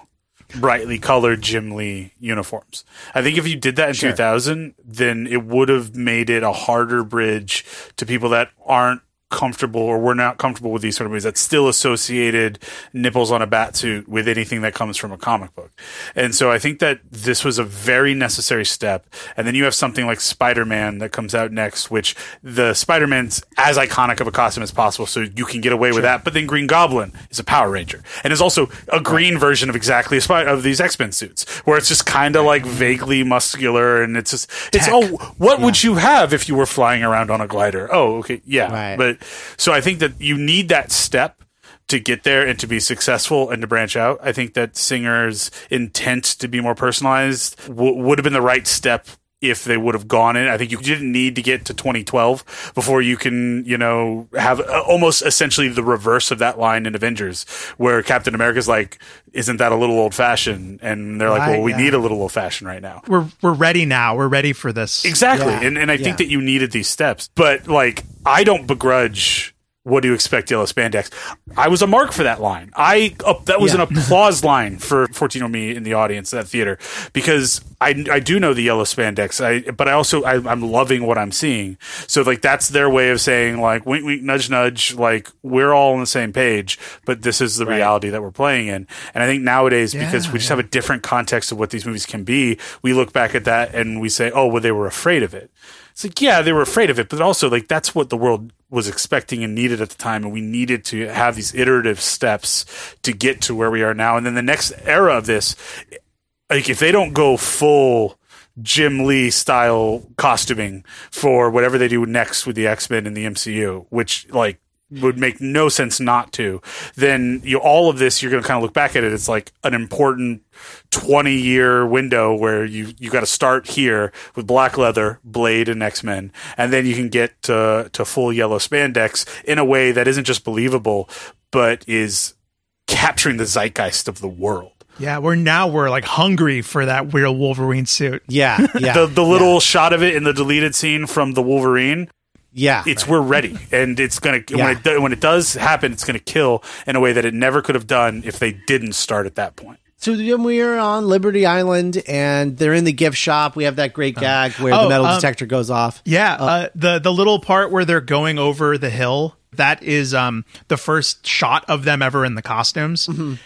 brightly colored Jim Lee uniforms. I think if you did that in 2000, then it would have made it a harder bridge to people that aren't comfortable or we're not comfortable with these sort of movies that still associated nipples on a bat suit with anything that comes from a comic book. And so I think that this was a very necessary step. And then you have something like Spider-Man that comes out next, which the Spider-Man's as iconic of a costume as possible. So you can get away with that. But then Green Goblin is a Power Ranger and is also a green version of exactly a spy of these X-Men suits where it's just kind of like vaguely muscular and it's just, it's, Tech. oh, what would you have if you were flying around on a glider? Oh, okay. Yeah. Right. But so I think that you need that step to get there and to be successful and to branch out. I think that Singer's intent to be more personalized w- would have been the right step if they would have gone in. I think you didn't need to get to 2012 before you can, you know, have uh, almost essentially the reverse of that line in Avengers, where Captain America's like, "Isn't that a little old fashioned?" And they're like, Right, "Well, we yeah. need a little old fashioned right now." We're we're ready now. We're ready for this. Exactly. Yeah. And and I Yeah. think that you needed these steps. But like I don't begrudge what do you expect yellow spandex? I was a mark for that line. I uh, that was Yeah. an applause line for 14 on me in the audience at that theater because I I do know the yellow spandex. I but I also I, I'm loving what I'm seeing. So like that's their way of saying like wink wink nudge nudge like we're all on the same page, but this is the reality that we're playing in. And I think nowadays because we just have a different context of what these movies can be, we look back at that and we say, oh well, they were afraid of it. It's like, yeah, they were afraid of it, but also like that's what the world was expecting and needed at the time, and we needed to have these iterative steps to get to where we are now. And then the next era of this, like if they don't go full Jim Lee style costuming for whatever they do next with the X Men and the MCU, which like would make no sense not to, then you all of this you're going to kind of look back at it. It's like an important 20 year window where you you got to start here with black leather, Blade, and X Men, and then you can get to to full yellow spandex in a way that isn't just believable, but is capturing the zeitgeist of the world. Yeah, we're now we're like hungry for that real Wolverine suit. Yeah, yeah, the the little shot of it in the deleted scene from the Wolverine. Yeah. It's we're ready, and it's gonna Yeah. when it when it does happen, it's gonna kill in a way that it never could have done if they didn't start at that point. So then we are on Liberty Island, and they're in the gift shop. We have that great gag where Oh, the metal um, detector goes off. Yeah, uh, the the little part where they're going over the hill That is um the first shot of them ever in the costumes.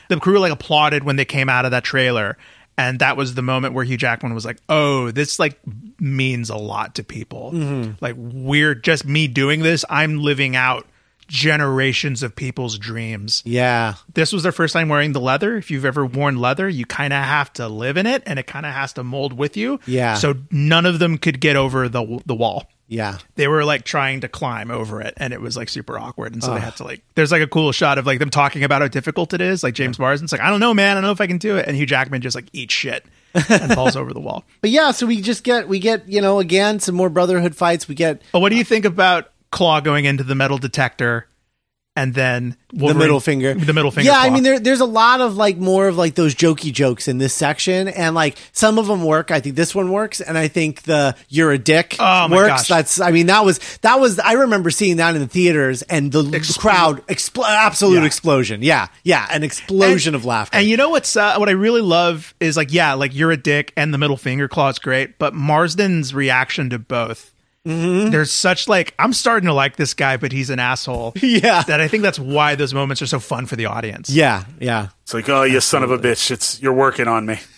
The crew like applauded when they came out of that trailer. And that was the moment where Hugh Jackman was like, "Oh, this like means a lot to people. Mm-hmm. Like we're just me doing this. I'm living out generations of people's dreams." Yeah. This was their first time wearing the leather. If you've ever worn leather, you kind of have to live in it, and it kind of has to mold with you. Yeah. So none of them could get over the the wall Yeah. they were like trying to climb over it and it was like super awkward and so they had to like there's like a cool shot of like them talking about how difficult it is like james marsden's like i don't know man i don't know if i can do it and hugh jackman just like eats shit and falls over the wall But yeah, so we just get we get, you know, again some more brotherhood fights. We get but what do you think about claw going into the metal detector and then the middle finger. the middle finger Yeah, I mean there there's a lot of like more of like those jokey jokes in this section and like some of them work. I think this one works and I think the you're a dick Oh, works. gosh. That's I mean that was that was I remember seeing that in the theaters and the Expl- crowd expl- absolute Yeah. explosion. Yeah. Yeah, an explosion of laughter. And you know what's uh, what I really love is like yeah, like you're a dick and the middle finger claw is great, but Marsden's reaction to both. Mm-hmm. There's such like I'm starting to like this guy, but he's an asshole. Yeah. that I think that's why those moments are so fun for the audience. yeah, yeah. It's like, oh, you son of a bitch! It's you're working on me.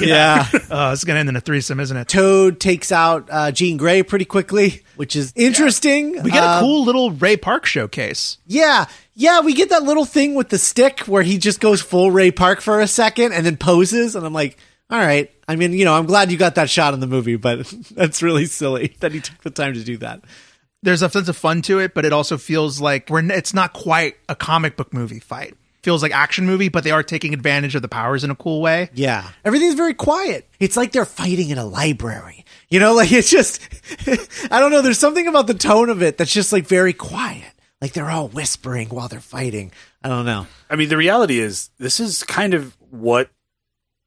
Yeah. Oh, it's gonna end in a threesome, isn't it? Toad takes out uh, Jean Grey pretty quickly, which is interesting. We get a Uh, cool little Ray Park showcase. Yeah, yeah, we get that little thing with the stick where he just goes full Ray Park for a second and then poses, and I'm like, all right. I mean, you know, I'm glad you got that shot in the movie, but that's really silly that he took the time to do that. There's a sense of fun to it, but it also feels like we're. It's not quite a comic book movie fight. Feels like action movie, but they are taking advantage of the powers in a cool way. Yeah, everything's very quiet. It's like they're fighting in a library. You know, like it's just, I don't know. There's something about the tone of it that's just like very quiet. Like they're all whispering while they're fighting. I don't know. I mean, the reality is, this is kind of what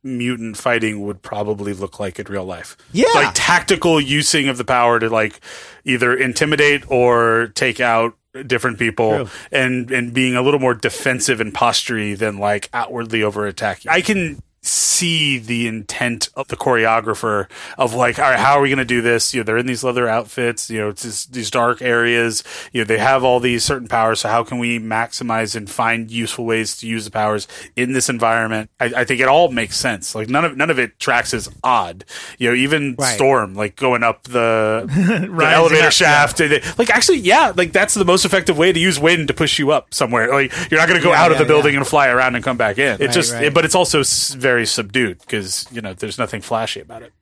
mutant fighting would probably look like in real life. Yeah. like tactical using of the power to like either intimidate or take out different people True. and and being a little more defensive and postury than like outwardly over attacking. I can see the intent of the choreographer of like all right how are we going to do this? You know they're in these leather outfits you know it's this, these dark areas. You know they have all these certain powers so how can we maximize and find useful ways to use the powers in this environment? I, I think it all makes sense. Like none of none of it tracks as odd. You know even Right. storm like going up the, the elevator up, shaft like actually yeah like that's the most effective way to use wind to push you up somewhere. Like you're not going to go Yeah, out of the building yeah. and fly around and come back in. It Right, just right. it- but it's also s- very subdued because you know there's nothing flashy about it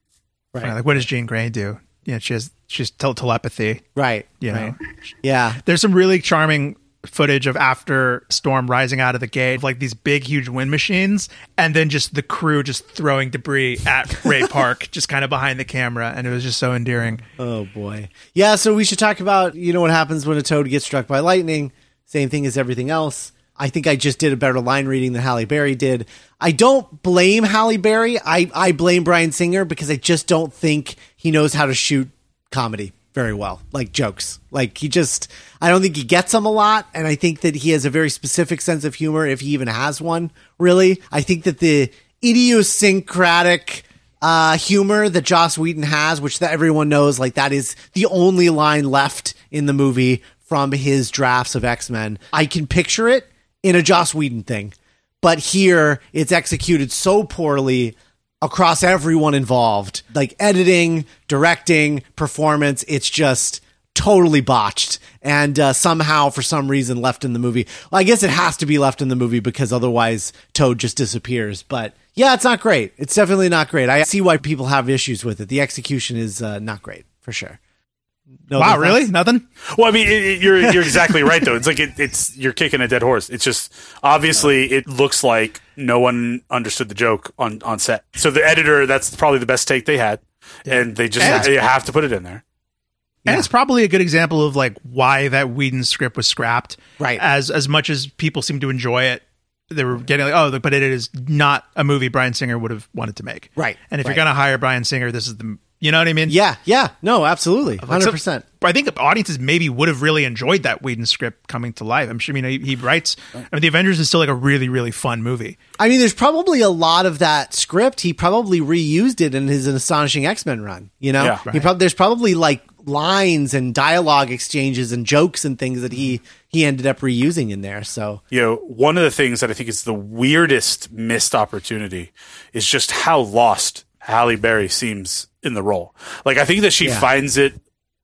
Right. Like, what does Jean Grey do? Yeah, she has she's tel- telepathy. Right. You right. know, Yeah. there's some really charming footage of after Storm rising out of the gate, like these big, huge wind machines, and then just the crew just throwing debris at Ray Park, just kind of behind the camera, and it was just so endearing. Oh boy. Yeah, so we should talk about, you know what happens when a toad gets struck by lightning. Same thing as everything else. I think I just did a better line reading than Halle Berry did. I don't blame Halle Berry. I, I blame Bryan Singer because I just don't think he knows how to shoot comedy very well, like jokes. Like he just, I don't think he gets them a lot. And I think that he has a very specific sense of humor if he even has one, really. I think that the idiosyncratic uh, humor that Joss Whedon has, which that everyone knows, like that is the only line left in the movie from his drafts of X Men. I can picture it in a Joss Whedon thing, but here it's executed so poorly across everyone involved, like editing, directing, performance. It's just totally botched and uh, somehow for some reason left in the movie. Well, i guess it has to be left in the movie because otherwise toad just disappears but yeah it's not great. It's definitely not great. I see why people have issues with it. The execution is uh, not great for sure no, Wow, that's- really? Nothing? well i mean it, it- you're you're exactly right though it's like it, it's you're kicking a dead horse it's just obviously it looks like no one understood the joke on on set so the editor that's probably the best take they had and they just And ha- they have to put it in there And it's probably a good example of like why that Whedon script was scrapped. Right. As as much as people seem to enjoy it, they were getting like, oh, but it is not a movie Bryan Singer would have wanted to make. Right, And if right. you're gonna hire Bryan Singer, this is the you know what I mean? yeah yeah no absolutely 100% so- but I think audiences maybe would have really enjoyed that Whedon script coming to life. I'm sure. I mean, he, he writes. I mean, The Avengers is still like a really, really fun movie. I mean, there's probably a lot of that script. He probably reused it in his Astonishing X Men run. You know, Yeah. he Right. prob- there's probably like lines and dialogue exchanges and jokes and things that he he ended up reusing in there. So you know, one of the things that I think is the weirdest missed opportunity is just how lost Halle Berry seems in the role. Like, I think that she Yeah. finds it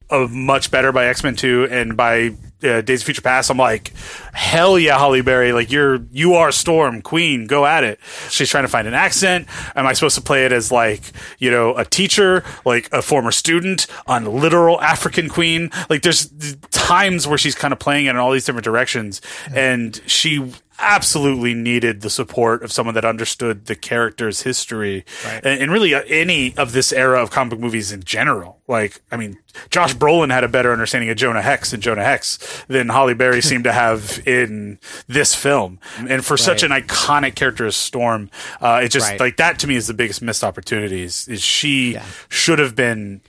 uh, much better by X Men Two and by uh, Days of Future Past. I'm like, hell yeah, Halle Berry! Like, you're you are Storm Queen. Go at it. She's trying to find an accent. Am I supposed to play it as like you know a teacher, like a former student, on literal African Queen? Like, there's times where she's kind of playing it in all these different directions, and she absolutely needed the support of someone that understood the character's history and, and really uh, any of this era of comic movies in general. Like, I mean, Josh Brolin had a better understanding of Jonah Hex and Jonah Hex than Halle Berry seemed to have in this film. And for such an iconic character as Storm, uh, it just Right. like that to me is the biggest missed opportunities. Is she Yeah. should have been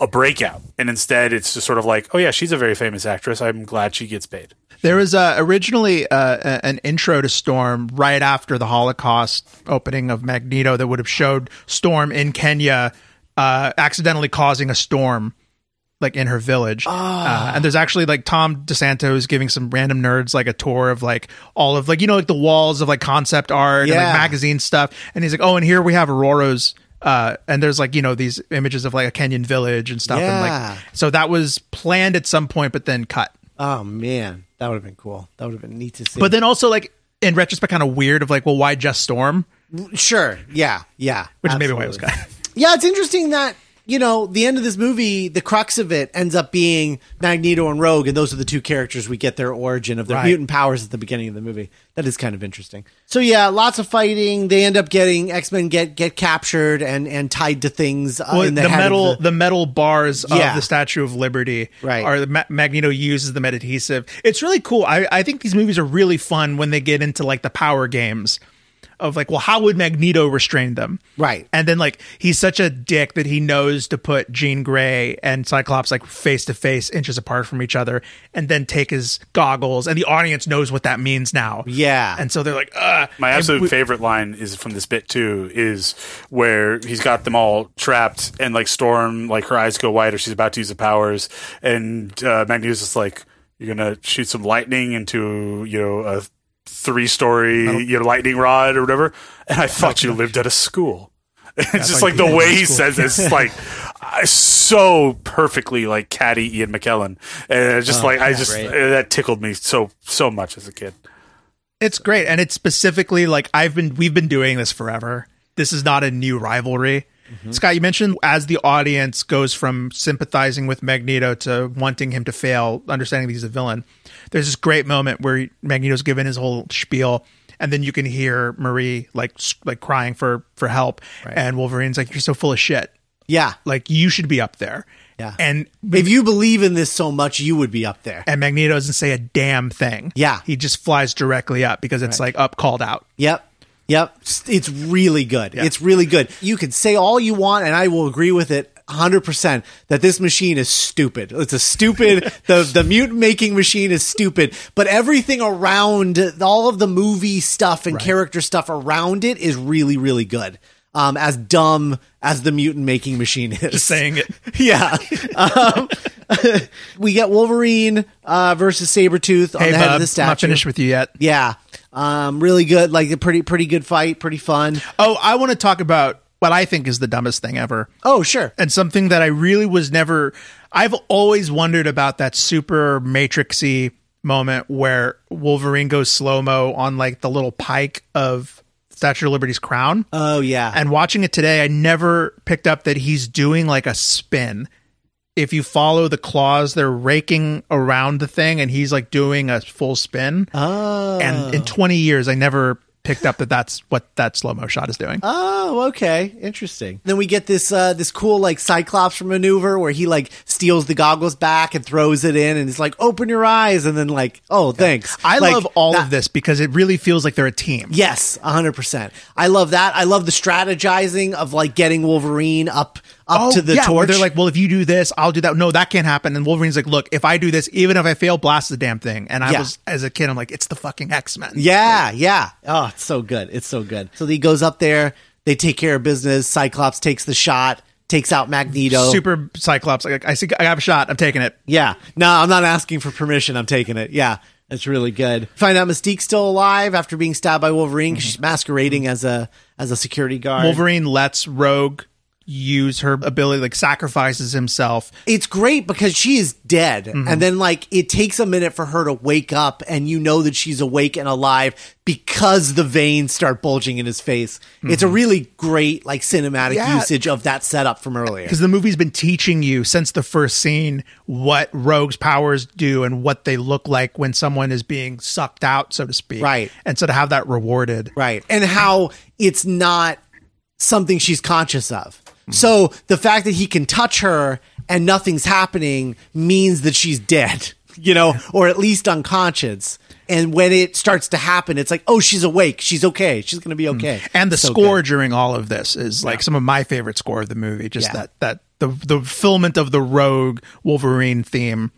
a breakout, and instead it's just sort of like, oh yeah, she's a very famous actress. I'm glad she gets paid. There was uh, originally uh, an intro to Storm right after the Holocaust opening of Magneto that would have showed Storm in Kenya uh, accidentally causing a storm like in her village. Uh, and there's actually like Tom DeSanto is giving some random nerds like a tour of like all of like you know like the walls of like concept art and like magazine stuff. And he's like, oh, and here we have Ororo's. Uh, and there's like you know these images of like a Kenyan village and stuff, and Yeah. like so that was planned at some point, but then cut. oh man, that would have been cool. That would have been neat to see. But then also like in retrospect, kind of weird of like, well, why just Storm? sure, yeah, yeah, Which is maybe why it was cut. Yeah, it's interesting that you know the end of this movie, the crux of it ends up being Magneto and Rogue, and those are the two characters we get their origin of their Right. mutant powers at the beginning of the movie. That is kind of interesting. So yeah, lots of fighting. They end up getting X Men get get captured and and tied to things uh, Well, in the, the, metal, the- the, metal bars Yeah. of the Statue of Liberty, Right. Are the Ma- Magneto uses them adhesive. It's really cool. I, I think these movies are really fun when they get into like the power games of like, well, how would Magneto restrain them? Right. And then like he's such a dick that he knows to put Jean Grey and Cyclops like face to face, inches apart from each other, and then take his goggles, and the audience knows what that means now. Yeah. And so they're like, uh My absolute favorite line is from this bit too, is where he's got them all trapped and like Storm, like her eyes go white or she's about to use the powers, and uh, Magneto's just like, "You're gonna shoot some lightning into you know a three story you know lightning rod or whatever," and I thought you lived at a school. It's just like the way he says this, it's like so perfectly like catty Ian McKellen, and it's just oh, like I just that tickled me so so much as a kid. It's great, and it's specifically like I've been we've been doing this forever. This is not a new rivalry. Mm-hmm. Scott, you mentioned as the audience goes from sympathizing with Magneto to wanting him to fail, understanding that he's a villain. There's this great moment where Magneto's given his whole spiel, and then you can hear Marie like like crying for for help, and Wolverine's like, "You're so full of shit. yeah. Like you should be up there." Yeah. and If you believe in this so much, you would be up there. and Magneto doesn't say a damn thing. Yeah. he just flies directly up because it's like up called out. Yep. Yep. It's really good. It's really good. You can say all you want, and I will agree with it 100% that this machine is stupid. It's a stupid, the, the mutant making machine is stupid, but everything around, all of the movie stuff and character stuff around it is really, really good. Um, as dumb as the mutant making machine is. Just saying it. yeah. Um, we get Wolverine uh, versus Sabretooth on Hey, the head of the I'm statue. not finished with you yet. Yeah. Um, really good. Like a pretty, pretty good fight. Pretty fun. Oh, I want to talk about what I think is the dumbest thing ever. Oh, sure. And something that I really was never I've always wondered about that super matrixy moment where Wolverine goes slow-mo on like the little pike of Statue of Liberty's crown. Oh, yeah. and watching it today, I never picked up that he's doing like a spin. If you follow the claws, they're raking around the thing, and he's like doing a full spin. oh. And in 20 years, I never picked up that that's what that slow mo shot is doing. Oh, okay. Interesting. Then we get this uh this cool like Cyclops maneuver where he like steals the goggles back and throws it in and it's like open your eyes and then like, "Oh, thanks." I Like, love all that- of this because it really feels like they're a team. Yes, 100%. I love that. I love the strategizing of like getting Wolverine up up oh, to the Oh, yeah, torch. They're like, well, if you do this, I'll do that. No, that can't happen. And Wolverine's like, look, if I do this, even if I fail, blast the damn thing. And I Yeah. was, as a kid, I'm like, it's the fucking X Men. Yeah, yeah. Oh, it's so good. It's so good. So he goes up there. They take care of business. Cyclops takes the shot, takes out Magneto. Super Cyclops. Like, I see. I have a shot. I'm taking it. Yeah. No, I'm not asking for permission. I'm taking it. Yeah. That's really good. Find out Mystique's still alive after being stabbed by Wolverine because she's masquerading as a as a security guard. Wolverine lets Rogue use her ability, like sacrifices himself. It's great because she is dead, mm-hmm. and then like it takes a minute for her to wake up, and you know that she's awake and alive because the veins start bulging in his face. It's a mm-hmm. really great like cinematic Yeah. usage of that setup from earlier. Because the movie's been teaching you since the first scene what Rogue's powers do and what they look like when someone is being sucked out, so to speak. Right. And so to have that rewarded. Right. And how it's not something she's conscious of. So the fact that he can touch her and nothing's happening means that she's dead, you know, or at least unconscious. And when it starts to happen, it's like, oh, she's awake. She's okay. She's going to be mm-hmm. okay. And the So score good. during all of this is like some of my favorite score of the movie. Just Yeah. that that the the fulfillment of the Rogue Wolverine theme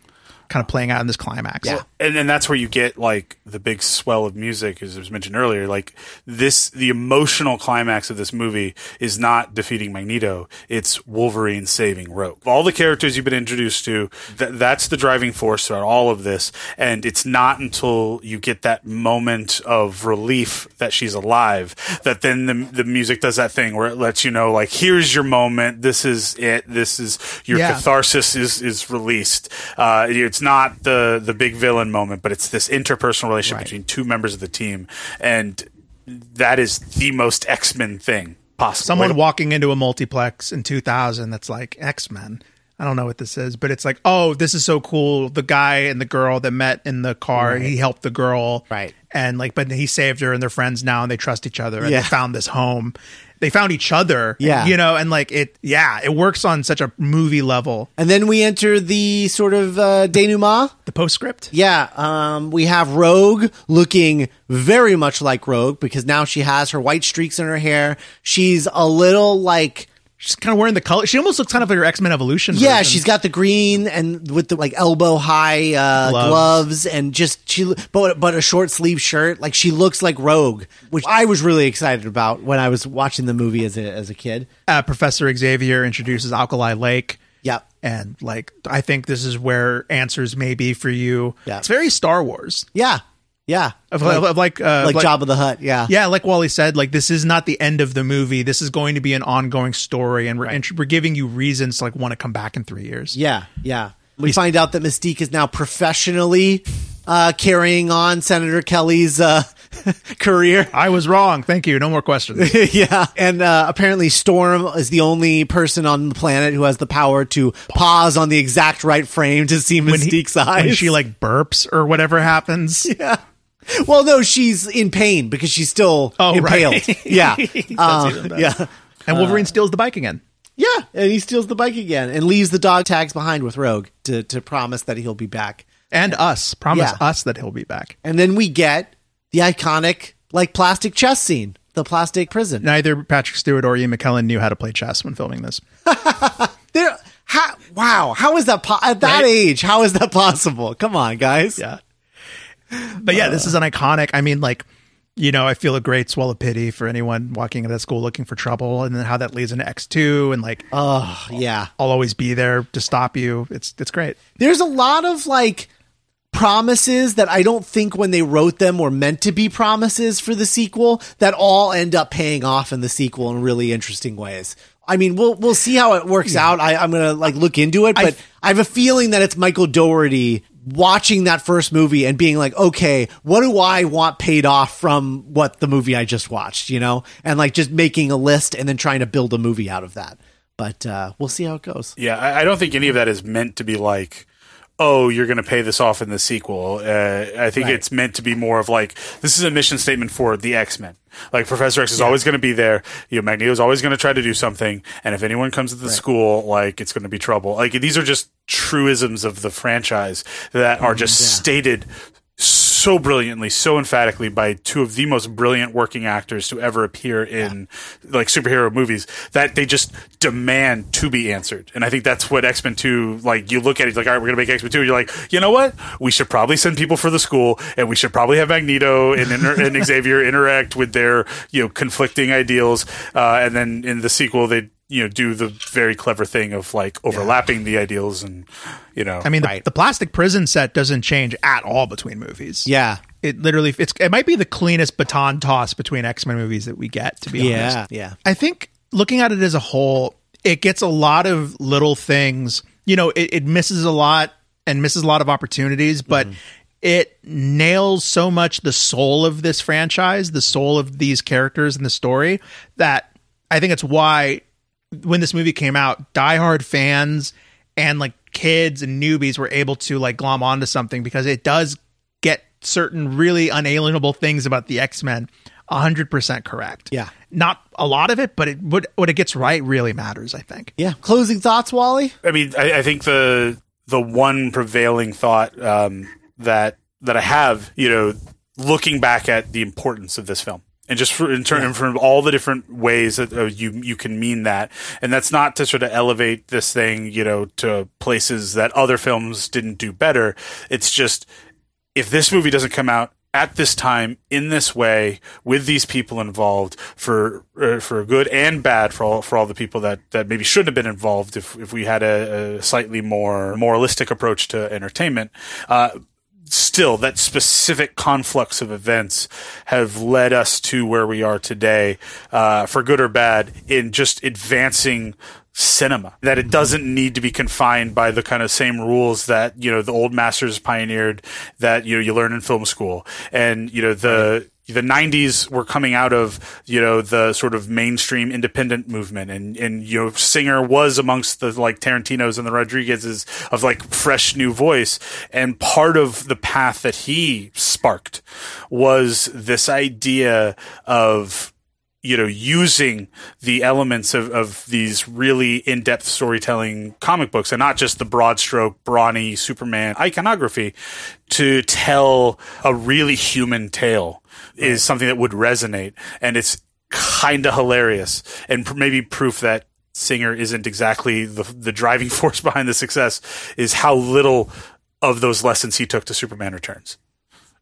kind of playing out in this climax. Yeah. and then that's where you get like the big swell of music as it was mentioned earlier. Like this the emotional climax of this movie is not defeating magneto. It's wolverine saving rogue. All the characters you've been introduced to th- that's the driving force throughout all of this. And it's not until you get that moment of relief that she's alive that then the, the music does that thing where it lets you know like here's your moment. This is it. This is your Yeah. catharsis is is released. Uh, it's not the the big villain moment, but it's this interpersonal relationship Right. between two members of the team, and that is the most X Men thing possible. Someone Like, walking into a multiplex in 2000 that's like X Men. I don't know what this is, but it's like, oh, this is so cool. The guy and the girl that met in the car, he helped the girl. Right. And like, but he saved her and they're friends now and they trust each other and Yeah. they found this home. They found each other. Yeah. You know, and like it, yeah, it works on such a movie level. And then we enter the sort of uh, denouement. The postscript. Yeah, um, we have Rogue looking very much like Rogue because now she has her white streaks in her hair. She's a little like She's kind of wearing the color. She almost looks kind of like her X Men Evolution. yeah, version. she's got the green and with the like elbow high uh, Gloves. gloves. and just she but but a short sleeve shirt. Like she looks like Rogue, which I was really excited about when I was watching the movie as a as a kid. uh, Professor Xavier introduces Alkali Lake. Yep. And like, I think this is where answers may be for you. Yeah. It's very Star Wars. Yeah, yeah, Of like, like, of like, uh, like Jabba the Hutt. Yeah, Yeah, like Wally said, like this is not the end of the movie. This is going to be an ongoing story, and we're int- we're giving you reasons to like want to come back in three years. Yeah, yeah. We find out that Mystique is now professionally uh, carrying on Senator Kelly's uh, career. I was wrong. Thank you. No more questions. yeah, and uh, apparently Storm is the only person on the planet who has the power to pause on the exact right frame to see When he- Mystique's eyes. when she like burps or whatever happens. yeah. Well, no, she's in pain because she's still Oh, impaled. right. Yeah, Uh, yeah, And Wolverine steals the bike again. yeah. And he steals the bike again and leaves the dog tags behind with Rogue to to promise that he'll be back. And us. Promise Yeah. us that he'll be back. And then we get the iconic like plastic chess scene, the plastic prison. Neither Patrick Stewart or Ian McKellen knew how to play chess when filming this. There, how, wow, how is that po- at that Right? age? How is that possible? Come on, guys. Yeah. But yeah, this is uh. an iconic. I mean, like, you know, I feel a great swell of pity for anyone walking into school looking for trouble, and then how that leads into X two, and like, Oh, yeah. I'll always be there to stop you. It's it's great. There's a lot of like promises that I don't think when they wrote them were meant to be promises for the sequel that all end up paying off in the sequel in really interesting ways. I mean, we'll we'll see how it works out. I, I'm gonna like look into it, but I, have a feeling that it's Michael Dougherty watching that first movie and being like, okay, what do I want paid off from what the movie I just watched, you know, and like just making a list and then trying to build a movie out of that. But uh, we'll see how it goes. Yeah, I, I don't think any of that is meant to be like, oh, you're going to pay this off in the sequel. Uh, I think Right. it's meant to be more of like, this is a mission statement for the X Men. Like Professor X is always going to be there. You know, Magneto's always going to try to do something, and if anyone comes to the school, like it's going to be trouble. Like these are just truisms of the franchise that are just stated so brilliantly, so emphatically by two of the most brilliant working actors to ever appear in like superhero movies that they just demand to be answered. And I think that's what X Men Two like. You look at it like, all right, we're gonna make X Men Two. You're like, you know what? We should probably send people for the school, and we should probably have Magneto and, inter- and Xavier interact with their you know conflicting ideals. Uh, and then in the sequel, they you know do the very clever thing of like overlapping the ideals and you know I mean, the, Right. the plastic prison set doesn't change at all between movies. Yeah. It literally, it's it might be the cleanest baton toss between X Men movies that we get. To be honest, Yeah. Yeah. I think looking at it as a whole, it gets a lot of little things. You know, it, it misses a lot and misses a lot of opportunities, but mm-hmm. it nails so much the soul of this franchise, the soul of these characters and the story that I think it's why when this movie came out, diehard fans and like kids and newbies were able to like glom onto something because it does get certain really unalienable things about the X Men 100% correct. Yeah. Not a lot of it, but it what, what it gets right really matters, I think. Yeah. Closing thoughts, Wally? I mean, I, I think the the one prevailing thought um, that that I have, you know, looking back at the importance of this film, and just for, in terms from all the different ways that uh, you you can mean that, and that's not to sort of elevate this thing, you know, to places that other films didn't do better. It's just if this movie doesn't come out at this time in this way with these people involved for uh, for good and bad for all for all the people that that maybe shouldn't have been involved if if we had a, a slightly more moralistic approach to entertainment uh still that specific conflux of events have led us to where we are today uh, for good or bad in just advancing cinema. That it doesn't need to be confined by the kind of same rules that you know the old masters pioneered that you know you learn in film school. And you know the the 90s were coming out of you know the sort of mainstream independent movement. And and you know singer was amongst the like Tarantino's and the Rodriguez's of like fresh new voice. And part of the path that he sparked was this idea of you know, using the elements of, of these really in-depth storytelling comic books and not just the broad stroke, brawny Superman iconography to tell a really human tale is something that would resonate. And it's kind of hilarious and pr- maybe proof that Singer isn't exactly the, the driving force behind the success is how little of those lessons he took to Superman Returns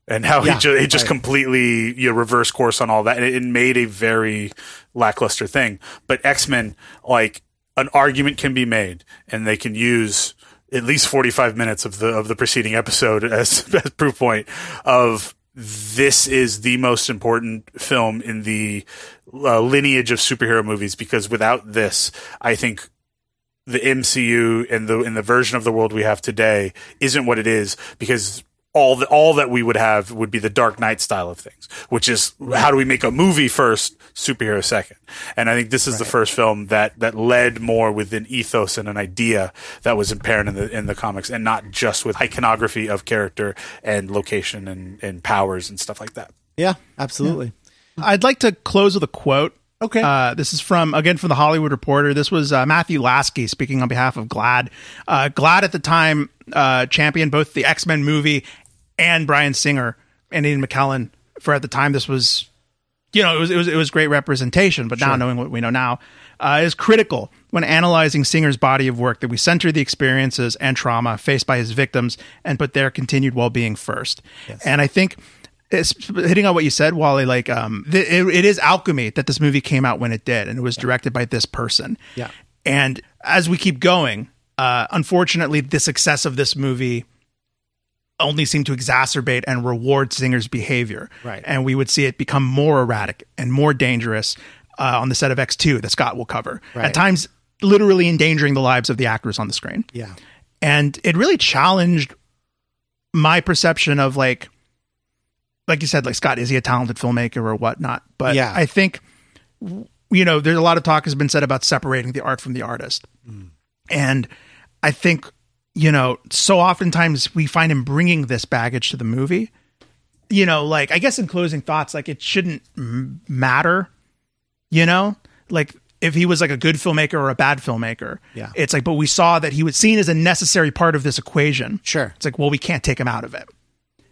and how Yeah, he, ju- he just right. completely you know, reverse course on all that. And it, it made a very lackluster thing. But X Men, like an argument can be made, and they can use at least forty five minutes of the of the preceding episode as, as proof point of this is the most important film in the uh, lineage of superhero movies because without this, I think the MCU and the in the version of the world we have today isn't what it is because all the, all that we would have would be the Dark Knight style of things, which is how do we make a movie first, superhero second. And I think this is the first film that that led more with an ethos and an idea that was apparent in the in the comics, and not just with iconography of character and location and and powers and stuff like that. Yeah, absolutely. I'd like to close with a quote. Okay. Uh, this is from, again, from the Hollywood Reporter. This was uh, Matthew Lasky speaking on behalf of GLAAD. Uh, GLAAD at the time uh, championed both the X Men movie and Bryan Singer and Ian McKellen. For at the time, this was, you know, it was, it was, it was great representation. But now, knowing what we know now, uh, is critical when analyzing Singer's body of work that we center the experiences and trauma faced by his victims and put their continued well being first. And I think it's hitting on what you said, Wally. Like, um, th- it, it is alchemy that this movie came out when it did, and it was directed by this person. Yeah. And as we keep going, uh, unfortunately, the success of this movie only seemed to exacerbate and reward Singer's behavior. Right. And we would see it become more erratic and more dangerous uh, on the set of X2 that Scott will cover. Right. At times, literally endangering the lives of the actors on the screen Yeah. and it really challenged my perception of like like you said like scott is he a talented filmmaker or whatnot but Yeah. i think you know there's a lot of talk has been said about separating the art from the artist and i think you know so oftentimes we find him bringing this baggage to the movie you know like i guess in closing thoughts like it shouldn't m- matter you know like if he was like a good filmmaker or a bad filmmaker Yeah. it's like but we saw that he was seen as a necessary part of this equation Sure. it's like well we can't take him out of it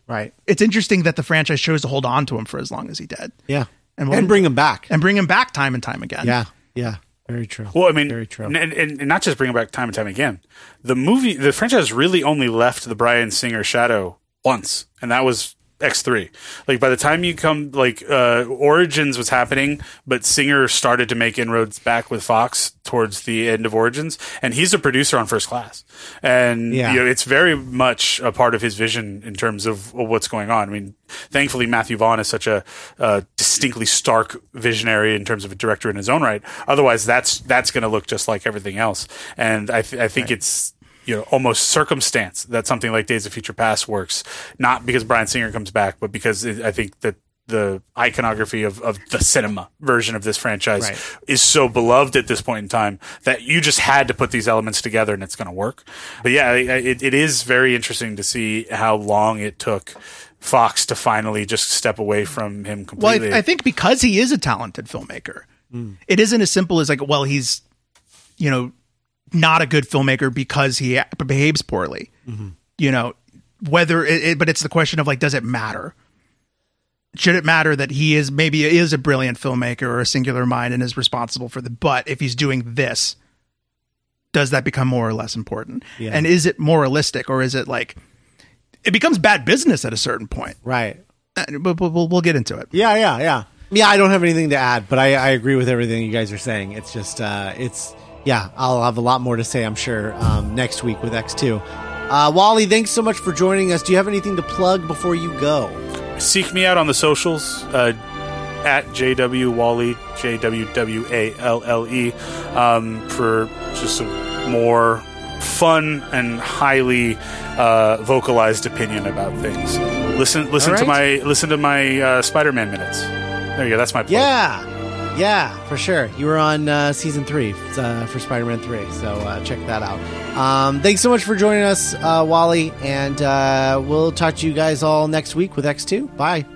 Right. it's interesting that the franchise chose to hold on to him for as long as he did Yeah. And And, bring him back. and bring him back time and time again yeah. Yeah. Very true. Well, I mean, Very true. And, and, and not just bringing back time and time again. The movie, the franchise really only left the Bryan Singer shadow once, and that was X3. Like by the time you come, like uh, Origins was happening, but Singer started to make inroads back with Fox towards the end of Origins, and he's a producer on First Class, and Yeah. you know, it's very much a part of his vision in terms of what's going on. I mean, thankfully Matthew Vaughn is such a uh, distinctly stark visionary in terms of a director in his own right. Otherwise, that's that's going to look just like everything else, and I th- I think it's you know almost circumstance that something like Days of Future Past works, not because Bryan Singer comes back, but because it, I think that the iconography of, of the cinema version of this franchise Right. is so beloved at this point in time that you just had to put these elements together and it's going to work. But yeah, I- I- it, it is very interesting to see how long it took Fox to finally just step away from him Well, completely. I, I think because he is a talented filmmaker, hmm. it isn't as simple as like, well, he's, you know, not a good filmmaker because he behaves poorly. You know, whether it, it, but it's the question of like, does it matter? Should it matter that he is maybe is a brilliant filmmaker or a singular mind and is responsible for the? But if he's doing this, does that become more or less important? Yeah. And is it moralistic or is it like it becomes bad business at a certain point? Right. Uh, But but we'll, we'll get into it. Yeah, yeah, yeah. Yeah, I don't have anything to add, but I, I agree with everything you guys are saying. It's just, uh, it's, yeah, I'll have a lot more to say, I'm sure, um, next week with X2. Uh, Wally, thanks so much for joining us. Do you have anything to plug before you go? Seek me out on the socials uh, at JW Wally, J W W A L L E, um, for just a more fun and highly uh, vocalized opinion about things. Listen, listen All to my listen to my uh, Spider-Man minutes. There you go. That's my plug. Yeah, yeah, for sure. You were on uh, season three uh, for Spider Man 3, so uh, check that out. Um, thanks so much for joining us, uh, Wally, and uh, we'll talk to you guys all next week with X2. Bye.